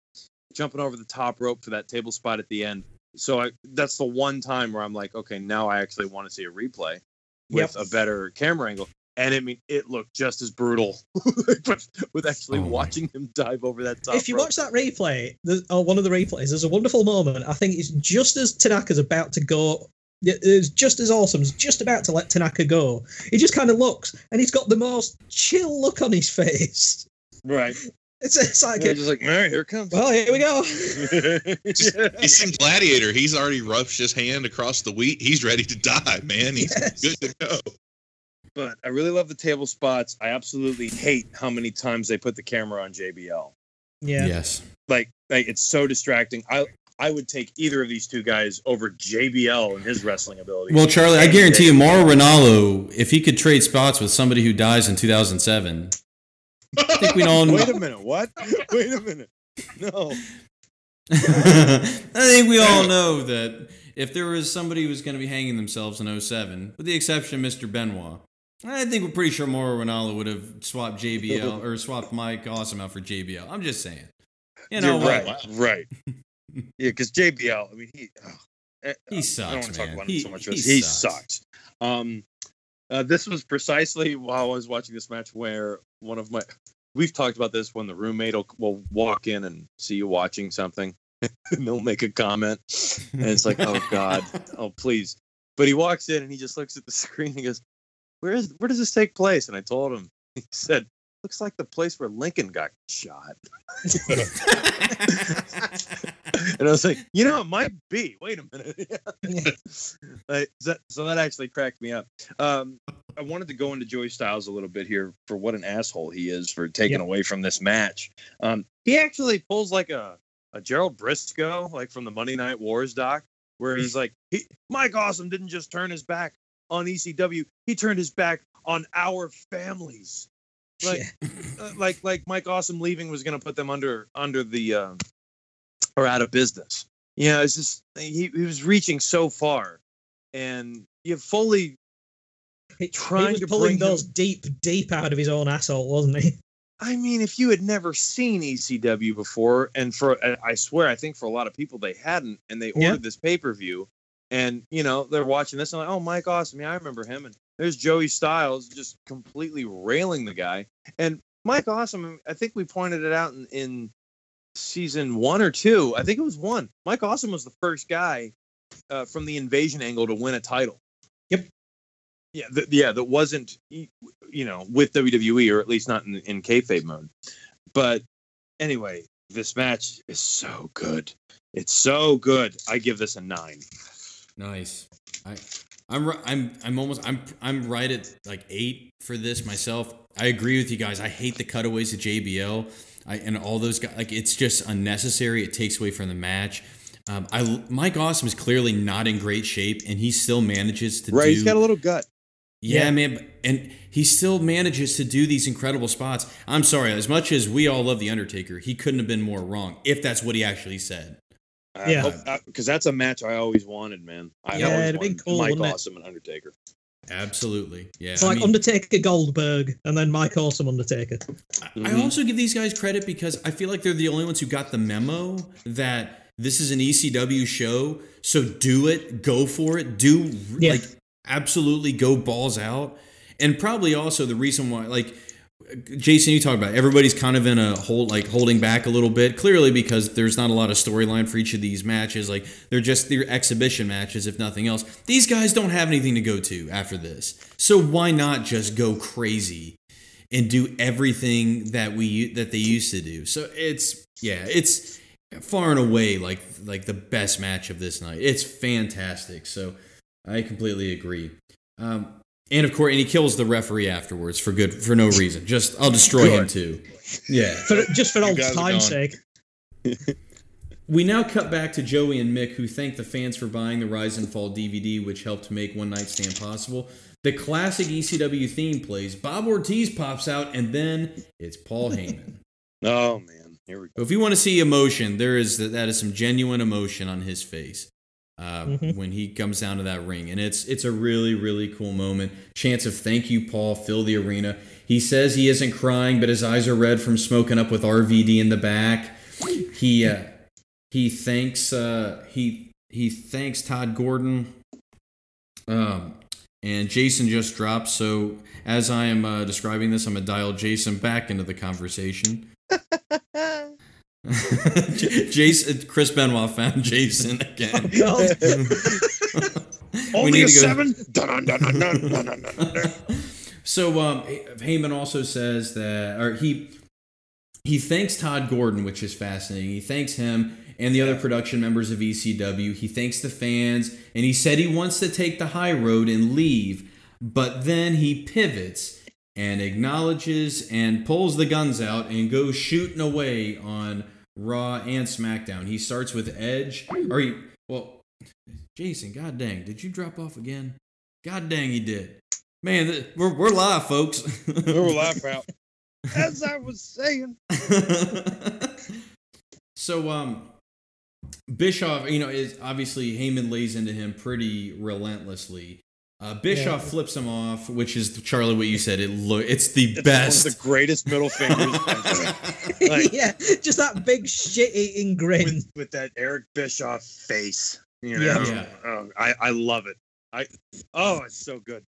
jumping over the top rope for that table spot at the end. So I, that's the one time where I'm like, okay, now I actually want to see a replay with Yep. a better camera angle. And I mean, it looked just as brutal with, with actually Oh watching him dive over that top. if you rope. watch that replay, there's, or oh, one of the replays, there's a wonderful moment. I think it's just as Tanaka's about to go. It's just as awesome. It's just about to let Tanaka go. He just kind of looks, and he's got the most chill look on his face. right, It's, it's like, yeah, just like, all right, here it comes. well, here we go. He's in Gladiator. He's already rushed his hand across the wheat. He's ready to die, man. He's Yes. good to go. but I really love the table spots. I absolutely hate how many times they put the camera on JBL. Yeah. Yes. Like, like it's so distracting. I I would take either of these two guys over JBL and his wrestling ability. Well, Charlie, I guarantee you, Mauro Ranallo, if he could trade spots with somebody who dies in 2007, I think we'd all. Wait a minute. What? Wait a minute. No. I think we all know that if there was somebody who was going to be hanging themselves in 07, with the exception of Mr. Benoit, I think we're pretty sure Mauro Ranallo would have swapped JBL or swapped Mike Awesome out for JBL. I'm just saying. You know You're what? right. Right. Yeah, because JBL. I mean, he. Oh, He I sucks, don't want to talk man. about He- him so much. he He, he sucks. sucks. Um, uh, this was precisely while I was watching this match where one of my. We've talked about this when the roommate will, will walk in and see you watching something, and they'll make a comment, and it's like, oh god, oh please. But he walks in and he just looks at the screen and he goes, "Where is? Where does this take place?" And I told him. He said, "Looks like the place where Lincoln got shot." and I was like, you know, it might be. Wait a minute. like, that, so that actually cracked me up. Um, I wanted to go into Joey Styles a little bit here for what an asshole he is for taking Yep. away from this match. Um, he actually pulls like a, a Gerald Brisco, like from the Monday Night Wars doc, where he's like, he, Mike Awesome didn't just turn his back on ECW, he turned his back on our families. Like, uh, like like Mike Awesome leaving was going to put them under under the uh, or out of business. You know, it's just he, he was reaching so far, and you fully. He, Trying he was to pulling bring him- those deep, deep out of his own asshole, wasn't he? I mean, if you had never seen ECW before, and for I- I swear, I think for a lot of people they hadn't, and they ordered Yeah. this pay per view, and you know they're watching this and like, oh, Mike Awesome, yeah, I remember him, and there's Joey Styles just completely railing the guy, and Mike Awesome, I think we pointed it out in, in season one or two, I think it was one. Mike Awesome was the first guy uh, from the invasion angle to win a title. Yep. Yeah, th- yeah, that wasn't you know with WWE or at least not in in kayfabe mode. But anyway, this match is so good. It's so good. I give this a nine. Nice. I, I'm I'm I'm almost I'm I'm right at like eight for this myself. I agree with you guys. I hate the cutaways of JBL. I and all those guys like it's just unnecessary. It takes away from the match. Um, I Mike Awesome is clearly not in great shape, and he still manages to Right, do. he's got a little gut. Yeah, Yeah. man, and he still manages to do these incredible spots. I'm sorry, as much as we all love the Undertaker, he couldn't have been more wrong if that's what he actually said. Yeah. because that's a match I always wanted, man. I Yeah, always it'd been cool, Mike? Awesome and Undertaker. Absolutely, yeah. It's I like mean- Undertaker Goldberg and then Mike Awesome Undertaker. I Mhm. also give these guys credit because I feel like they're the only ones who got the memo that this is an ECW show, so do it, go for it, do Yeah. like absolutely go balls out. And probably also the reason why like Jason, you talk about it, everybody's kind of in a hold like holding back a little bit, clearly because there's not a lot of storyline for each of these matches. Like they're just they're exhibition matches, if nothing else. These guys don't have anything to go to after this, so why not just go crazy and do everything that we that they used to do? So it's yeah, it's far and away like like the best match of this night. It's fantastic. So I completely agree. Um, and of course, and he kills the referee afterwards for good for no reason. Just I'll destroy him too. Yeah. For, just for old guys are time's gone. sake. We now cut back to Joey and Mick, who thank the fans for buying the Rise and Fall DVD, which helped make One Night Stand possible. The classic ECW theme plays. Bob Artese pops out, and then it's Paul Heyman. Oh man, here we go. If you want to see emotion, there is that is some genuine emotion on his face uh, Mhm. when he comes down to that ring, and it's it's a really really cool moment. Chance of thank you, Paul. Fill the arena. He says he isn't crying, but his eyes are red from smoking up with RVD in the back. He uh, he thanks uh, he he thanks Todd Gordon. Um, and Jason just dropped. So as I am uh, describing this, I'm gonna dial Jason back into the conversation. Jason, Chris Benoit found Jason again. God. Only a seven. Dun, dun, dun. So um, Heyman also says that, or he he thanks Todd Gordon, which is fascinating. He thanks him and the other production members of ECW. He thanks the fans, and he said he wants to take the high road and leave, but then he pivots and acknowledges and pulls the guns out and goes shooting away on Raw and SmackDown. He starts with Edge, or he well, Jason, god dang, did you drop off again? God dang, he did. Man, th- we're, we're live, folks. we're live out. As I was saying. so, um, Bischoff, you know, is obviously Heyman lays into him pretty relentlessly. Uh, Bischoff Yeah. flips him off, which is Charlie. What you said, it look, it's the It's best. one of the greatest middle fingers ever. Like- yeah, just that big shit-eating grin. with, with that Eric Bischoff face. You know, Yeah. Yeah. Oh, I I love it. I oh, it's so good.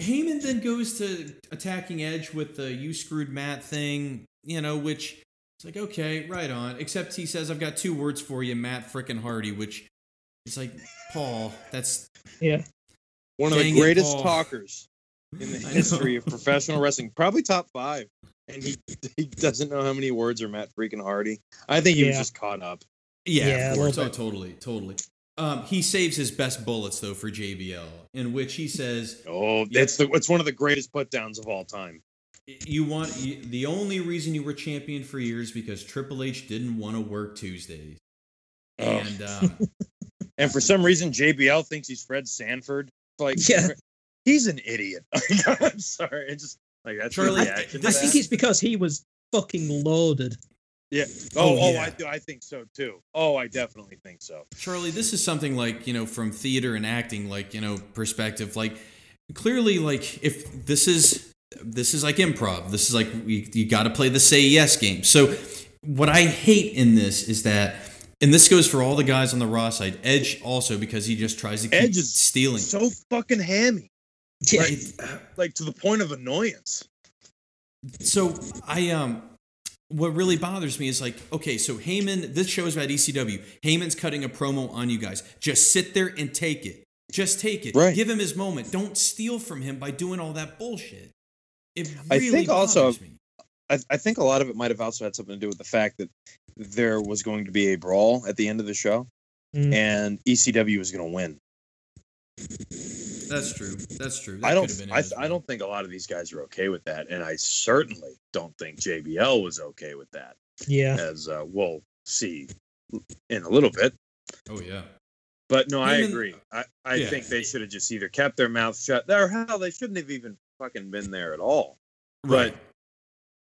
Heyman then goes to attacking Edge with the "you screwed Matt" thing, you know, which it's like okay, right on. Except he says, "I've got two words for you, Matt frickin' Hardy," which it's like Paul. That's Yeah, One of Dang the greatest Paul. talkers in the history of professional wrestling, probably top five. And he he doesn't know how many words are Matt freaking Hardy. I think he was just caught up. Yeah, Yeah, of course. Oh, totally, totally. Um, he saves his best bullets though for JBL, in which he says, Oh, Yeah. it's the it's one of the greatest put downs of all time. "You want you, the only reason you were champion for years because Triple H didn't want to work Tuesdays." Oh. And um, And for some reason, JBL thinks he's Fred Sanford. Like, Yeah. he's an idiot. I'm sorry. It just like that's Charlie, the reaction to I think it's because he was fucking loaded. Oh, Oh, oh, yeah. I do. I think so too. Oh, I definitely think so. Charlie, this is something like you know from theater and acting, like you know perspective. Like clearly, like if this is this is like improv. This is like we, you got to play the say yes game. So what I hate in this is that. And this goes for all the guys on the Raw side. Edge also because he just tries to keep Edge is stealing. So fucking hammy, Yeah, Right. like to the point of annoyance. So I um what really bothers me is like, okay, so Heyman, this show is about ECW. Heyman's cutting a promo on you guys. Just sit there and take it. Just take it. Right. Give him his moment. Don't steal from him by doing all that bullshit. It I really think also- me. I, I think a lot of it might have also had something to do with the fact that there was going to be a brawl at the end of the show, Mm. and ECW was going to win. That's true. That's true. That I don't. been I, as I don't think a lot of these guys are okay with that, and I certainly don't think JBL was okay with that. yeah. As uh, we'll see in a little bit. Oh yeah. But no, I Heyman- agree. I, I Yeah. think they should have just either kept their mouth shut, or hell, they shouldn't have even fucking been there at all. Right.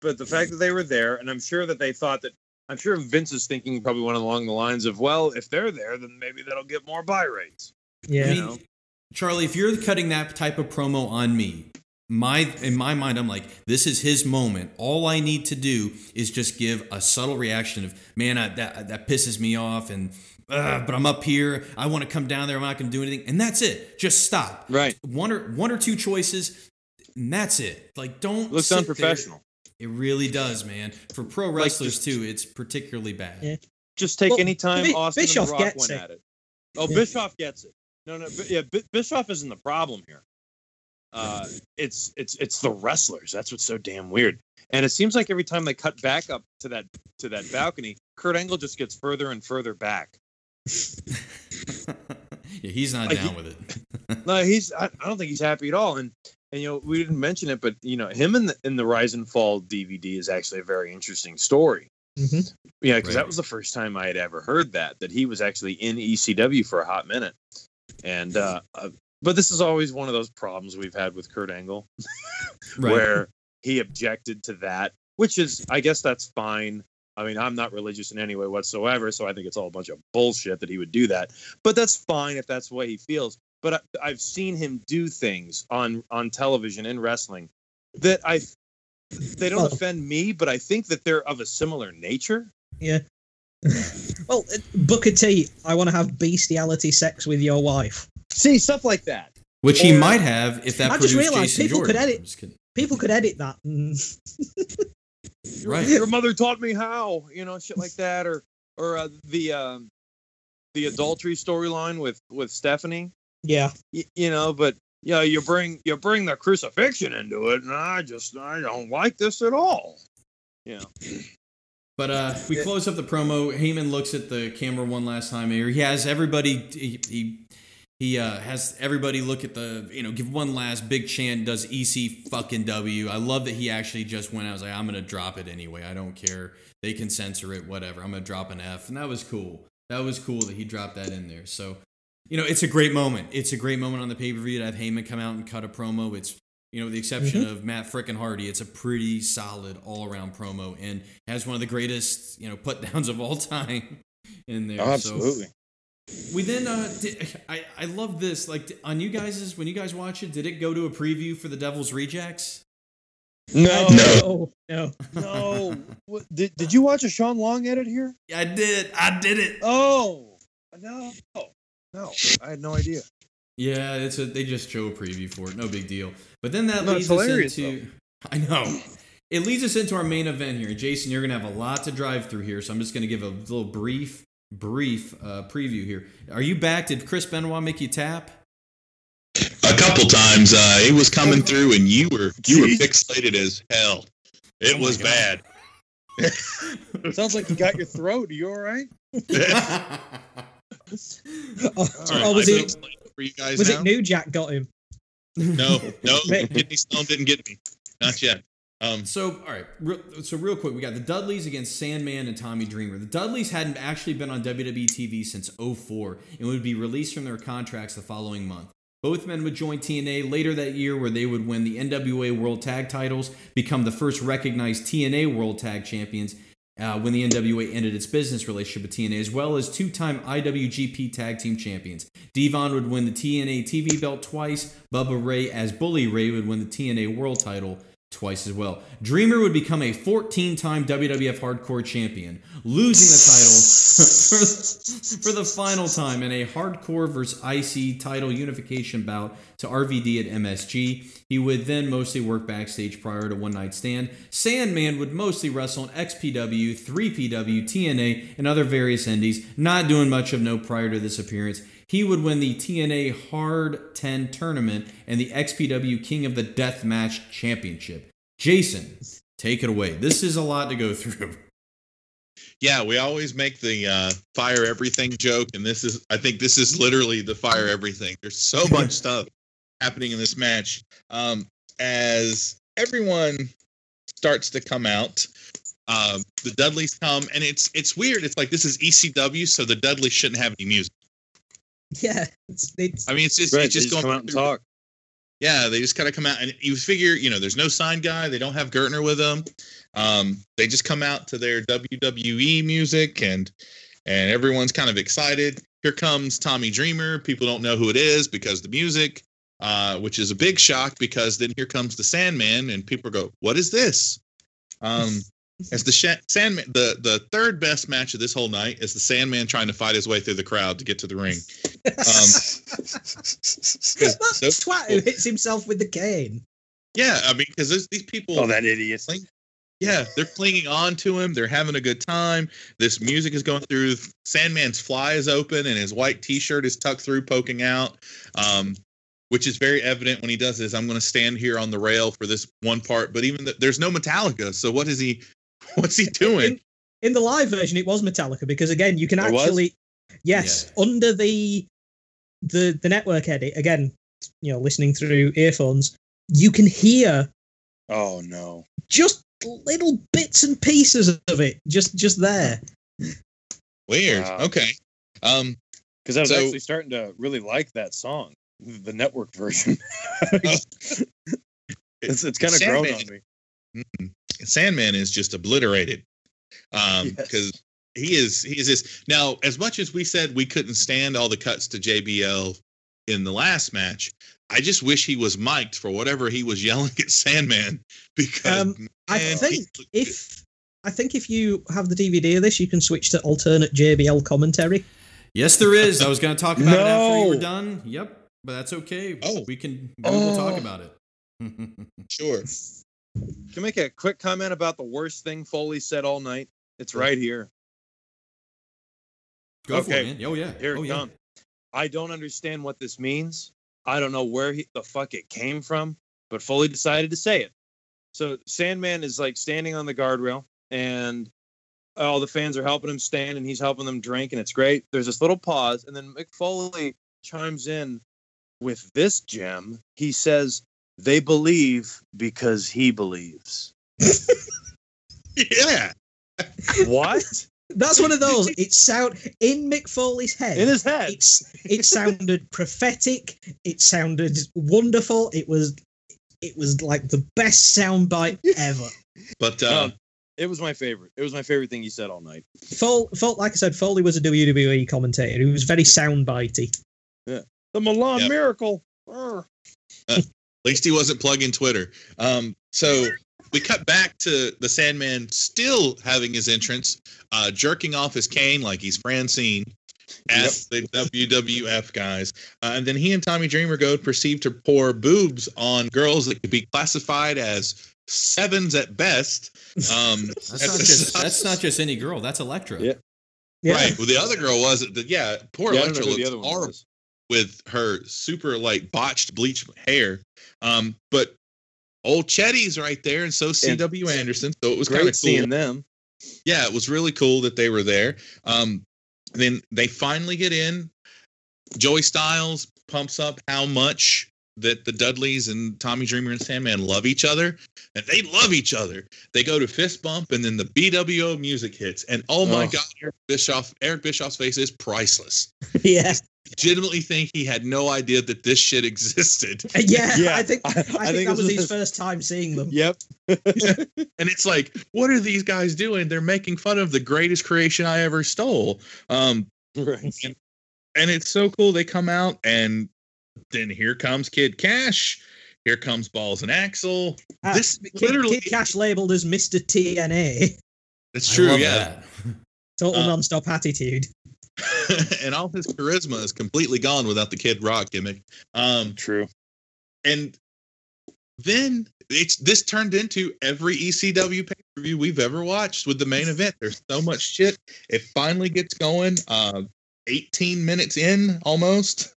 But the fact that they were there, and I'm sure that they thought that, I'm sure Vince is thinking probably one along the lines of, well, if they're there, then maybe that'll get more buy rates. Yeah. I mean. Charlie, if you're cutting that type of promo on me, my in my mind, I'm like, this is his moment. All I need to do is just give a subtle reaction of, man, I, that that pisses me off, and uh, but I'm up here. I want to come down there. I'm not going to do anything, and that's it. Just stop. Right. One or one or two choices, and that's it. Like, don't Looks sit unprofessional. It really does, man. For pro wrestlers too, it's particularly bad. Yeah. Just take Well, any time Bi- Austin Bischoff and The Rock went it. at it. Oh, Yeah. Bischoff gets it. No, no, Bi- yeah, Bi- Bischoff isn't the problem here. Uh, it's it's it's the wrestlers. That's what's so damn weird. And it seems like every time they cut back up to that to that balcony, Kurt Angle just gets further and further back. yeah, he's not Like, down he- with it. No, he's I, I don't think he's happy at all. And and you know we didn't mention it, but you know him in the in the Rise and Fall DVD is actually a very interesting story. Mhm. Yeah, because Right. that was the first time I had ever heard that that he was actually in ECW for a hot minute, and uh, uh, but this is always one of those problems we've had with Kurt Angle, where he objected to that, which is I guess that's fine. I mean, I'm not religious in any way whatsoever, so I think it's all a bunch of bullshit that he would do that. But that's fine if that's the way he feels. But I, I've seen him do things on on television in wrestling that I they don't Oh. offend me, but I think that they're of a similar nature. Yeah. Well, uh, Booker T, I want to have bestiality sex with your wife. See stuff like that. Which he might have if that I just produced realized Jason people Jordan. could edit- I'm just kidding. People could edit that. Right. Your mother taught me how, you know, shit like that, or or uh, the um, the adultery storyline with with Stephanie. Yeah, y- you know but yeah you bring you bring the crucifixion into it and i just i don't like this at all Yeah. But uh, we close up the promo. Heyman looks at the camera one last time here. He has everybody. He he, he uh, has everybody look at the you know give one last big chant. Does EC fucking W? I love that he actually just went. I was like, I'm gonna drop it anyway. I don't care. They can censor it. Whatever. I'm gonna drop an F, and that was cool. That was cool that he dropped that in there. So you know, it's a great moment. It's a great moment on the pay per view to have Heyman come out and cut a promo. It's you know, with the exception of Matt frickin' Hardy, it's a pretty solid all around promo and has one of the greatest, you know, put downs of all time in there. Oh, So we then, uh, did, I, I love this. Like on you guys' when you guys watch it, did it go to a preview for the Devil's Rejects? no no, no. no What- did, did you watch a sean long edit here Yeah, I did. I did it. oh no no i had no idea Yeah, it's a they just show a preview for it. No big deal. But then that No, leads us hilarious, into I know. It leads us into our main event here. Jason, you're gonna have a lot to drive through here, so I'm just gonna give a little brief, brief uh, preview here. Are you back? Did Chris Benoit make you tap? A couple times, uh, it was coming through, and you were you were Jeez. fixated as hell. It Oh was God. bad. sounds like you got your throat are you all right Oh, Sorry, oh, was it for you guys was now? it New Jack got him? No, no, Wait. Kidney Stone didn't get me. Not yet. Um, So, all right. Real, so, real quick, we got the Dudleys against Sandman and Tommy Dreamer. The Dudleys hadn't actually been on WWE TV since 04 and would be released from their contracts the following month. Both men would join TNA later that year, where they would win the NWA World Tag titles, become the first recognized TNA World Tag Champions uh, when the NWA ended its business relationship with TNA, as well as two time IWGP Tag Team Champions. Devon would win the TNA TV belt twice. Bubba Ray, as Bully Ray, would win the TNA World title twice as well. Dreamer would become a 14 time WWF Hardcore Champion, losing the title for, the final time in a Hardcore vs. IC title unification bout to RVD at MSG. He would then mostly work backstage prior to One Night Stand. Sandman would mostly wrestle in XPW, 3PW, TNA, and other various indies, not doing much of note prior to this appearance. He would win the TNA Hard 10 tournament and the XPW King of the Death Match Championship. Jason, take it away. This is a lot to go through. yeah, we always make the uh, fire everything joke, and this is, I think, this is literally the fire everything. There's so much stuff happening in this match. Um, as everyone starts to come out, um, the Dudleys come, and it's it's weird. It's like this is ECW, so the Dudleys shouldn't have any music. Yeah, it's, it's I mean, it's just right it's they just just going come out and through- talk Yeah, they just kind of come out, and you figure, you know, there's no sign guy. They don't have Gertner with them. Um, they just come out to their WWE music, and and everyone's kind of excited. Here comes Tommy Dreamer. People don't know who it is because the music, uh, which is a big shock because then here comes the Sandman, and people go, "What is this?" Um, as the Sha- Sandman, the the third best match of this whole night is the Sandman trying to fight his way through the crowd to get to the ring. Um, that those twat who hits himself with the cane. yeah, I mean, because these people, oh that idiot Like- Yeah, they're clinging on to him. They're having a good time. This music is going through. Sandman's fly is open, and his white T-shirt is tucked through, poking out, um, which is very evident when he does this. I'm going to stand here on the rail for this one part, but even the, there's no Metallica. So what is he? What's he doing? In, in the live version, it was Metallica because again, you can It was? actually yes under the the the network edit again. You know, listening through earphones, you can hear oh no just little bits and pieces of it just just there. Weird. Wow. Okay. Um, because i was So- actually starting to really like that song the network version it's, it's kind of grown on Sandman- me Sandman is just obliterated um Yes. because he is he is this now as much as we said we couldn't stand all the cuts to JBL in the last match I just wish he was mic'd for whatever he was yelling at Sandman because Um, I think he- if I think if you have the DVD of this, you can switch to alternate JBL commentary. Yes, there is. I was going to talk about it after you were done. Yep, but that's okay. Oh. we can we will talk Oh. about it. Sure. Can I make a quick comment about the worst thing Foley said all night? It's right here. Go for Okay. it, man. Oh yeah. Here oh it yeah. comes. I don't understand what this means. I don't know where he, the fuck it came from, but Foley decided to say it. So Sandman is like standing on the guardrail, and all the fans are helping him stand, and he's helping them drink, and it's great. There's this little pause, and then Mick Foley chimes in with this gem. He says, "They believe because he believes." Yeah. what That's one of those. It sound in Mick Foley's head. in his head? it's it sounded prophetic. It sounded wonderful. It was it was like the best soundbite ever. But uh, Um, it was my favorite. It was my favorite thing he said all night. Fol, Fol, like I said, Foley was a WWE commentator. He was very soundbitey. Yeah. The Milan Yep. Miracle. Urgh. At least he wasn't plugging Twitter. Um, so we cut back to the Sandman still having his entrance, uh, jerking off his cane like he's Francine at the WWF guys. Uh, and then he and Tommy Dreamer go proceed to pour boobs on girls that could be classified as sevens at best. Um, That's not just that's not just any girl. That's Elektra. Yeah. Yeah. Right. Well, the other girl wasn't. The, yeah, poor Yeah, Elektra know the looks other horrible was. With her super like botched bleach hair. Um, but old Chetti's right there, and so C.W. Anderson. So it was kind of cool. seeing them. Yeah, it was really cool that they were there. Um, then they finally get in. Joey Styles pumps up how much that the Dudleys and Tommy Dreamer and Sandman love each other, and they love each other. They go to fist bump, and then the BWO music hits, and oh my Oh. god, Eric Bischoff, Eric Bischoff's face is priceless. yeah, Legitimately think he had no idea that this shit existed, yeah. Yeah, I think I, I- I think, think that was this his first time seeing them. Yep. and it's like, what are these guys doing? They're making fun of the greatest creation I ever stole. Um, Right. and it's so cool. They come out, and then here comes Kid Kash. Here comes Balls and Axl. Ah, this Kid, literally, Kid Kash labeled as Mr. TNA. that's I true. Yeah, that. Total Uh, non-stop attitude. and all his charisma is completely gone without the Kid Rock gimmick. Um, True. and then it's this turned into every ECW pay per view we've ever watched with the main event. There's so much shit. It finally gets going. Uh, 18 minutes in almost.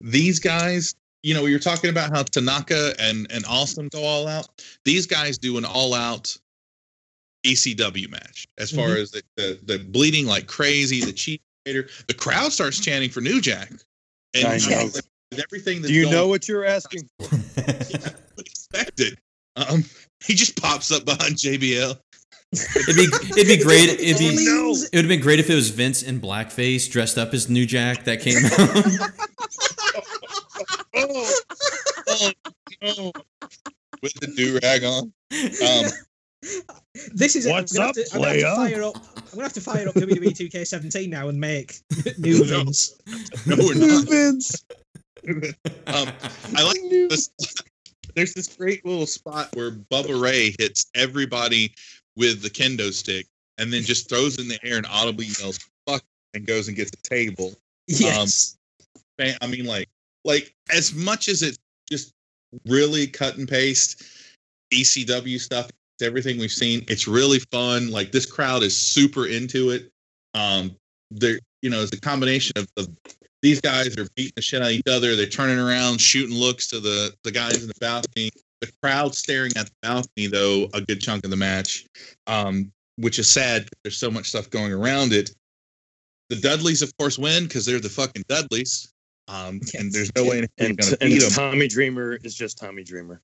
These guys, you know, you're talking about how Tanaka and and Awesome go all out. These guys do an all out ECW match as far as the, the the bleeding like crazy, the cheat the crowd starts chanting for New Jack. And I know. with everything Do you know what you're asking for? expected. Um, he just pops up behind JBL. It'd be it'd be great. It'd be No. it would have been great if it was Vince in blackface dressed up as New Jack that came out. Oh, oh no! With the do rag on. Um, This is What's I'm gonna up, have to, I'm gonna have to fire up. I'm gonna have to fire up WWE 2K17 now and make new No. Vince. no, we're not. Vince. Um, I like new. this. There's this great little spot where Bubba Ray hits everybody with the kendo stick, and then just throws in the air and audibly yells "fuck" and goes and gets a table. Yes. fan- I mean, like, like as much as it's just really cut and paste ECW stuff, it's everything we've seen. It's really fun. Like this crowd is super into it. Um, they're you know, it's a combination of, of these guys are beating the shit out of each other. They're turning around, shooting looks to the the guys in the balcony. The crowd staring at the balcony, though, a good chunk of the match, um, which is sad. There's so much stuff going around it. The Dudleys, of course, win because they're the fucking Dudleys. Um, and there's no way And, and beat them. Tommy Dreamer is just Tommy Dreamer.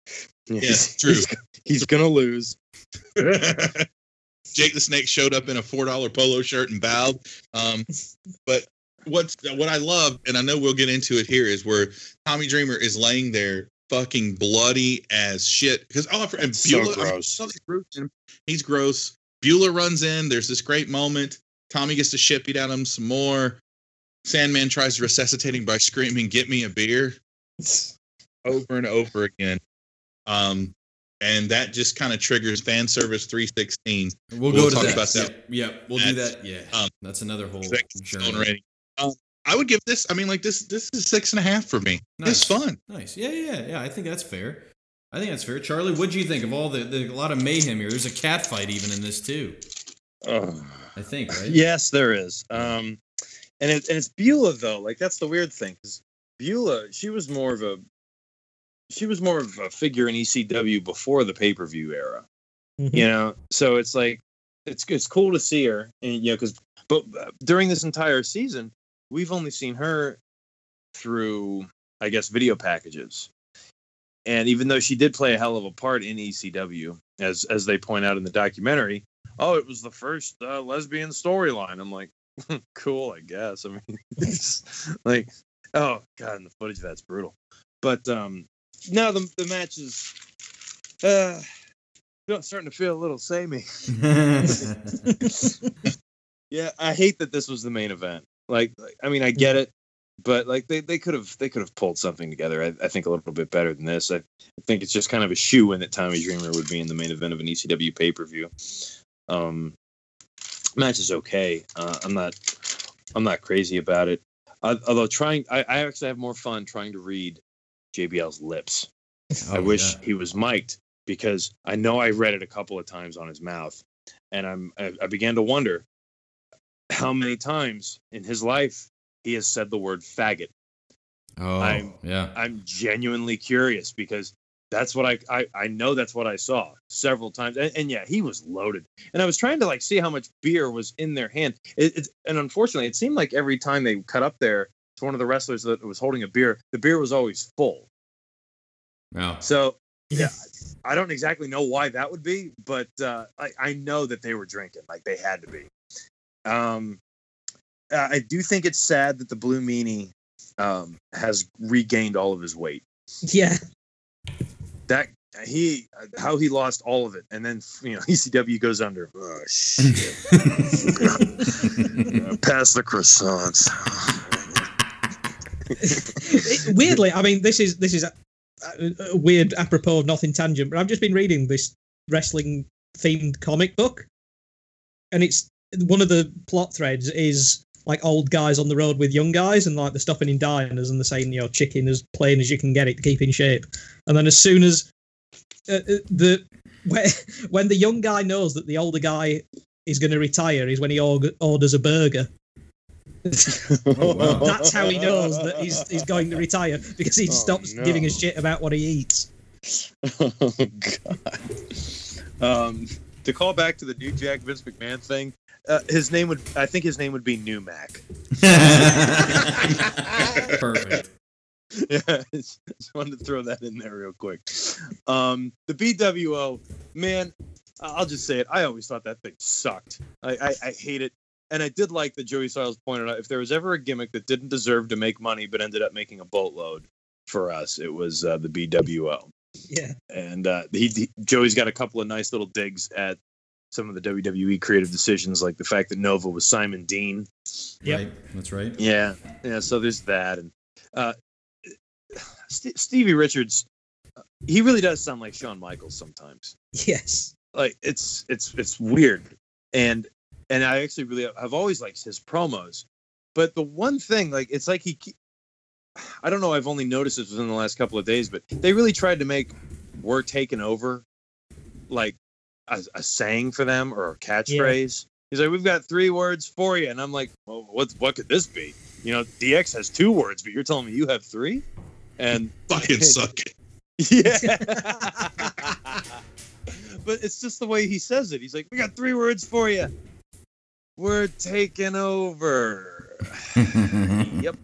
Yes, true. He's, he's gonna lose. Jake the Snake showed up in a four dollar polo shirt and bowed. Um, but what's what I love, and I know we'll get into it here, is where Tommy Dreamer is laying there fucking bloody as shit. Because oh, and So Beulah, I gross. saw this group, he's gross. Beulah runs in. There's this great moment. Tommy gets to shit beat at him some more. Sandman tries to resuscitate him by screaming, "Get me a beer!" over and over again. Um, and that just kind of triggers fan service 316. We'll, We'll go to talk that. about that. Yep, yep, we'll do that. Yeah, um, that's another whole Six journey. Um, I would give this. I mean, like this. This is six and a half for me. Nice. It's fun. Nice. Yeah, yeah, yeah. I think that's fair. I think that's fair. Charlie, what do you think of all the, the a lot of mayhem here? There's a cat fight even in this too. Oh. I think, right? Yes, there is. Um, and it, and it's Beulah though. Like that's the weird thing because Beulah, she was more of a, she was more of a figure in ECW before the pay per view era. Mhm. You know, so it's like it's it's cool to see her, and you know, because but uh, during this entire season, we've only seen her through, I guess, video packages. And even though she did play a hell of a part in ECW, as as they point out in the documentary, oh, it was the first uh, lesbian storyline. I'm like, cool, I guess. I mean, it's like, oh god, and the footage that's brutal. But um, no, the the match is uh, starting to feel a little samey. Yeah, I hate that this was the main event. Like, like I mean, I get it, but like they, they could have they could have pulled something together. I, I think a little bit better than this. I, I think it's just kind of a shoe in that Tommy Dreamer would be in the main event of an ECW pay per view. Um, match is okay. Uh, I'm not I'm not crazy about it. Uh, although trying, I, I actually have more fun trying to read JBL's lips. I Oh, wish yeah. he was mic'd because I know I read it a couple of times on his mouth, and I'm I, I began to wonder how many times in his life he has said the word faggot. Oh, I'm- yeah. I'm genuinely curious because that's what I I, I know that's what I saw several times, and, and yeah, he was loaded. And I was trying to like see how much beer was in their hand. It, it, and unfortunately, it seemed like every time they cut up there to one of the wrestlers that was holding a beer, the beer was always full. Wow. So Yeah. I don't exactly know why that would be, but uh, I, I know that they were drinking, like they had to be. Um, I do think it's sad that the Blue Meanie um, has regained all of his weight. Yeah. That he, how he lost all of it, and then you know ECW goes under. Oh shit! Pass the croissants. It- weirdly, I mean, this is this is a, a, a weird apropos of nothing tangent, but I've just been reading this wrestling themed comic book, and it's one of the plot threads is like old guys on the road with young guys, and like they're stopping in diners and they're saying, you know, chicken as plain as you can get it to keep in shape, and then as soon as uh, uh, the when, the young guy knows that the older guy is going to retire is when he orders a burger. wow. That's how he knows that he's he's going to retire because he Oh, stops no. giving a shit about what he eats. oh god. Um, to call back to the New Jack Vince McMahon thing, uh, his name would I think his name would be New Mac. Perfect. yeah, just just wanted to throw that in there real quick. Um, the BWO, man, I- I'll just say it. I always thought that thing sucked. I, I, I hate it. And I did like that Joey Styles pointed out if there was ever a gimmick that didn't deserve to make money but ended up making a boatload for us, it was uh, the BWO. Yeah, And uh, he, he Joey's got a couple of nice little digs at some of the WWE creative decisions, like the fact that Nova was Simon Dean. Yep. Right. That's right. Yeah, yeah. So there's that, and uh, St- Stevie Richards, uh, he really does sound like Shawn Michaels sometimes. yes, Like it's it's it's weird, and and I actually really I've always liked his promos, but the one thing like it's like he, ke- I don't know. I've only noticed this within the last couple of days, but they really tried to make "We're taking over" like a, a saying for them or a catchphrase. He's like, "We've got three words for you," and I'm like, "Well, what what could this be?" You know, DX has two words, but you're telling me you have three, and Fucking suck it. yeah. but it's just the way he says it. He's like, "We got three words for you. We're taking over." yep.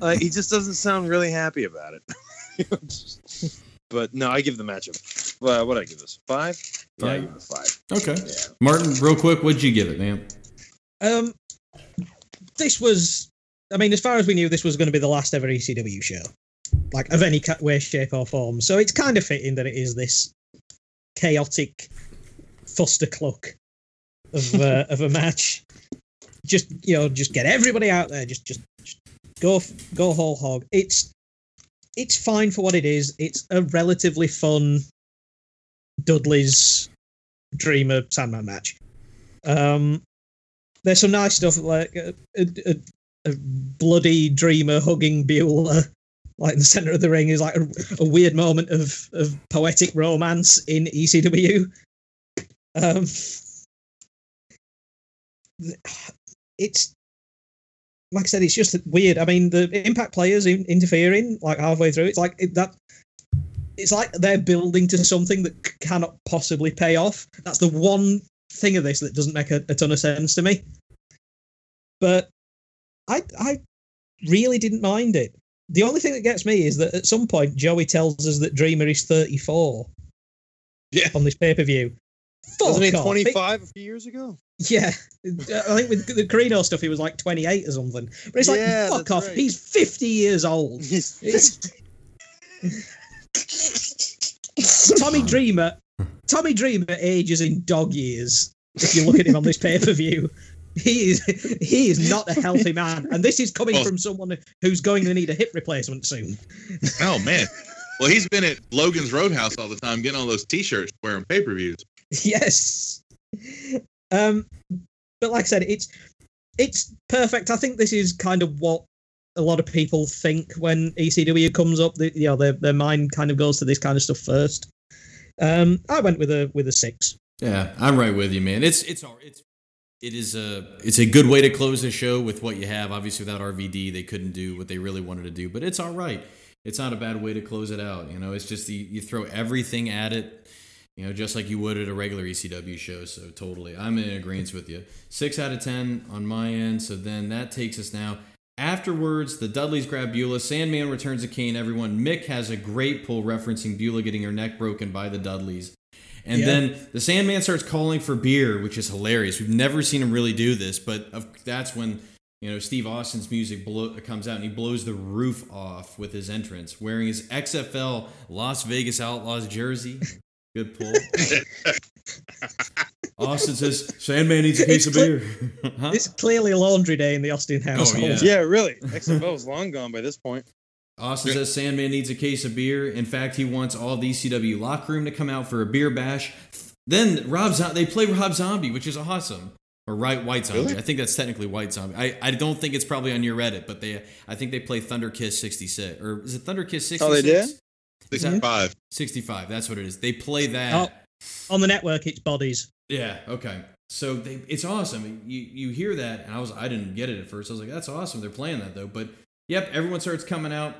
Uh, he just doesn't sound really happy about it. But no, I give the matchup. Uh, what I give this five? Yeah, I Five? give it five. Okay. Yeah. Martin, real quick, what'd you give it, man? um, this was. I mean, as far as we knew, this was going to be the last ever ECW show, like of any ca- way, shape, or form. So it's kind of fitting that it is this chaotic cluck of uh, of a match. Just you know, just get everybody out there. Just just, just go go whole hog. It's it's fine for what it is. It's a relatively fun Dudley's Dreamer Sandman match. Um, there's some nice stuff like a, a, a, a bloody Dreamer hugging Beulah, like in the center of the ring, is like a, a weird moment of of poetic romance in ECW. Um, it's like I said, it's just weird. I mean, the Impact players in, interfering like halfway through. It's like it, that. It's like they're building to something that c- cannot possibly pay off. That's the one thing of this that doesn't make a, a ton of sense to me. But I, I really didn't mind it. The only thing that gets me is that at some point Joey tells us that Dreamer is 34 Yeah. on this pay per view. Wasn't he Fuck off. 25 a few years ago? Yeah, I think with the Corino stuff, he was like 28 or something. But it's like, Yeah, fuck off. right. He's 50 years old. It's- Tommy Dreamer. Tommy Dreamer ages in dog years. If you look at him on this pay per view, he is he is not a healthy man, and this is coming Well- from someone who's going to need a hip replacement soon. Oh man. Well, he's been at Logan's Roadhouse all the time, getting all those T-shirts, wearing pay-per-views. yes. Um, but like I said, it's it's perfect. I think this is kind of what a lot of people think when ECW comes up. The, you know, their their mind kind of goes to this kind of stuff first. Um, I went with a with a six. Yeah, I'm right with you, man. It's it's it's it is a it's a good way to close the show with what you have. Obviously, without RVD, they couldn't do what they really wanted to do, but it's all right. It's not a bad way to close it out. You know, it's just the, you throw everything at it. You know, just like you would at a regular ECW show. So totally, I'm in agreement with you. Six out of ten on my end. So then that takes us now. Afterwards, the Dudleys grab Beulah. Sandman returns to Kane. Everyone. Mick has a great pull referencing Beulah getting her neck broken by the Dudleys. And Yeah. then the Sandman starts calling for beer, which is hilarious. We've never seen him really do this, but uh, that's when you know Steve Austin's music blow, uh, comes out and he blows the roof off with his entrance, wearing his XFL Las Vegas Outlaws jersey. Good pull. Austin says Sandman needs a case of beer. huh? It's clearly a laundry day in the Austin oh, household. yeah. yeah, really. XFL's long gone by this point. Austin says Sandman needs a case of beer. In fact, he wants all the ECW locker room to come out for a beer bash. Then Rob Zo- they play Rob Zombie, which is awesome. Or right, White Zombie. Really? I think that's technically White Zombie. I, I don't think it's probably on your Reddit, but they I think they play Thunder Kiss 66 or is it Thunder Kiss 66? Oh, they did? Sixty-five. 65. That's what it is. They play that. Oh. On the network, it's bodies. Yeah. Okay. So they, it's awesome. You you hear that, and I was I didn't get it at first. I was like, that's awesome. They're playing that though. But yep, everyone starts coming out.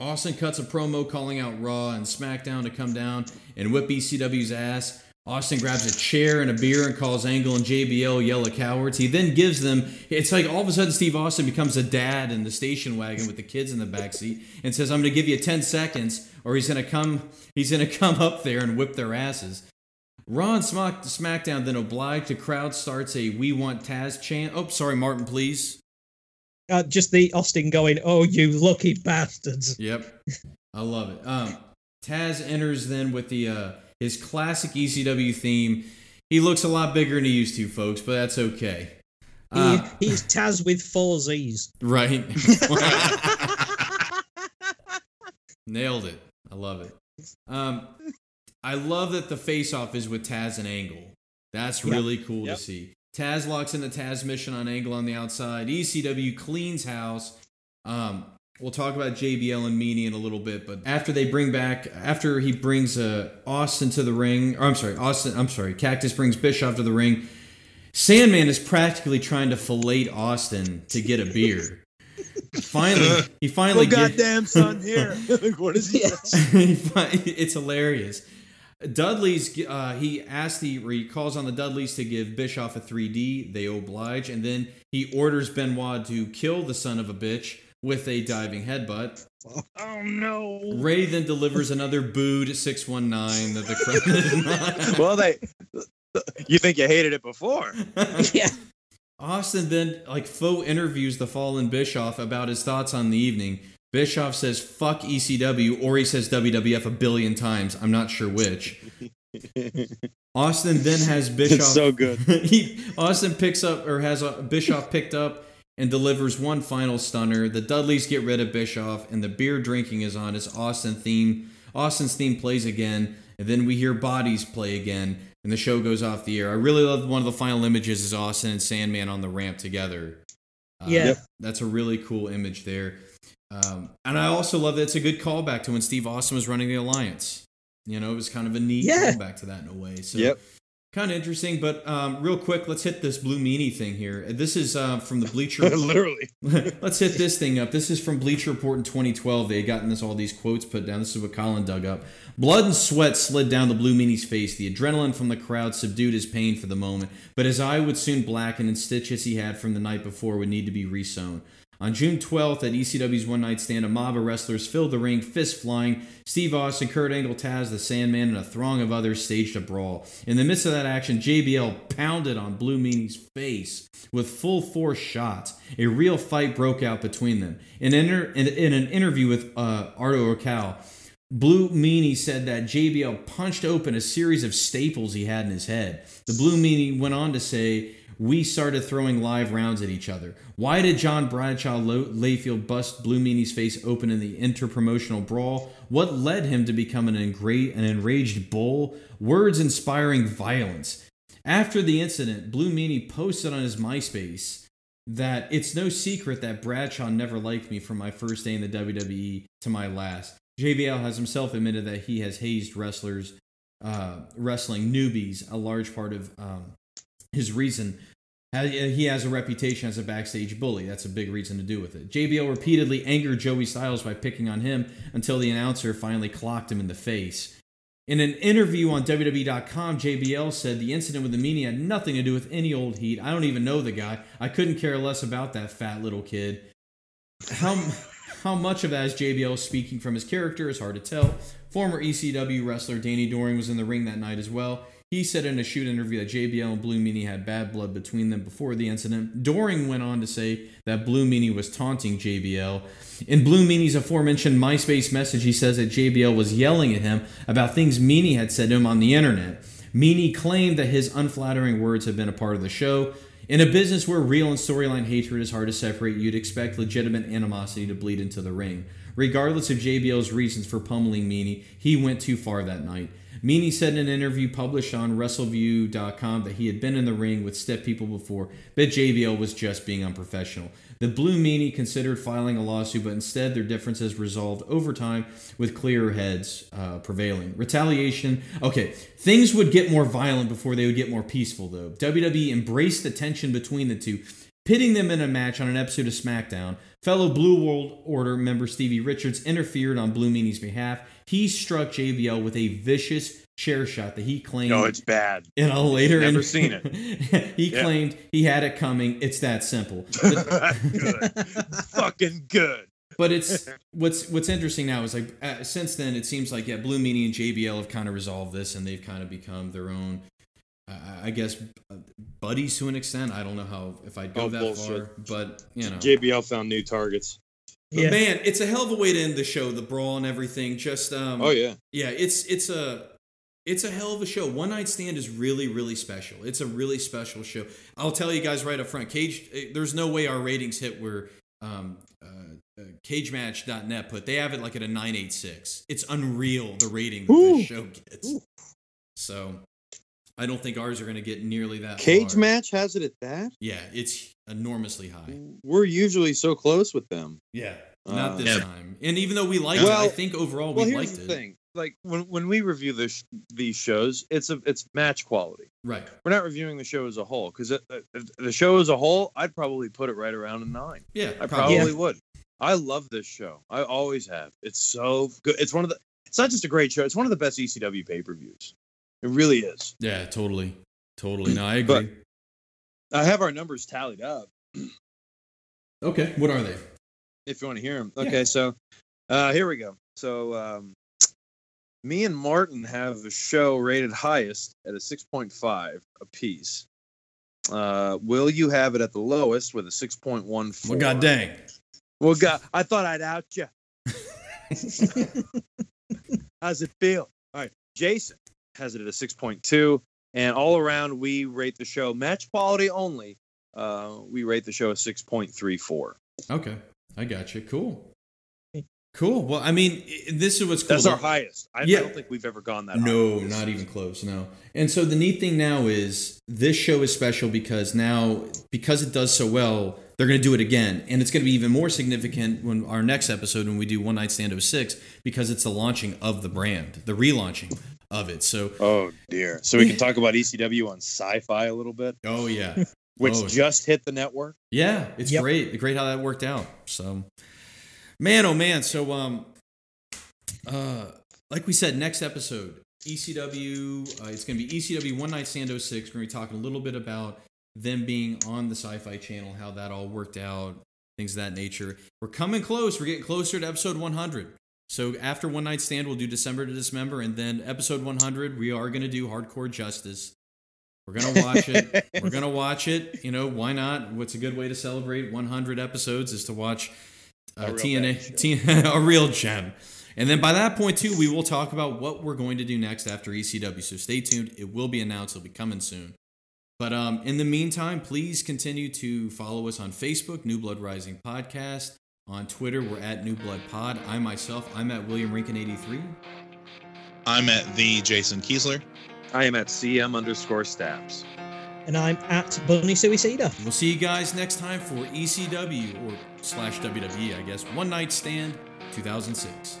Austin cuts a promo calling out Raw and SmackDown to come down and whip ECW's ass. Austin grabs a chair and a beer and calls Angle and JBL yellow cowards. He then gives them. It's like all of a sudden Steve Austin becomes a dad in the station wagon with the kids in the back seat and says, "I'm going to give you 10 seconds, or he's going to come. He's going to come up there and whip their asses." Ron Smack, SmackDown then obliged. The crowd starts a "We Want Taz" chant. Oh, sorry, Martin, please. Uh, just the Austin going, "Oh, you lucky bastards!" Yep, I love it. Um, Taz enters then with the uh, his classic ECW theme. He looks a lot bigger than he used to, folks, but that's okay. He, Uh, he's Taz with four Z's. right. Nailed it. I love it. Um, I love that the face-off is with Taz and Angle. That's really cool Yep. to see. Taz locks in the Tazmission on Angle on the outside. ECW cleans house. Um, we'll talk about JBL and Meanie in a little bit, but after they bring back, after he brings uh, Austin to the ring, or I'm sorry, Austin, I'm sorry, Cactus brings Bischoff to the ring. Sandman is practically trying to fillet Austin to get a beer. finally, he finally Oh, get- goddamn son here. Like, what is he? He it's hilarious. Dudley's uh, he asks the or he calls on the Dudleys to give Bischoff a 3D. They oblige, and then he orders Benoit to kill the son of a bitch with a diving headbutt. Oh no. Rey then delivers another booed 619 that the crowd Well, they. You think you hated it before? yeah, Austin then like faux interviews the fallen Bischoff about his thoughts on the evening. Bischoff says "fuck ECW" or he says WWF a billion times. I'm not sure which. Austin then has Bischoff. It's so good. he Austin picks up or has a Bischoff picked up and delivers one final stunner. The Dudleys get rid of Bischoff, and the beer drinking is on as Austin theme. Austin's theme plays again. and then we hear bodies play again, and the show goes off the air. I really love one of the final images is Austin and Sandman on the ramp together. Uh, Yeah. Yep. that's a really cool image there. Um, and I also love that it's a good callback to when Steve Austin was running the Alliance. You know, it was kind of a neat Yeah. callback to that in a way. So Yep. Kind of interesting. But um, real quick, let's hit this Blue Meanie thing here. This is uh, from the Bleacher. Literally. Let's hit this thing up. This is from Bleacher Report in 2012. They had gotten this all these quotes put down. This is what Colin dug up. Blood and sweat slid down the Blue Meanie's face. The adrenaline from the crowd subdued his pain for the moment, but his eye would soon blacken and stitches he had from the night before would need to be resewn. On June 12th at ECW's One Night Stand, a mob of wrestlers filled the ring, fists flying. Steve Austin, Kurt Angle, Taz, the Sandman, and a throng of others staged a brawl. In the midst of that action, JBL pounded on Blue Meanie's face with full force shots. A real fight broke out between them. In, inter- in, in an interview with uh, Arda Ocal, Blue Meanie said that JBL punched open a series of staples he had in his head. The Blue Meanie went on to say, We started throwing live rounds at each other. Why did John Bradshaw Layfield bust Blue Meanie's face open in the interpromotional brawl? What led him to become an, engra- an enraged bull? Words inspiring violence. After the incident, Blue Meanie posted on his MySpace that it's no secret that Bradshaw never liked me from my first day in the WWE to my last. JBL has himself admitted that he has hazed wrestlers, uh, wrestling newbies, a large part of um, his reason. He has a reputation as a backstage bully. That's a big reason to do with it. JBL repeatedly angered Joey Styles by picking on him until the announcer finally clocked him in the face. In an interview on WWE.com, JBL said the incident with the meanie had nothing to do with any old heat. I don't even know the guy. I couldn't care less about that fat little kid. How how much of that is JBL speaking from his character is hard to tell. Former ECW wrestler Danny Doring was in the ring that night as well. He said in a shoot interview that JBL and Blue Meanie had bad blood between them before the incident. Doring went on to say that Blue Meanie was taunting JBL. In Blue Meanie's aforementioned MySpace message, he says that JBL was yelling at him about things Meanie had said to him on the internet. Meanie claimed that his unflattering words had been a part of the show. In a business where real and storyline hatred is hard to separate, you'd expect legitimate animosity to bleed into the ring. Regardless of JBL's reasons for pummeling Meanie, he went too far that night. Meanie said in an interview published on WrestleView.com that he had been in the ring with stiff people before, but JBL was just being unprofessional. The Blue Meanie considered filing a lawsuit, but instead their differences resolved over time with clearer heads uh, prevailing. Retaliation. Okay, things would get more violent before they would get more peaceful, though. WWE embraced the tension between the two, pitting them in a match on an episode of SmackDown. Fellow Blue World Order member Stevie Richards interfered on Blue Meanie's behalf. He struck JBL with a vicious chair shot that he claimed No, it's bad. in a later Never seen it. he Yeah. claimed he had it coming. It's that simple. But, good. Fucking good. but it's what's what's interesting now is like uh, since then it seems like yeah, Blue Meanie and JBL have kind of resolved this and they've kind of become their own. Uh, I guess uh, buddies to an extent. I don't know how if I'd go Oh, that bullshit. far, but you know, JBL found new targets. But Yeah. man, it's a hell of a way to end the show. The brawl and everything. Just um, Oh yeah. yeah, it's it's a it's a hell of a show. One Night Stand is really really special. It's a really special show. I'll tell you guys right up front. Cage, eh, there's no way our ratings hit where um, uh, uh, CageMatch.net put. They have it like at a nine eight six. It's unreal the rating that Ooh. this show gets. So I don't think ours are going to get nearly that. Cage far. match has it at that. Yeah, it's enormously high. We're usually so close with them. Yeah, Uh, not this Yeah. time. And even though we liked it, I think overall Well, we here's liked the it. thing. Like when when we review this these shows, it's a it's match quality. Right. We're not reviewing the show as a whole because the show as a whole, I'd probably put it right around a nine. Yeah. I probably. probably would. I love this show. I always have. It's so good. It's one of the. It's not just a great show. It's one of the best ECW pay per views. It really is. Yeah, totally. Totally. No, I agree. But- I have our numbers tallied up. okay, what are they? if you want to hear them. Yeah. Okay, so uh, here we go. So um, me and Martin have the show rated highest at a 6.5 apiece. Uh, will you have it at the lowest with a 6.14? Well, god dang. Well, God, I thought I'd out you. How's it feel? All right, Jason has it at a 6.2, and all around we rate the show match quality only. Uh, we rate the show a 6.34. Okay, I got you. Cool. Cool. Well, I mean, this is what's cool. That's our highest. I, Yeah. I don't think we've ever gone that high. No, not even close. No. And so the neat thing now is this show is special because now because it does so well, they're going to do it again, and it's going to be even more significant when our next episode when we do One Night Stand 06 because it's the launching of the brand, the relaunching of it. So, Oh dear. So we can talk about ECW on Sci-Fi a little bit, oh yeah, which Oh. just hit the network. yeah, it's Yep. great, great how that worked out. So, man, oh man. So, um, uh, like we said, next episode, ECW. Uh, it's going to be ECW One Night Stand 06. We're going to be talking a little bit about them being on the Sci-Fi Channel, how that all worked out, things of that nature. We're coming close. We're getting closer to episode 100. So after One Night Stand, we'll do December to Dismember, and then episode 100, we are going to do Hardcore Justice. We're gonna watch it. We're gonna watch it. You know, why not? What's a good way to celebrate 100 episodes is to watch uh, A TNA, T- a real gem. And then by that point too, we will talk about what we're going to do next after ECW. So stay tuned. It will be announced. It'll be coming soon. But um, in the meantime, please continue to follow us on Facebook, New Blood Rising Podcast. On Twitter, we're at New Blood Pod. I myself, I'm at William Rinkin 83. I'm at the Jason Kiesler. I am at CM underscore stabs. And I'm at Bunny Suicida. We'll see you guys next time for ECW or slash WWE, I guess. One Night Stand 2006.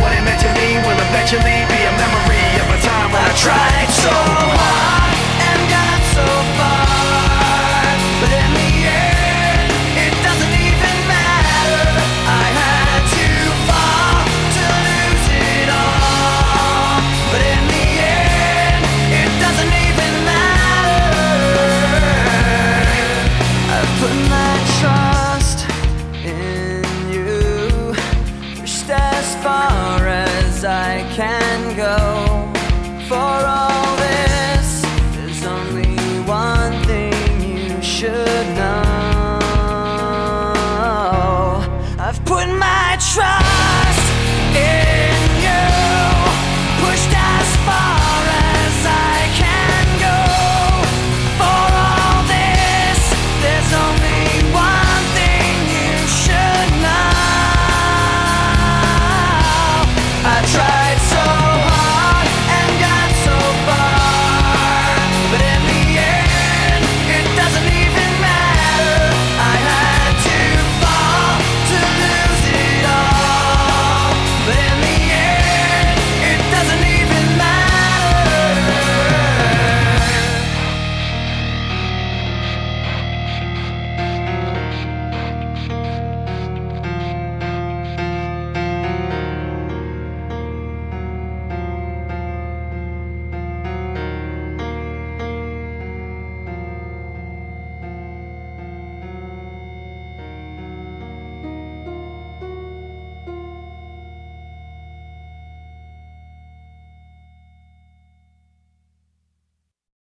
What it meant to me will eventually be a memory of a time when I tried so hard